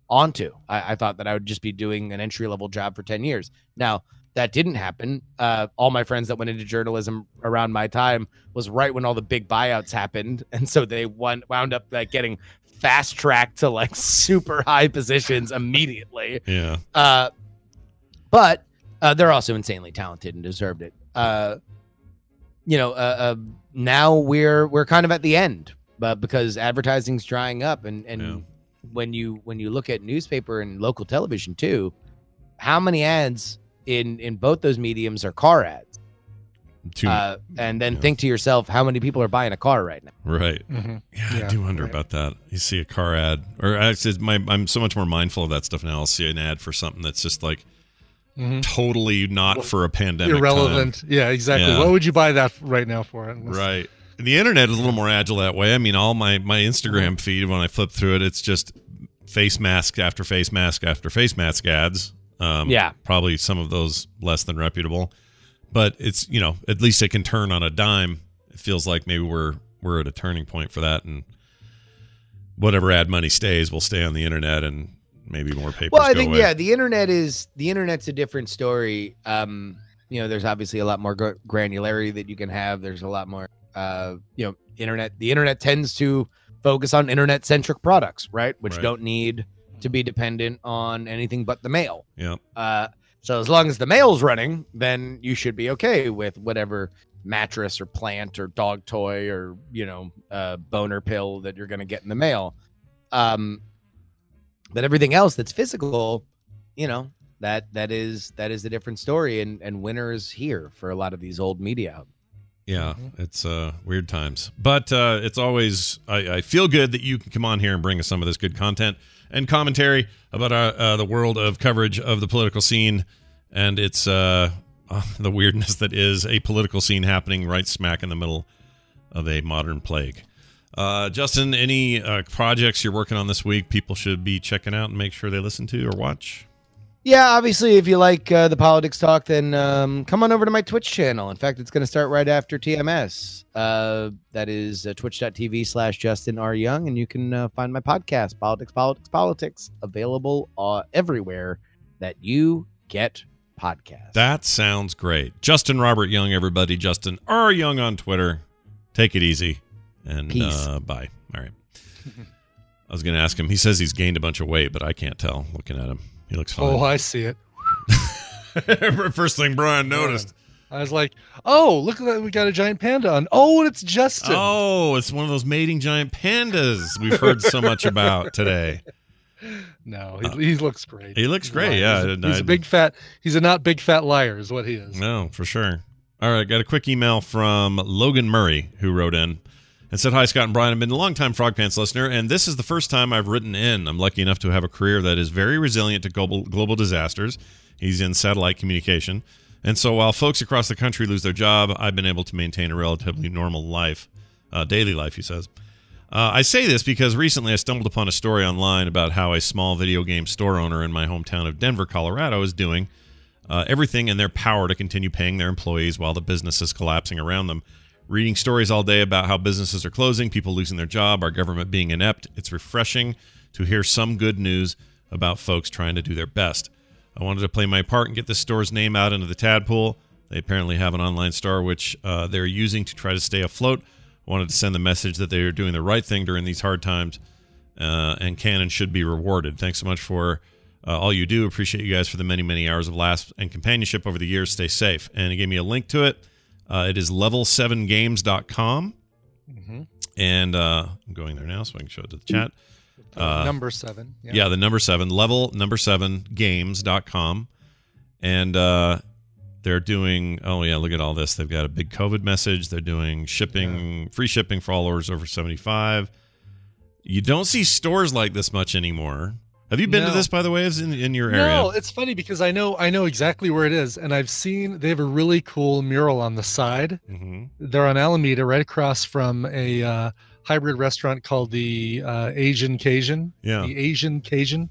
onto. I, I thought that I would just be doing an entry level job for 10 years. Now, that didn't happen. Uh, all my friends that went into journalism around my time was right when all the big buyouts happened, [laughs] and so they won, wound up like getting fast tracked to like super high positions immediately. yeah. Uh, but uh, they're also insanely talented and deserved it. Uh, you know, uh, uh, now we're we're kind of at the end, but because advertising's drying up, and and Yeah. when you when you look at newspaper and local television too, how many ads in in both those mediums are car ads? Too, Uh, and then yeah. think to yourself, how many people are buying a car right now? right. Mhm. Yeah, I do wonder right. about that. You see a car ad, or actually, my, I'm so much more mindful of that stuff now. I'll see an ad for something that's just like Mhm. totally not for a pandemic. time. Irrelevant. Yeah, exactly. Yeah. What would you buy that right now for? Unless- Right. And the internet is a little more agile that way. I mean, all my my Instagram feed when I flip through it, it's just face mask after face mask after face mask ads. Um, Yeah. probably some of those less than reputable, but it's you know at least it can turn on a dime. It feels like maybe we're we're at a turning point for that, and whatever ad money stays will stay on the internet, and maybe more papers. Well, I think away. yeah, the internet is the internet's a different story. Um, you know, there's obviously a lot more granularity that you can have. There's a lot more, uh, you know, internet. The internet tends to focus on internet centric products, right, which Right. don't need to be dependent on anything but the mail. Yeah. Uh, so as long as the mail's running, then you should be okay with whatever mattress or plant or dog toy or you know uh, boner pill that you're going to get in the mail. Um, but everything else that's physical, you know, that that is that is a different story, and and winter is here for a lot of these old media. Yeah, it's uh, weird times, but uh, it's always I, I feel good that you can come on here and bring us some of this good content and commentary about uh, uh, the world of coverage of the political scene and it's uh, uh, the weirdness that is a political scene happening right smack in the middle of a modern plague. Uh, Justin, any uh, projects you're working on this week people should be checking out and make sure they listen to or watch? Yeah, obviously, if you like uh, the politics talk, then um, come on over to my Twitch channel. In fact, it's going to start right after TMS. Uh, that is uh, twitch.tv slash Justin R. Young, and you can uh, find my podcast, Politics, Politics, Politics, available uh, everywhere that you get podcasts. That sounds great. Justin Robert Young, everybody. Justin R. Young on Twitter. Take it easy. And Peace. Uh, bye. All right. I was going to ask him. He says he's gained a bunch of weight, but I can't tell looking at him. He looks fine. Oh, I see it. [laughs] First thing Brian noticed. I was like, "Oh, look at that! We got a giant panda on. Oh, and it's Justin. Oh, it's one of those mating giant pandas we've heard so much about today. [laughs] No, he, he looks great. He looks great. He's Yeah, a- he's I- a big fat. He's a not big fat liar, is what he is. No, for sure. All right, got a quick email from Logan Murray who wrote in and said, "Hi Scott and Brian. I've been a longtime Frog Pants listener, and this is the first time I've written in. I'm lucky enough to have a career that is very resilient to global global disasters. He's in satellite communication, and so while folks across the country lose their job, I've been able to maintain a relatively normal life, uh, daily life." He says. Uh, I say this because recently I stumbled upon a story online about how a small video game store owner in my hometown of Denver, Colorado, is doing uh, everything in their power to continue paying their employees while the business is collapsing around them. Reading stories all day about how businesses are closing, people losing their job, our government being inept, it's refreshing to hear some good news about folks trying to do their best. I wanted to play my part and get this store's name out into the tadpole. They apparently have an online store which uh, they're using to try to stay afloat. I wanted to send the message that they are doing the right thing during these hard times, uh, and Canon should be rewarded. Thanks so much for uh, all you do. Appreciate you guys for the many, many hours of laughs and companionship over the years. Stay safe. And he gave me a link to it. Uh, it is level7games.com. Mm-hmm. And uh, I'm going there now so I can show it to the chat. Uh, number seven. Yeah. the number seven, level number seven games.com. And uh, they're doing, oh, yeah, look at all this. They've got a big COVID message. They're doing shipping, yeah. free shipping for all orders over 75. You don't see stores like this much anymore. Have you been no. to this, by the way? Is in, in your area? No, it's funny because I know I know exactly where it is, and I've seen they have a really cool mural on the side. Mm-hmm. They're on Alameda, right across from a uh, hybrid restaurant called the uh, Asian Cajun. Yeah, the Asian Cajun,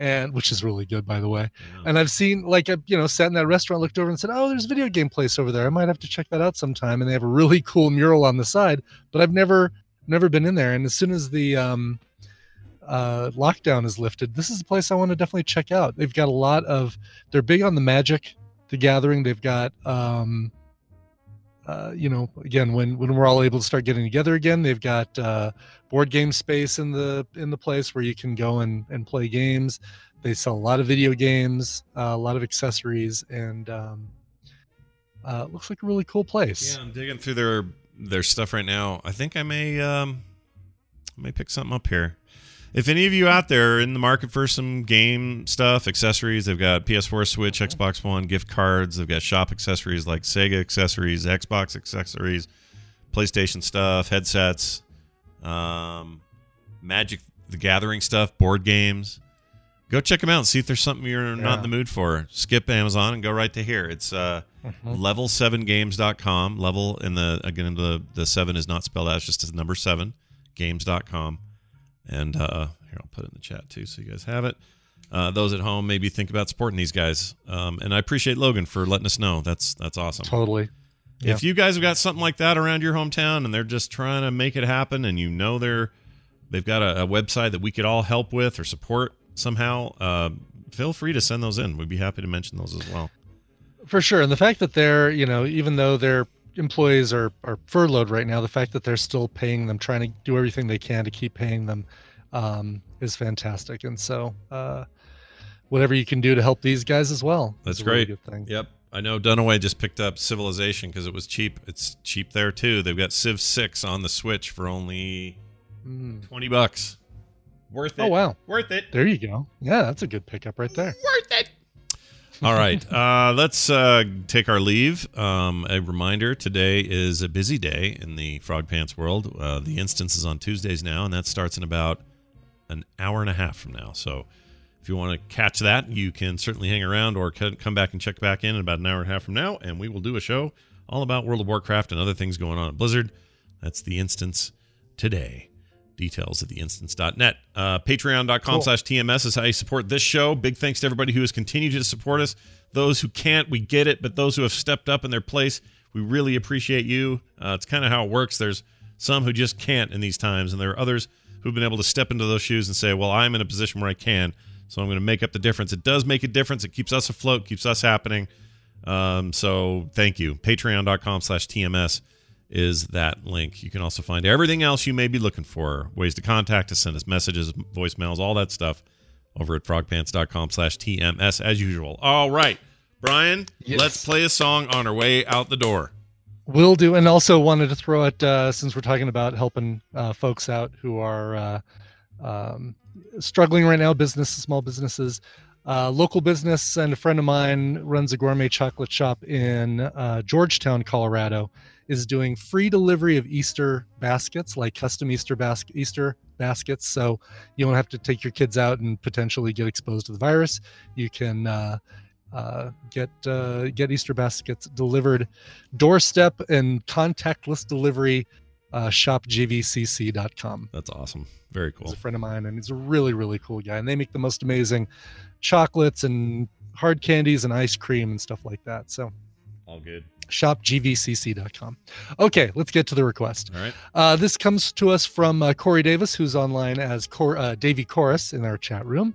and which is really good, by the way. Yeah. And I've seen like a you know sat in that restaurant, looked over and said, "Oh, there's a video game place over there. I might have to check that out sometime." And they have a really cool mural on the side, but I've never never been in there. And as soon as the um, uh, lockdown is lifted, this is a place I want to definitely check out. They've got a lot of, they're big on the Magic, the Gathering. They've got, um, uh, you know, again, when when we're all able to start getting together again, they've got uh, board game space in the in the place where you can go and and play games. They sell a lot of video games, uh, a lot of accessories, and um, uh, looks like a really cool place. Yeah, I'm digging through their their stuff right now. I think I may um, I may pick something up here if any of you out there are in the market for some game stuff, accessories, they've got PS4, Switch, Xbox One, gift cards. They've got shop accessories like Sega accessories, Xbox accessories, PlayStation stuff, headsets, um, Magic the Gathering stuff, board games. Go check them out and see if there's something you're yeah. not in the mood for. Skip Amazon and go right to here. It's uh, mm-hmm. level7games.com. Level in the again the the seven is not spelled out, it's just a number seven games.com. And uh, here, I'll put it in the chat too so you guys have it. Uh, those at home maybe think about supporting these guys. Um, and I appreciate Logan for letting us know. That's that's awesome. Totally. Yeah. If you guys have got something like that around your hometown and they're just trying to make it happen, and you know they're they've got a, a website that we could all help with or support somehow, uh, feel free to send those in. We'd be happy to mention those as well. For sure, and the fact that they're you know even though they're employees are are furloughed right now, the fact that they're still paying them, trying to do everything they can to keep paying them, um, is fantastic. And so, uh, whatever you can do to help these guys as well. That's great. Really yep. I know Dunaway just picked up Civilization because it was cheap. It's cheap there too. They've got Civ Six on the Switch for only mm. twenty bucks. Worth it. Oh wow, worth it. There you go. Yeah, that's a good pickup right there. Worth it. All right, [laughs] uh, let's uh, take our leave. Um, a reminder: today is a busy day in the Frog Pants world. Uh, the instance is on Tuesdays now, and that starts in about an hour and a half from now. So, if you want to catch that, you can certainly hang around or come back and check back in in about an hour and a half from now, and we will do a show all about World of Warcraft and other things going on at Blizzard. That's the instance today details at theinstance.net. Uh, Patreon.com cool. slash TMS is how you support this show. Big thanks to everybody who has continued to support us. Those who can't, we get it, but those who have stepped up in their place, we really appreciate you. Uh, it's kind of how it works. There's some who just can't in these times, and there are others who've been able to step into those shoes and say, well, I'm in a position where I can, so I'm going to make up the difference. It does make a difference. It keeps us afloat, keeps us happening. Um, so thank you. Patreon.com slash TMS is that link. You can also find everything else you may be looking for, ways to contact us, send us messages, voicemails, all that stuff over at frogpants.com slash TMS as usual. All right, Brian, yes. let's play a song on our way out the door. Will do. And also wanted to throw it, uh, since we're talking about helping uh, folks out who are uh, um, struggling right now, businesses, small businesses. Uh, local business and a friend of mine runs a gourmet chocolate shop in uh, Georgetown, Colorado is doing free delivery of Easter baskets, like custom Easter basket Easter baskets. So you don't have to take your kids out and potentially get exposed to the virus. You can uh, uh, get uh, get Easter baskets delivered doorstep and contactless delivery uh, shopgvcc.com. That's awesome. Very cool. He's a friend of mine, and he's a really, really cool guy. And they make the most amazing chocolates and hard candies and ice cream and stuff like that. So All good. shopgvcc.com. Okay, let's get to the request. All right. Uh, this comes to us from uh, Corey Davis, who's online as Cor- uh, Davy Chorus in our chat room.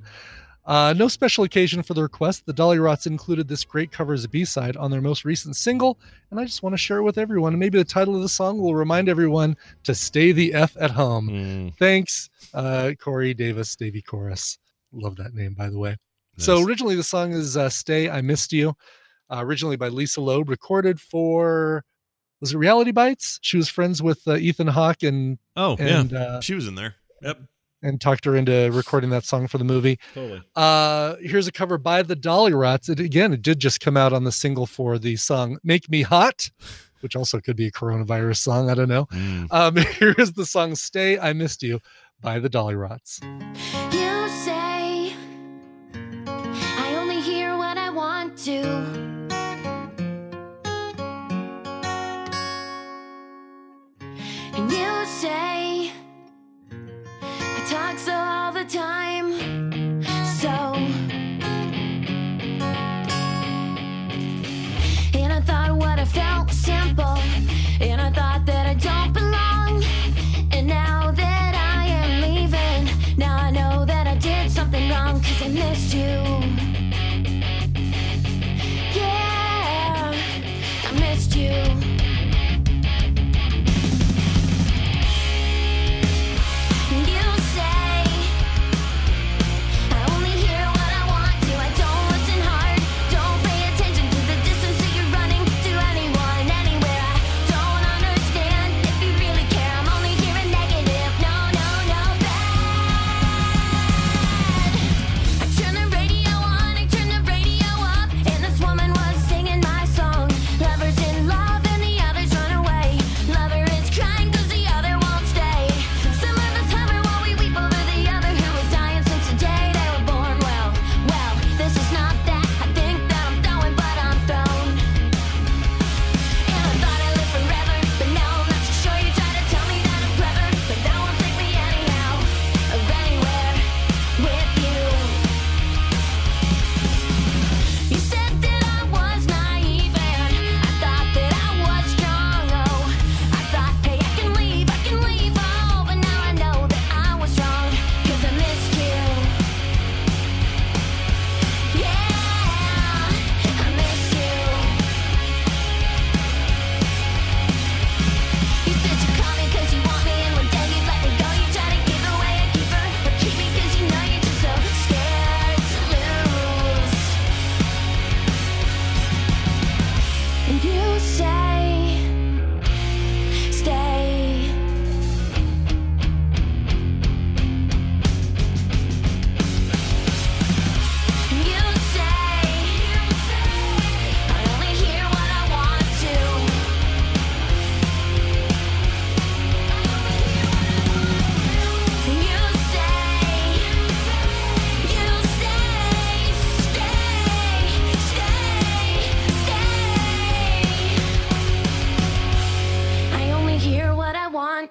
Uh, no special occasion for the request. The Dollyrots included this great cover as a B side on their most recent single, and I just want to share it with everyone. Maybe the title of the song will remind everyone to stay the F at home. Mm. Thanks, uh, Corey Davis, Davy Chorus. Love that name, by the way. So originally the song is uh, "Stay, I Missed You," uh, originally by Lisa Loeb, recorded for was it Reality Bites? She was friends with uh, Ethan Hawke and Oh, and, yeah. uh, she was in there. Yep. and talked her into recording that song for the movie. Totally. Uh, here's a cover by the Dollyrots. It again, it did just come out on the single for the song "Make Me Hot," which also could be a coronavirus song. I don't know. Mm. Um, [laughs] here is the song "Stay, I Missed You" by the Dollyrots. All the time.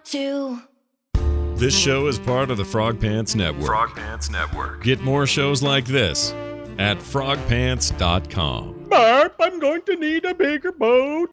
Want to. This show is part of the Frog Pants Network. Frog Pants Network. Get more shows like this at frogpants.com. Barb, I'm going to need a bigger boat.